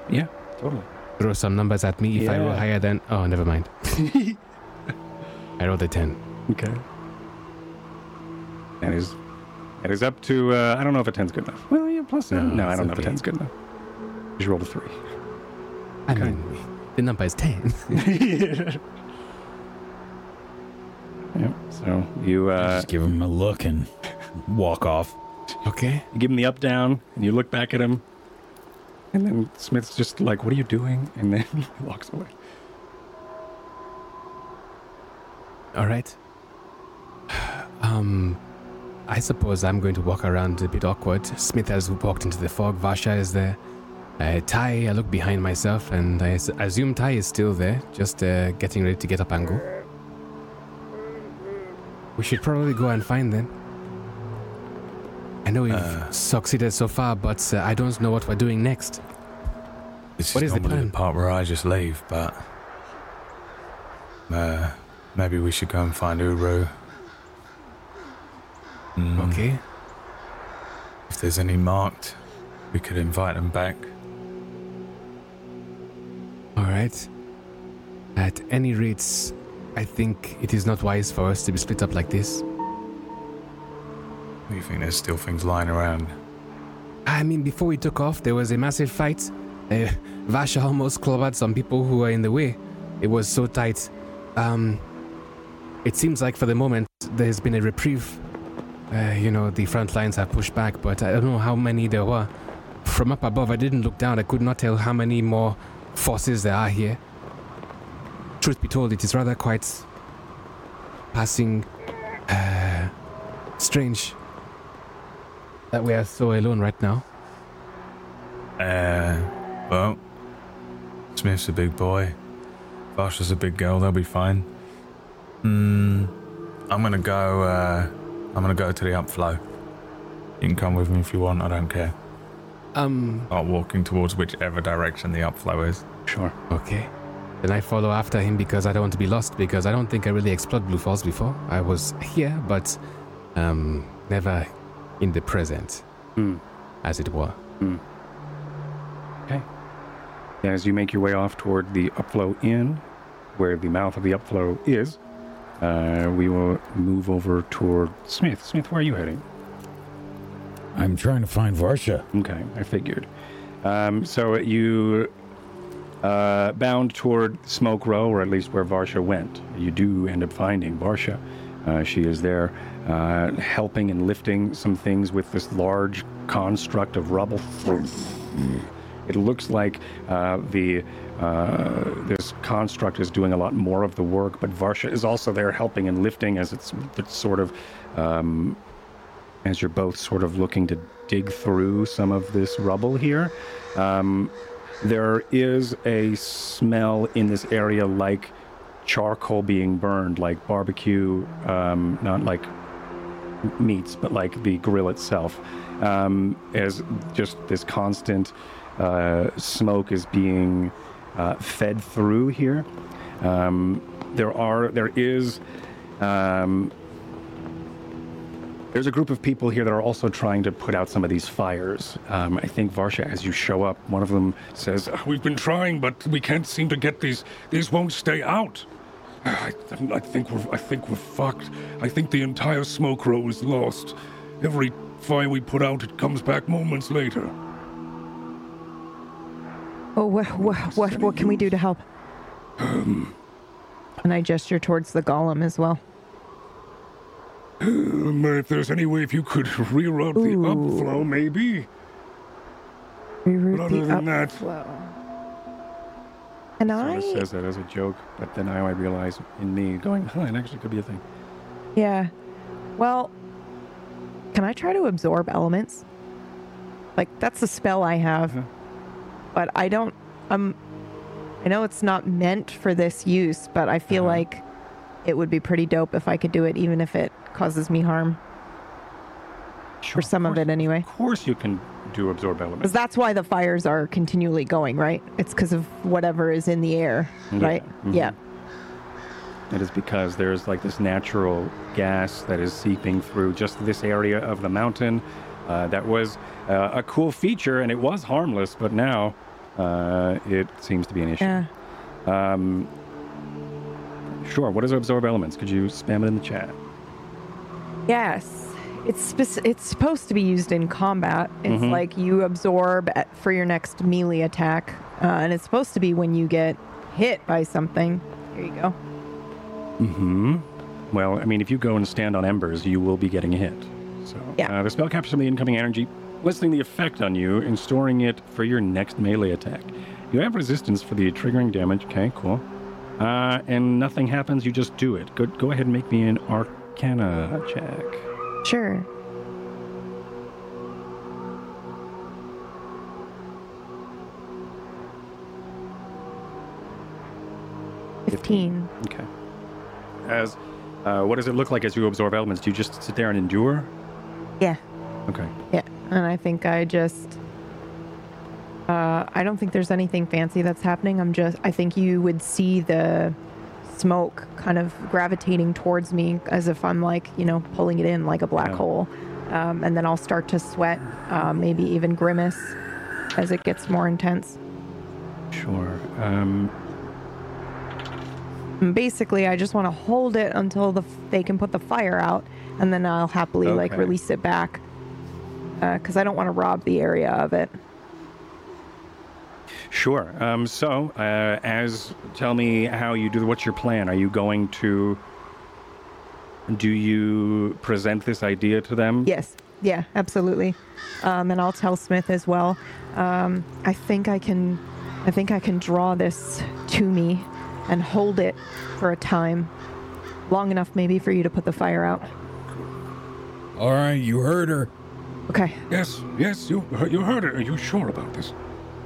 yeah, totally. Throw some numbers at me. If I roll higher than. Oh, never mind. I rolled a 10. Okay. That is, that is up to. Uh, I don't know if a ten's good enough. Well, yeah, plus. No, No, I don't know if a okay. ten's good enough. You rolled a three. I Okay. mean, the number is 10. Yep. So you uh, Just give him a look and walk off. okay. you give him the up down, and you look back at him, and then Smith's just like, "What are you doing?" And then he walks away. All right. Um, I suppose I'm going to walk around a bit awkward. Smith has walked into the fog. Varsha is there. Uh, Ty, I look behind myself, and I assume Ty is still there, just uh, getting ready to get up and go. We should probably go and find them. I know we've Uh. succeeded so far, but uh, I don't know what we're doing next. This What is is the plan? the part where I just leave, but uh, maybe we should go and find Uru. Mm, Okay. If there's any marked, we could invite them back. All right. At any rate, I think it is not wise for us to be split up like this. You think there's still things lying around? I mean, before we took off, there was a massive fight. Uh, Varsha almost clobbered some people who were in the way. It was so tight. Um, it seems like for the moment there's been a reprieve. Uh, you know, the front lines have pushed back, but I don't know how many there were. From up above, I didn't look down. I could not tell how many more forces there are here. Truth be told, it is rather quite passing uh, strange that we are so alone right now. Uh, well, Smith's a big boy. Varsha's a big girl. They'll be fine. Hmm. I'm gonna go. Uh, I'm gonna go to the upflow. You can come with me if you want. I don't care. Um, Start walking towards whichever direction the upflow is. Sure. okay. Then I follow after him because I don't want to be lost because I don't think I really explored Blue Falls before. I was here, but um, never in the present, Hmm. as it were. Mm. Okay. As you make your way off toward the upflow inn, where the mouth of the upflow is, uh, we will move over toward Smith. Smith, where are you heading? I'm trying to find Varsha. Okay, I figured. Um, so you uh, bound toward Smoke Row, or at least where Varsha went. You do end up finding Varsha. Uh, she is there uh, helping and lifting some things with this large construct of rubble. It looks like uh, the uh, this construct is doing a lot more of the work, but Varsha is also there helping and lifting as it's, it's sort of um, as you're both sort of looking to dig through some of this rubble here. Um, there is a smell in this area like charcoal being burned, like barbecue, um, not like meats, but like the grill itself. Um, as just this constant uh, smoke is being uh, fed through here. Um, there are, there is, um, there's a group of people here that are also trying to put out some of these fires. Um, I think Varsha, as you show up, one of them says, "Uh, "We've been trying, but we can't seem to get these. These won't stay out. I, I think we're, I think we're fucked. I think the entire smoke row is lost. Every fire we put out, it comes back moments later." Oh, what, what, what, what can we do to help? and I gesture towards the golem as well. Um, if there's any way, if you could reroute the upflow, maybe. Reroute But other the than that- upflow. And Sort I, of says that as a joke, but then now I realize in me going, huh, it actually could be a thing. yeah. Well, can I try to absorb elements? Like that's the spell I have, Uh-huh. But I don't. Um, I know it's not meant for this use, but I feel Uh-huh. like it would be pretty dope if I could do it, even if it causes me harm. Sure, For some of course- it, anyway. Of course, you can do absorb elements. Because that's why the fires are continually going, right? It's because of whatever is in the air, Yeah, right? mhm. Yeah. It is because there's like this natural gas that is seeping through just this area of the mountain. Uh, that was uh, a cool feature, and it was harmless, but now uh, it seems to be an issue. Yeah. Um, sure. What is absorb elements? Could you spam it in the chat? Yes. It's spec- it's supposed to be used in combat. It's Mhm. like you absorb at, for your next melee attack, uh, and it's supposed to be when you get hit by something. Here you go. Mm-hmm. Well, I mean, if you go and stand on embers, you will be getting hit. So Yeah. uh, the spell captures some of the incoming energy, listing the effect on you and storing it for your next melee attack. You have resistance for the triggering damage. Okay, cool. Uh, and nothing happens. You just do it. Go, go ahead and make me an Arcana check. Sure. Fifteen. Okay. As uh, what does it look like as you absorb elements? Do you just sit there and endure? Yeah. Okay. Yeah. And I think I just. Uh, I don't think there's anything fancy that's happening. I'm just. I think you would see the smoke kind of gravitating towards me as if I'm like, you know, pulling it in like a black Yeah. hole. Um, and then I'll start to sweat, uh, maybe even grimace as it gets more intense. Sure. Um, basically, I just want to hold it until the they can put the fire out, and then I'll happily like release it back because I don't want to rob the area of it. Sure. Um, so, uh, as tell me how you do. What's your plan? Are you going to? Do you present this idea to them? Yes. Yeah, absolutely. Um, and I'll tell Smith as well. Um, I think I can, I think I can draw this to me and hold it for a time, long enough maybe for you to put the fire out. All right, you heard her. Okay. Yes. Yes. You you heard her. Are you sure about this?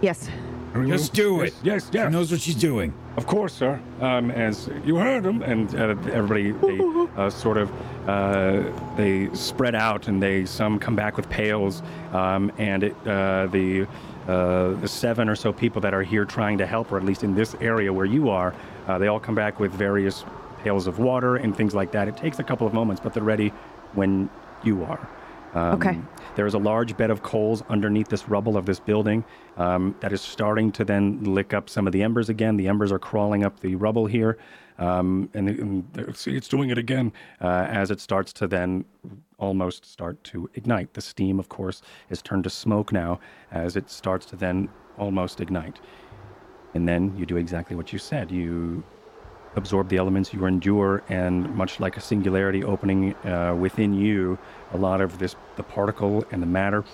Yes. Are you- Just do it. Yes. Yes. She knows what she's doing. Of course, sir. Um, as you heard him, and uh, everybody they uh, sort of uh, they spread out, and they some come back with pails, um, and it, uh, the uh, the seven or so people that are here trying to help, or at least in this area where you are, uh, they all come back with various pails of water and things like that. It takes a couple of moments, but they're ready when you are. Um, Okay. There is a large bed of coals underneath this rubble of this building um, that is starting to then lick up some of the embers again. The embers are crawling up the rubble here, um, and, and see, it's doing it again uh, as it starts to then almost start to ignite. The steam, of course, is turned to smoke now as it starts to then almost ignite. And then you do exactly what you said. You absorb the elements you endure, and much like a singularity opening uh, within you, a lot of this, the particle and the matter,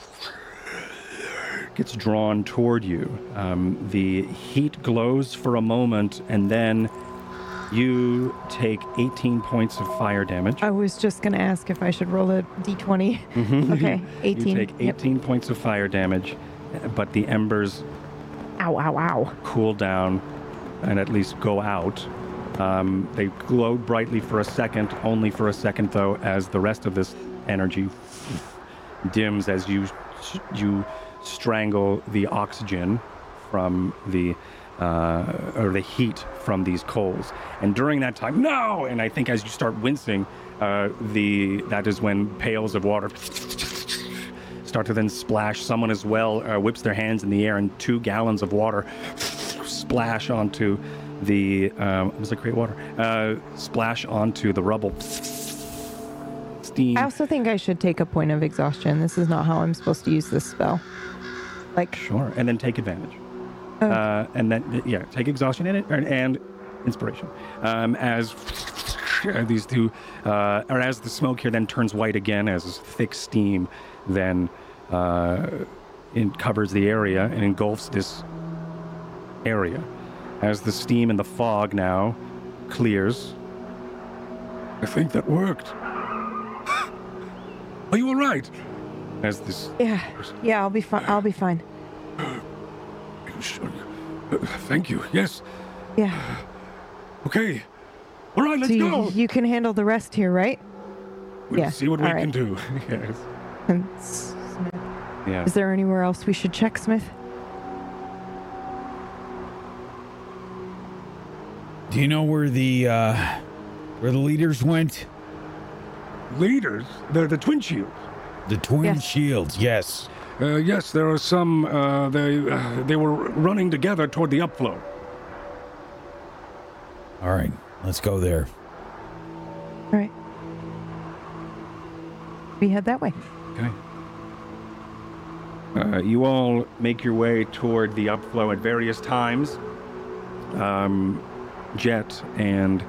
gets drawn toward you. Um, the heat glows for a moment, and then you take 18 points of fire damage. I was just gonna ask if I should roll a d20. Okay, 18. You take Yep. 18 points of fire damage, but the embers Ow! Ow! Ow! cool down and at least go out. Um, they glowed brightly for a second, only for a second though, as the rest of this energy dims as you you strangle the oxygen from the uh, or the heat from these coals. And during that time, no! And I think as you start wincing, uh, the that is when pails of water start to then splash. Someone as well uh, whips their hands in the air, and two gallons of water splash onto the um, was it create water? Uh, splash onto the rubble. Steam. I also think I should take a point of exhaustion. This is not how I'm supposed to use this spell. Like, Sure, and then take advantage. Oh. Uh, and then, yeah, take exhaustion and, and, and inspiration. Um, as these two, uh, or as the smoke here then turns white again, as thick steam then uh, it covers the area and engulfs this area. As the steam and the fog now clears. I think that worked. Are you all right? As this yeah, yeah, I'll be fine. I'll be fine. Sure. Thank you. Yes. Yeah. Okay. All right, let's so you, go. you can handle the rest here, right? We'll yeah, see what we all can do. yes. And Smith. Yeah. Is there anywhere else we should check, Smith? Do you know where the uh where the leaders went? Leaders? They're the twin shields. The twin Yes. shields, yes. Uh, yes, there are some. Uh, they uh, they were running together toward the upflow. All right, let's go there. All right. We head that way. Okay. Uh, you all make your way toward the upflow at various times. Um, Jet and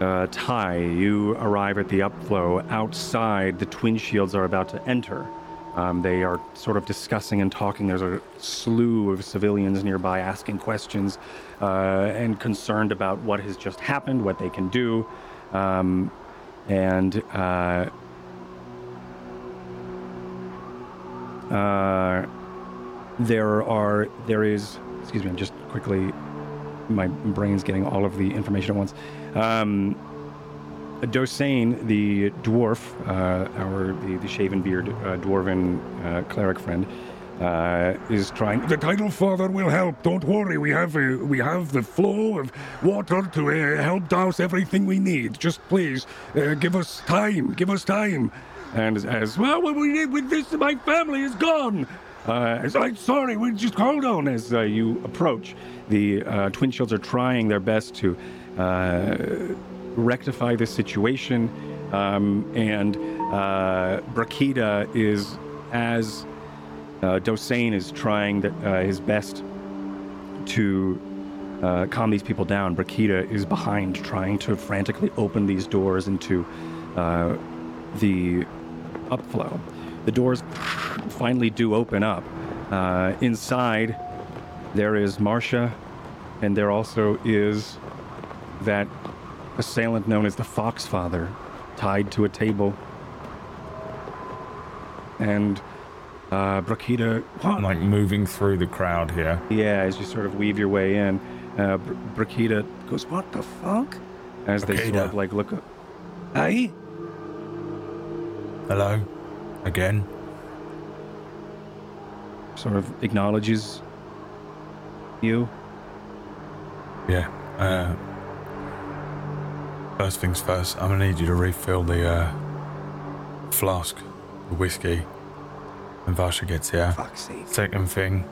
uh, Ty, you arrive at the upflow. Outside, the twin shields are about to enter. Um, they are sort of discussing and talking. There's a slew of civilians nearby asking questions uh, and concerned about what has just happened, what they can do. Um, and uh, Uh, there are there is excuse me i'm just quickly my brain's getting all of the information at once um Dosane, the dwarf, uh, our the, the shaven beard uh, dwarven uh, cleric friend, uh, is trying. The title father will help. Don't worry. We have uh, we have the flow of water to uh, help douse everything we need. Just please uh, give us time. Give us time. And as, well, we did with this, my family is gone. Uh, I'm sorry. We just hold on as uh, you approach. The uh, twin shields are trying their best to. Uh, rectify this situation. Um, and uh, Brakita is, as uh, Dosane is trying uh, his best to uh, calm these people down, Brakita is behind, trying to frantically open these doors into the upflow. The doors finally do open up. Uh, inside, there is Marcia, and there also is that assailant known as the Foxfather, tied to a table. And uh, Brakita, I'm like moving through the crowd here. yeah, as you sort of weave your way in, uh, Br- Brakita goes, "What the fuck?" As they sort of like look up. Hey, Hello? Again? sort of acknowledges you. Yeah. Uh, first things first, I'm gonna need you to refill the uh, flask with whiskey when Varsha gets here. Fuck's sake. Second thing,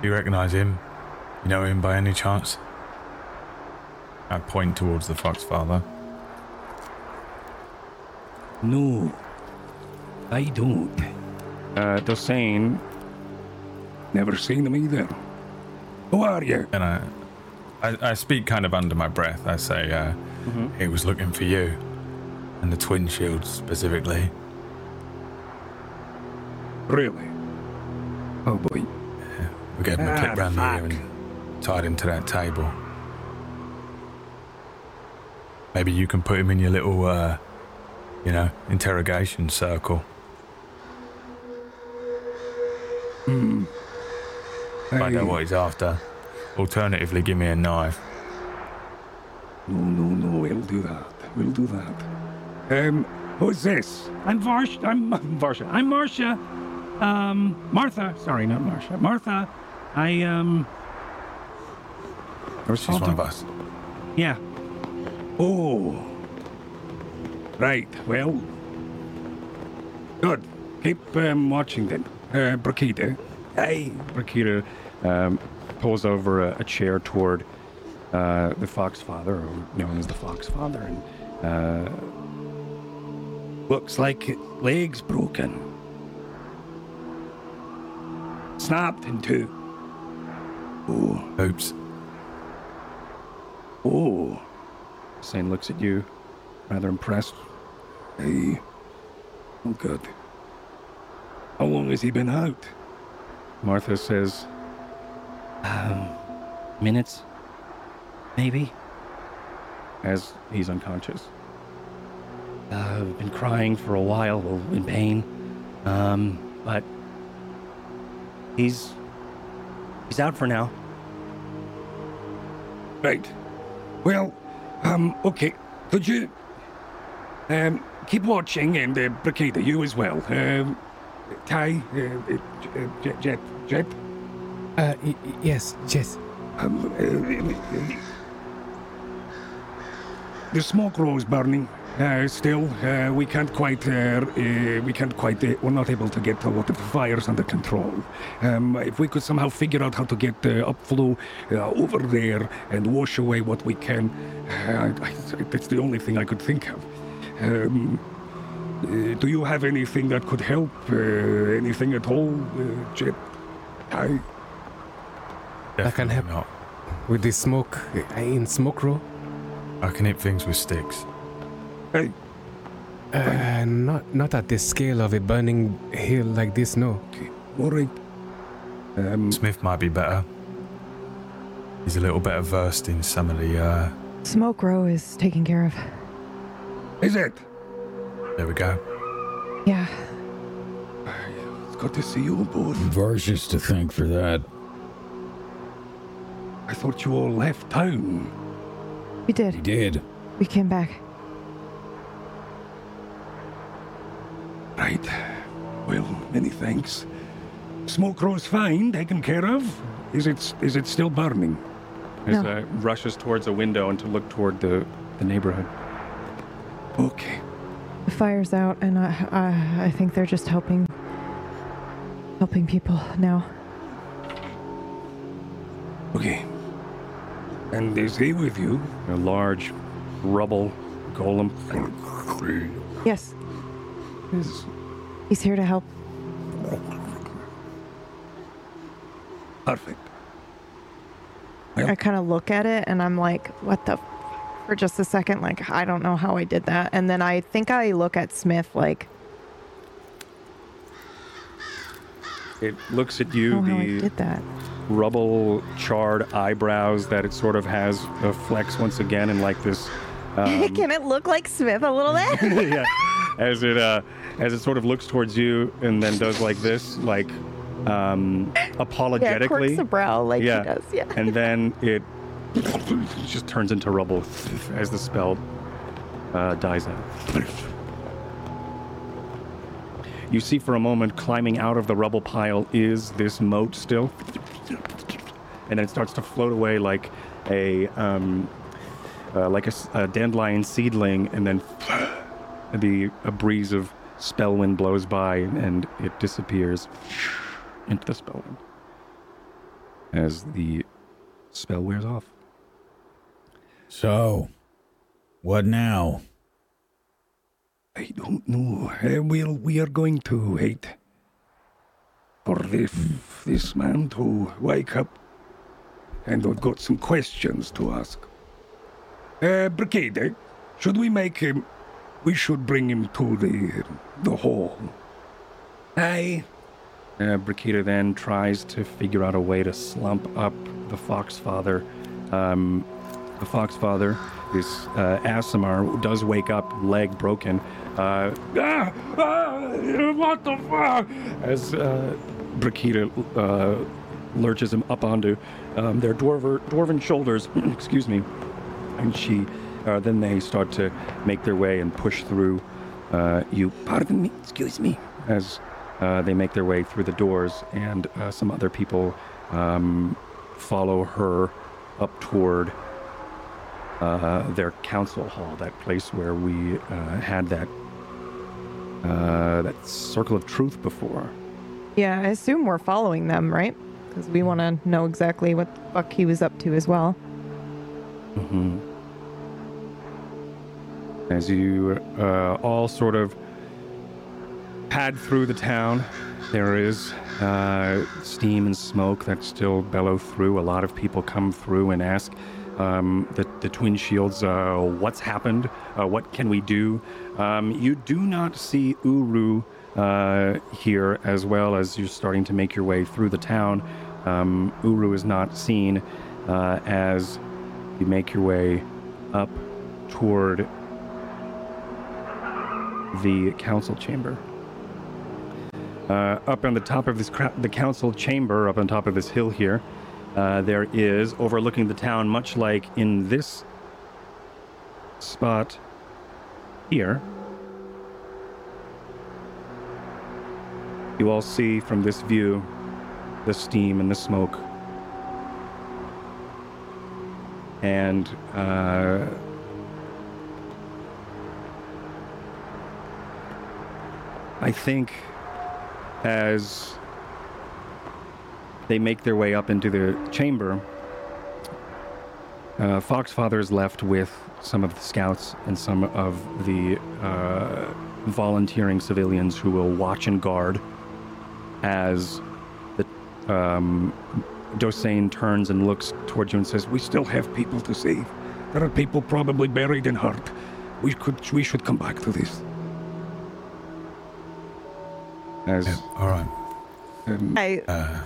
do you recognize him? You know him by any chance? I point towards the fox father. No, I don't. Uh, Dosane, never seen them either. Who are you? And I, I, I speak kind of under my breath. I say, uh, he was looking for you. And the twin shields specifically. Really? Oh boy. We gave him a Ah, clip round the ear and tied him to that table. Maybe you can put him in your little, uh, you know, interrogation circle. Find out Hey. what he's after. Alternatively, give me a knife. No, no, no, we'll do that. We'll do that. Um, who's this? I'm Varsh. I'm Varsha. I'm Marcia. Um, Martha. Sorry, not Marcia. Martha. I, um, Or She's one of us. Yeah. Oh. Right, well. Good. Keep um, watching then. Uh, Brakita. Hey. Brakita um, pulls over a, a chair toward uh, the Fox Father, or known as the Fox Father, and uh, Looks like leg's broken. Snapped in two. Oh, Oops. oh. Sane looks at you, rather impressed. Hey. Oh, good. How long has he been out? Martha says, um, Minutes? Maybe? as he's unconscious. Uh, I've been crying for a while, in pain. Um, but he's he's out for now. Right. Well, um, okay. Could you um keep watching and uh, Brakita, you as well. Um, Ty, uh, uh, Jet, Jet, Jet. Uh, yes, yes. Um, uh, the smoke is burning. Uh, still, uh, we can't quite, uh, uh, we can't quite, uh, we're not able to get a lot of the fires under control. Um, if we could somehow figure out how to get uh, upflow uh, over there and wash away what we can, uh, I, I, that's the only thing I could think of. Um, uh, do you have anything that could help? Uh, anything at all, uh, Jet? I, That can Definitely help. not. With the smoke uh, in smoke row? I can hit things with sticks. I, Uh, not not at the scale of a burning hill like this, no. okay, all right. Um, Smith might be better. He's a little better versed in some of the. Uh, Smoke row is taken care of. is it? There we go. Yeah. It's good to see you aboard. Varsh's to thank for that. I thought you all left town. We did. We did. We came back. Right. Well, many thanks. Smoke row's fine, taken care of. Is it is it still burning? As No. uh, rushes towards a window and to look toward the, the neighborhood. Okay. The fire's out, and I, I, I think they're just helping, helping people now. Okay. And is he with you? A large rubble golem. Yes, Is he's here to help. perfect. I kind of look at it, and I'm like, what the? For just a second, like I don't know how I did that, and then I think I look at Smith like, It looks at you, how I the did that. rubble charred eyebrows that it sort of has a flex once again and like this um, Can it look like Smith a little bit? yeah as it uh as it sort of looks towards you and then does like this like um yeah, apologetically quirks a brow like Yeah. he does. Yeah. and then it just turns into rubble as the spell uh, dies out. You see for a moment climbing out of the rubble pile is this mote still. And then it starts to float away like a um, uh, like a, a dandelion seedling. And then the a breeze of spell wind blows by and it disappears into the spell wind as the spell wears off So, what now? I don't know. Uh, we'll, we are going to wait for this, this man to wake up. And I've got some questions to ask. Uh, Brakita, should we make him... We should bring him to the, the hall. Aye. Uh, Brakita then tries to figure out a way to slump up the Foxfather. Um, the fox father, this uh, Aasimar, does wake up, leg broken. Uh, ah, ah, what the fuck? As uh, Brakita uh, lurches him up onto um, their dwarver, dwarven shoulders, excuse me, and she, uh, then they start to make their way and push through uh, you. Pardon me, excuse me, as uh, they make their way through the doors, and some other people um, follow her up toward uh, their council hall, that place where we uh, had that uh, that circle of truth before. Yeah, I assume we're following them, right? Because we want to know exactly what the fuck he was up to as well. hmm As you uh, all sort of pad through the town, there is uh, steam and smoke that still bellow through. A lot of people come through and ask um, the, the Twin Shields, uh, what's happened? Uh, what can we do? Um, you do not see Uru uh, here, as well as you're starting to make your way through the town. Um, Uru is not seen uh, as you make your way up toward the council chamber. Uh, up on the top of this cra- the council chamber, up on top of this hill here, uh, there is overlooking the town, much like in this spot here. You all see from this view the steam and the smoke. And uh, I think as they make their way up into the chamber, uh, Foxfather is left with some of the scouts and some of the uh, volunteering civilians who will watch and guard as the um, Dosane turns and looks towards you and says, We still have people to save. There are people probably buried and hurt. We could, we should come back to this. as All right. I Uh,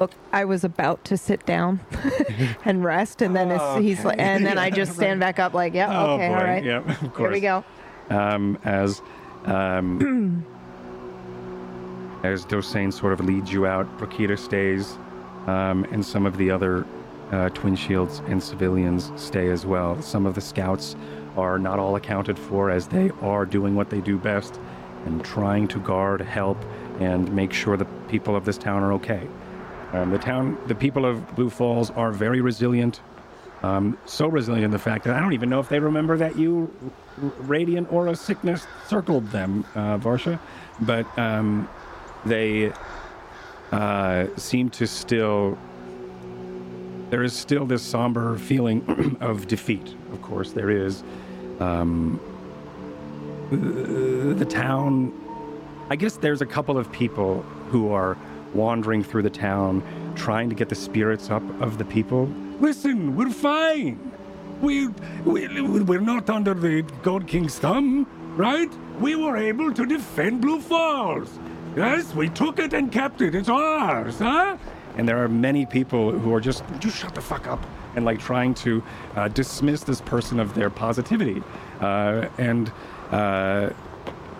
look. I was about to sit down and rest, and then it's, he's like, and then I just stand back up, like, yeah, Oh, okay, boy. all right, of course. here we go. um, as um, as Dosane sort of leads you out, Brakita stays, um, and some of the other uh, Twin Shields and civilians stay as well. Some of the scouts are not all accounted for, as they are doing what they do best and trying to guard, help, and make sure the people of this town are okay. Um, the town, the people of Blue Falls are very resilient. Um, so resilient, the fact that I don't even know if they remember that you radiant aura sickness circled them, uh, Varsha, but um, they uh, seem to still. There is still this somber feeling of defeat. Of course, there is. Um, the town. I guess there's a couple of people who are wandering through the town, trying to get the spirits up of the people. Listen, we're fine. We, we, we're not under the God King's thumb, right? We were able to defend Blue Falls. Yes, we took it and kept it. It's ours, huh? and there are many people who are just just shut the fuck up and like trying to uh, dismiss this person of their positivity uh, and uh,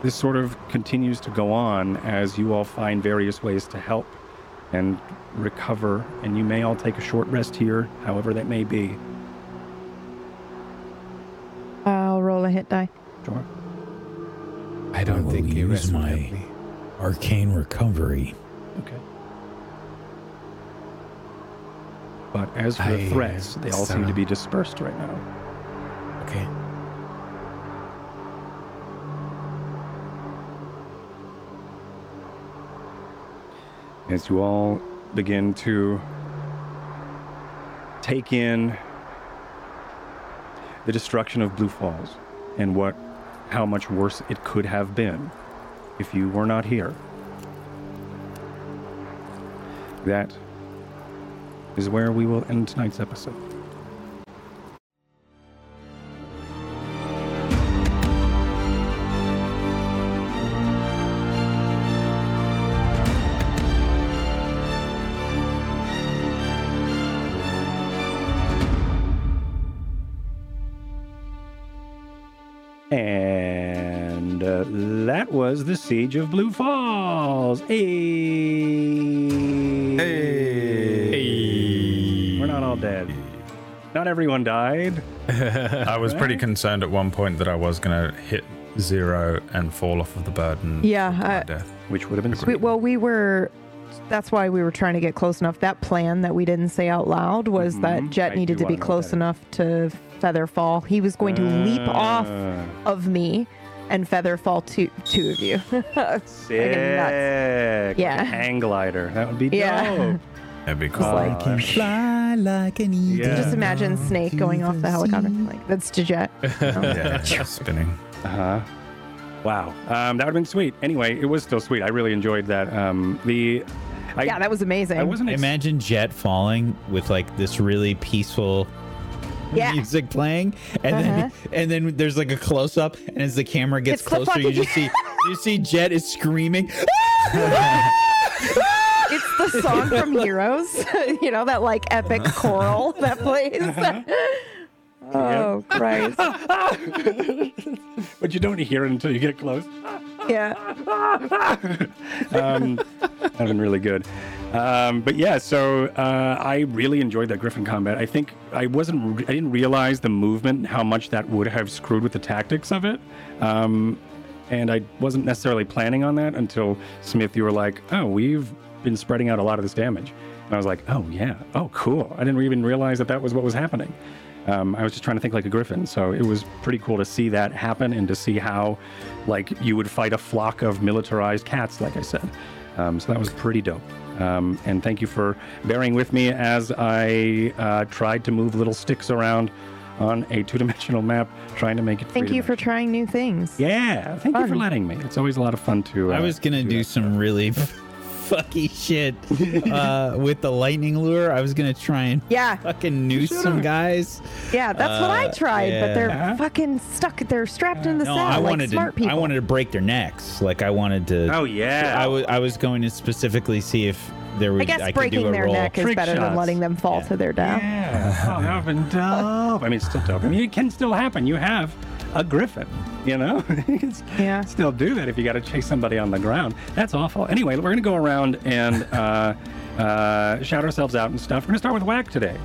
this sort of continues to go on as you all find various ways to help and recover and you may all take a short rest here however that may be I'll roll a hit die. sure I don't will think he use my- Arcane recovery. okay but as for the I, threats they all seem to be dispersed right now Okay. As you all begin to take in the destruction of Blue Falls and what how much worse it could have been if you were not here. That is where we will end tonight's episode. And uh, that was the Siege of Blue Falls. Hey. hey. We're not all dead. Not everyone died. I was pretty concerned at one point that I was going to hit zero and fall off of the burden. Yeah, to I- death. Which would have been We, sweet. well, we were that's why we were trying to get close enough. That plan that we didn't say out loud was that Mhm. Jet I needed to be wanna know what close that enough to Featherfall. He was going to leap off of me and Featherfall two two of you. Sick. nuts. Like Yeah. hang glider. That would be Yeah. dope. That'd be cool. like- Uh, Fly like an eagle. Yeah. Just imagine Snake going off the helicopter. Like that's to Jet. yeah, Just spinning. Uh-huh. Wow. Um, that would have been sweet. Anyway, it was still sweet. I really enjoyed that. Um, the I, yeah, that was amazing. I wasn't ex- Imagine Jet falling with like this really peaceful Yeah. music playing, and then uh-huh. and then there's like a close up, and as the camera gets It's closer, you just see you see Jet is screaming. It's the song from Heroes. you know that like epic choral that plays. Uh-huh. oh Christ! but you don't hear it until you get close. Yeah. um, that would been really good. Um, but yeah, so uh, I really enjoyed that Griffin combat. I think I wasn't, I didn't realize the movement, how much that would have screwed with the tactics of it. Um, and I wasn't necessarily planning on that until Smith, you were like, oh, we've been spreading out a lot of this damage. And I was like, oh, yeah. Oh, cool. I didn't even realize that that was what was happening. Um, I was just trying to think like a griffin, so it was pretty cool to see that happen and to see how, like, you would fight a flock of militarized cats, like I said. Um, so that was pretty dope. Um, and thank you for bearing with me as I uh, tried to move little sticks around on a two-dimensional map, trying to make it. Thank you for trying new things. Yeah, thank you for letting me. It's always a lot of fun to. Uh, I was gonna to do that. some really fucky shit uh, with the lightning lure. I was gonna try and Yeah, fucking noose some guys. yeah, that's what I Uh, tried, but they're yeah. fucking stuck. They're strapped in the No, saddle I like wanted smart to. people. I wanted to break their necks. Like I wanted to. Oh yeah. I was. I was going to specifically see if there was. I guess could breaking their roll. neck is Trick better than letting them fall Yeah. to their death. Yeah. Oh, that would been dope. I mean, it's still dope. I mean, it can still happen. You have a griffin, you know? you can Yeah. still do that if you got to chase somebody on the ground. That's awful. Anyway, we're going to go around and uh, uh, shout ourselves out and stuff. We're going to start with Whack today.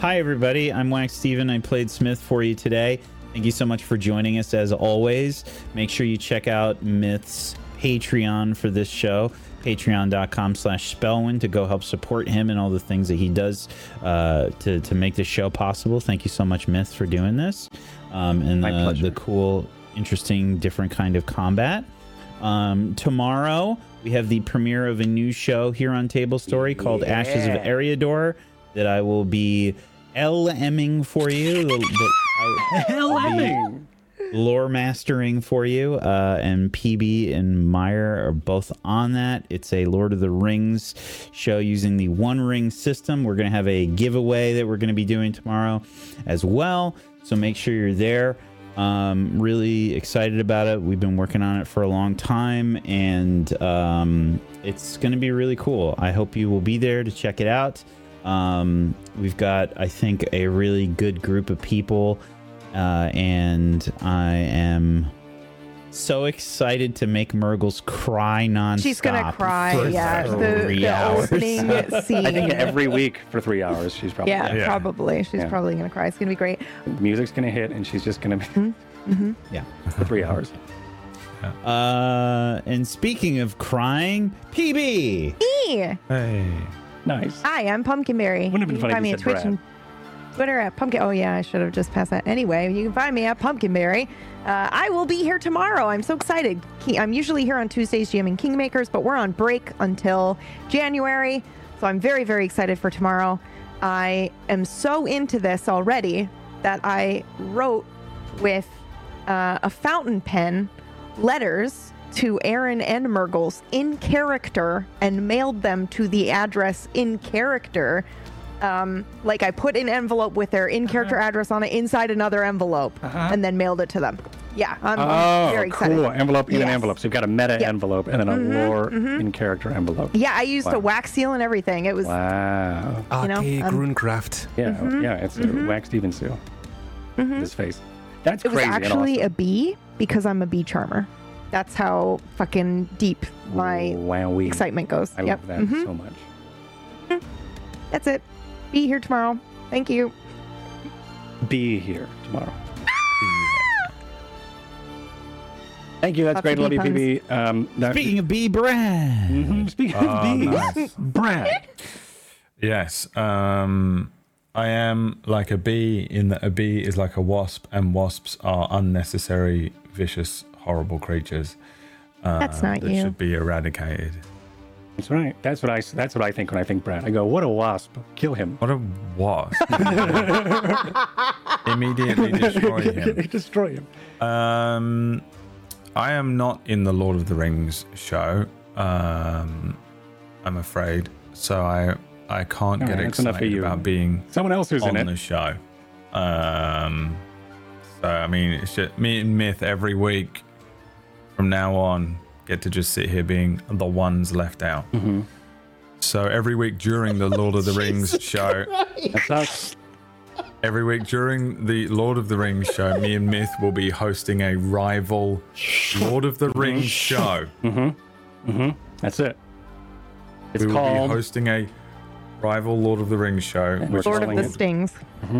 Hi, everybody. I'm Wax Steven. I played Smith for you today. Thank you so much for joining us as always. Make sure you check out Myth's Patreon for this show. patreon.com slash spellwin to go help support him and all the things that he does uh, to, to make this show possible. Thank you so much, Myth, for doing this. Um, and the, the cool, interesting, different kind of combat. Um, tomorrow, we have the premiere of a new show here on Table Story called Ashes of Yeah. Eriador that I will be LMing for you. The, the, I, I'll Lore mastering for you. Uh, and PB and Meyer are both on that. It's a Lord of the Rings show using the One Ring system. We're going to have a giveaway that we're going to be doing tomorrow as well. So make sure you're there. Um, really excited about it. We've been working on it for a long time, and um, it's going to be really cool. I hope you will be there to check it out. Um, we've got, I think, a really good group of people, uh, and I am so excited to make Murgles cry nonstop. She's gonna cry. for Yeah, the, three the hours. opening scene. I think every week for three hours, she's probably. yeah, Yeah. probably. She's Yeah. probably gonna cry. It's gonna be great. Music's going to hit and she's just going to be. Yeah. for three hours. Uh, and speaking of crying, PB. Me. Hey. Nice. Hi, I'm Pumpkinberry. Wouldn't have been you funny can find if you said Twitch Brad. and Twitter at Pumpkin. Oh yeah, I should have just passed that. Anyway, you can find me at Pumpkinberry. Uh, I will be here tomorrow. I'm so excited. I'm usually here on Tuesdays jamming Kingmakers, but we're on break until January, so I'm very very excited for tomorrow. I am so into this already that I wrote with uh, a fountain pen letters to Aaron and Mergles in character and mailed them to the address in character. Um, like I put an envelope with their in character address on it inside another envelope and then mailed it to them. Yeah, I'm, I'm Oh, very excited. cool. Envelope in an Yes. envelope. So you've got a meta Yep. envelope and then a lore in character envelope. Yeah, I used Wow. a wax seal and everything. It was Wow. You know, Archaic um, runecraft. Yeah, Mm-hmm. yeah, it's a wax Steven seal. His face. That's it was actually and a bee because I'm a bee charmer. That's how fucking deep awesome. my Wowee. excitement goes. I yep. love that mhm. so much. That's it. Be here tomorrow. Thank you. Be here tomorrow. Thank you. That's Lots great. of Love you, PB. Um, that- Speaking of bee Brad, Mhm. Speaking of Oh, bees, nice. Brad. Yes. Um, I am like a bee in that a bee is like a wasp, and wasps are unnecessary, vicious, horrible creatures. Uh, That's not that you. should be eradicated. That's right. That's what I. That's what I think when I think Brad. I go, "What a wasp! Kill him! What a wasp! Immediately destroy him. Destroy him." Um, I am not in the Lord of the Rings show. Um, I'm afraid, so I I can't All get right, excited about being Someone else who's in on it. the show. Um, so I mean, it's just me and Myth every week from now on get to just sit here being the ones left out. Mm-hmm. So every week during the Lord of the Rings show, That's every week during the Lord of the Rings show, me and Myth will be hosting a rival Lord of the Rings show. Mm-hmm. That's it. It's we will be called. hosting a rival Lord of the Rings show, we're which Lord is of the Stings.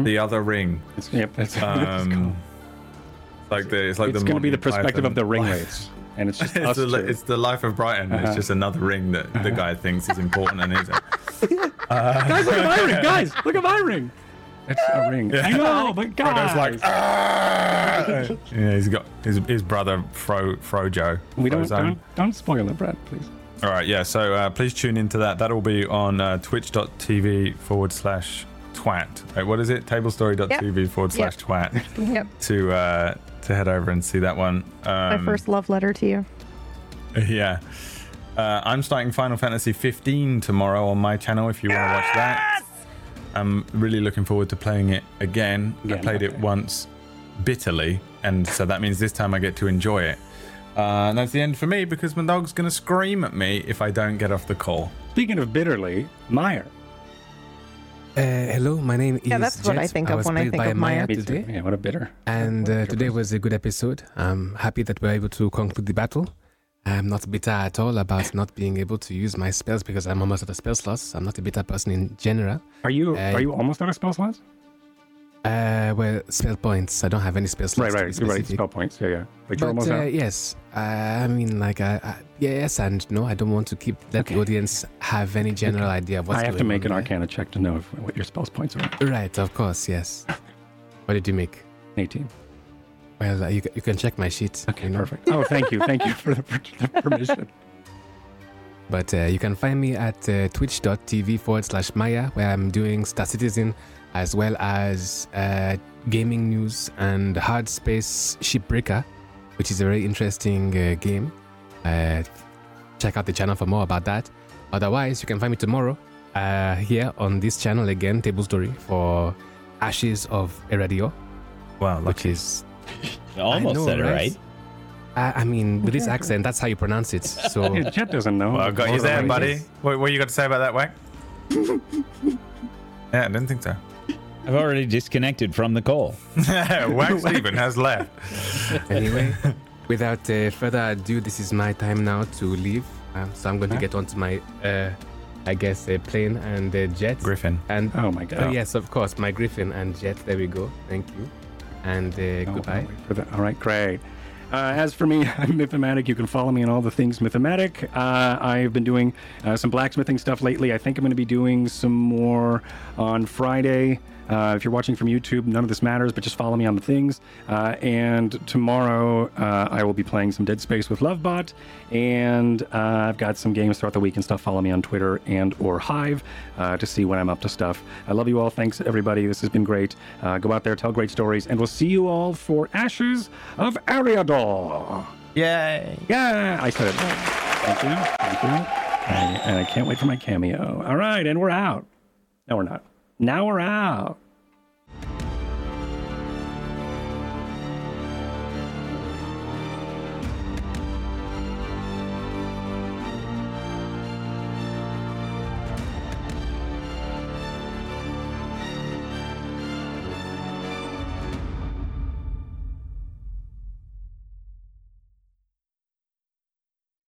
the other ring. It's, yep. That's what it's called. Um, like the it's like It's the going to be the Monty perspective of the ring life. rates, and it's just it's, us the, it's the life of Brian. Uh-huh. It's just another ring that the guy thinks is important and isn't. guys, look at my ring! Guys, look at my ring! It's a ring. I know, but guys, Frodo's like, "Ah!" yeah, he's got his, his brother Fro Frojo. we don't, don't don't spoil it, Brad, please. All right, yeah. So uh, please tune into that. That'll be on uh, twitch.tv forward slash twat. Wait, what is it? Tablestory.tv forward slash twat Yep. to uh, to head over and see that one. My Um, first love letter to you. Yeah. Uh, I'm starting Final Fantasy 15 tomorrow on my channel if you want to watch that. I'm really looking forward to playing it again. I played it okay. once bitterly, and so that means this time I get to enjoy it. Uh, and that's the end for me because my dog's going to scream at me if I don't get off the call. Speaking of bitterly, Meyer. Uh, hello, my name is. Yeah, is that's what I Jet. think of when I think by of Maya. Me today. Yeah, what a bitter. And uh, today was a good episode. I'm happy that we are able to conclude the battle. I'm not bitter at all about not being able to use my spells because I'm almost at a spell slot. I'm not a bitter person in general. Are you Uh, are you almost at a spell slots? Uh, well, spell points. I don't have any spell Right, right. Right. Spell points. Yeah, yeah. But you're But almost uh, yes, uh, I mean, like, I, I, yes and no. I don't want to keep let Okay. the audience have any general idea of what's I have to make an on Arcana check to know if, what your spell points are. Right, of course, yes. what did you make? 18. Well, uh, you, you can check my sheet. Okay, you know. perfect. Oh, thank you, thank you for the, the permission. But uh, you can find me at uh, twitch.tv forward slash Maya, where I'm doing Star Citizen as well as uh, gaming news and Hard Space Shipbreaker, which is a very interesting uh, game. Uh, check out the channel for more about that. Otherwise, you can find me tomorrow uh, here on this channel again, Table Story, for Ashes of Eradio, Wow, which is, Almost know, said it right? right. I, I mean, with this accent, that's how you pronounce it. So. Yeah, Jet doesn't know. Well, I got you Lord of the there, buddy. What, what you got to say about that, Wack? yeah, I didn't think so. I've already disconnected from the call. Wack Steven has left. anyway, without uh, further ado, this is my time now to leave. Um, so I'm going to get onto my, uh, I guess, uh, plane and uh, jet. Griffin. And Oh my god. oh, yes, of course, my Griffin and jet. There we go. Thank you. And uh, Oh, goodbye. I'll wait for that. All right, great. Uh, as for me, I'm Mythomatic. You can follow me on all the things Mythomatic. Uh, I've been doing uh, some blacksmithing stuff lately. I think I'm going to be doing some more on Friday. Uh, if you're watching from YouTube, none of this matters, but just follow me on the things. Uh, and tomorrow, uh, I will be playing some Dead Space with Lovebot, and uh, I've got some games throughout the week and stuff. Follow me on Twitter and or Hive uh, to see when I'm up to stuff. I love you all. Thanks everybody. This has been great. Uh, go out there, tell great stories, and we'll see you all for Ashes of Eriador. Yay. Yeah, I said it. Thank you. Thank you. And, and I can't wait for my cameo. All right, and we're out. No, we're not. Now we're out.